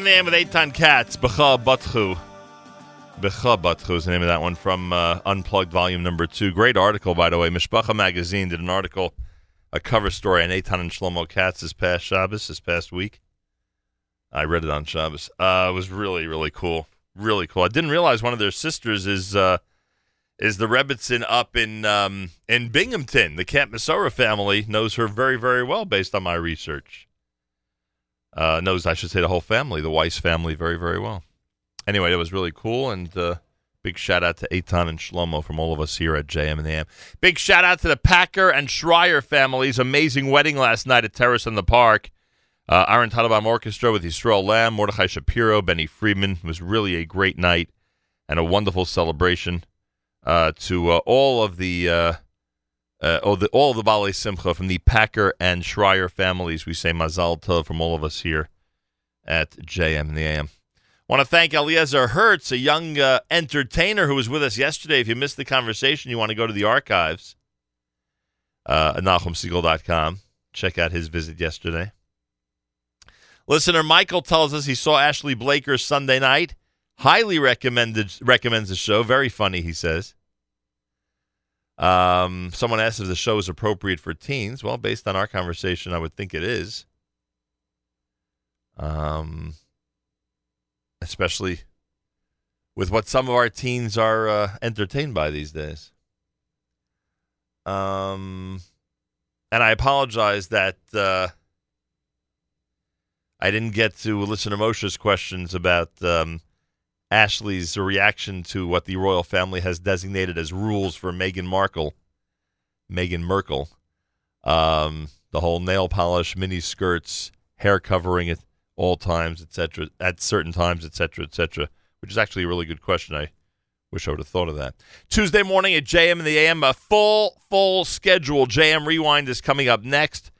The with Eitan Katz. Becha Batchu. Becha Batchu is the name of that one from uh, Unplugged Volume Number Two. Great article, by the way. Mishpacha Magazine did an article, a cover story on Eitan and Shlomo Katz this past Shabbos, this past week. I read it on Shabbos. Uh, it was really, really cool. Really cool. I didn't realize one of their sisters is uh, is the Rebbitzin up in um, in Binghamton. The Camp Mesorah family knows her very, very well based on my research. Uh, knows, I should say, the whole family, the Weiss family, very, very well. Anyway, it was really cool, and uh, big shout out to Eitan and Shlomo from all of us here at JM and the AM. Big shout out to the Packer and Schreier families. Amazing wedding last night at Terrace in the Park. Uh, Aaron Tannenbaum Orchestra with Yisrael Lamm, Mordechai Shapiro, Benny Friedman. It was really a great night and a wonderful celebration uh, to uh, all of the uh, all the all the Baalei Simcha from the Packer and Schreier families. We say Mazal Tov from all of us here at JM and the AM. Want to thank Eliezer Hertz, a young uh, entertainer who was with us yesterday. If you missed the conversation, you want to go to the archives uh, at NachumSegal.com. Check out his visit yesterday. Listener Michael tells us he saw Ashley Blaker Sunday night. Highly recommended recommends the show. Very funny, he says. Um, someone asked if the show is appropriate for teens. Well, based on our conversation, I would think it is. Um, especially with what some of our teens are uh, entertained by these days. Um, and I apologize that uh, I didn't get to listen to Moshe's questions about um, Ashley's reaction to what the royal family has designated as rules for Meghan Markle. Meghan Merkel. Um, the whole nail polish, mini skirts, hair covering at all times, etc., at certain times, etc., etc., which is actually a really good question. I wish I would have thought of that. Tuesday morning at JM and the AM, a full, full schedule. JM Rewind is coming up next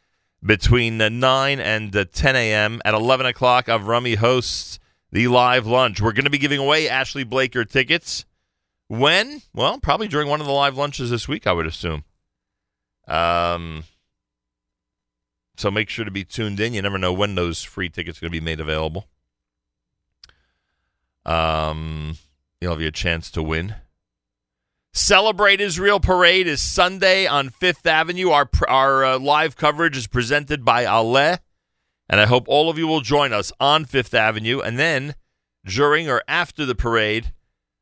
between uh, 9 and uh, 10 a.m. At 11 o'clock, Avrami hosts the live lunch. We're going to be giving away Ashley Blaker tickets. When? Well, probably during one of the live lunches this week, I would assume. Um, so make sure to be tuned in. You never know when those free tickets are going to be made available. Um, you'll have your chance to win. Celebrate Israel Parade is Sunday on Fifth Avenue. Our our uh, live coverage is presented by Ale, and I hope all of you will join us on Fifth Avenue. And then during or after the parade,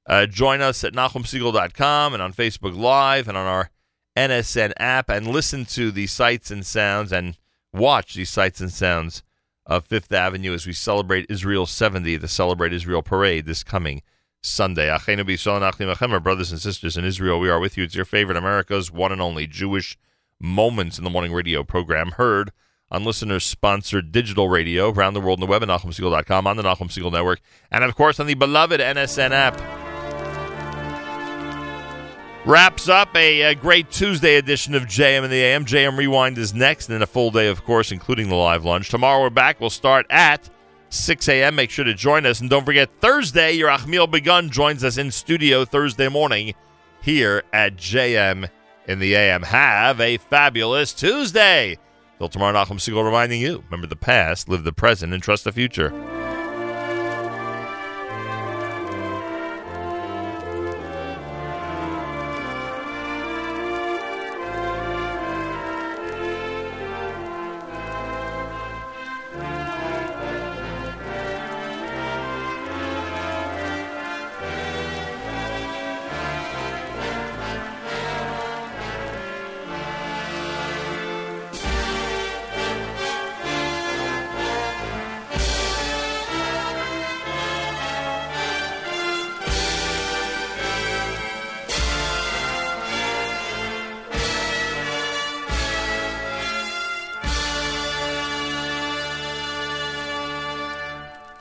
uh, join us at NachumSegal.com and on Facebook Live and on our NSN app, and listen to the sights and sounds and watch these sights and sounds of Fifth Avenue as we celebrate Israel 70, the Celebrate Israel Parade this coming Sunday. Brothers and sisters in Israel, we are with you. It's your favorite America's one and only Jewish Moments in the Morning radio program, heard on listeners-sponsored digital radio around the world on the web at NachumSegal.com, on the Nachum Segal Network, and of course on the beloved NSN app. Wraps up a, a great Tuesday edition of JM and the AM. JM Rewind is next, and then a full day, of course, including the live lunch. Tomorrow we're back. We'll start at 6 a.m. Make sure to join us. And don't forget, Thursday, Yerachmiel Begun joins us in studio Thursday morning here at JM in the AM. Have a fabulous Tuesday. Till tomorrow, Nachum Segal reminding you remember the past, live the present, and trust the future.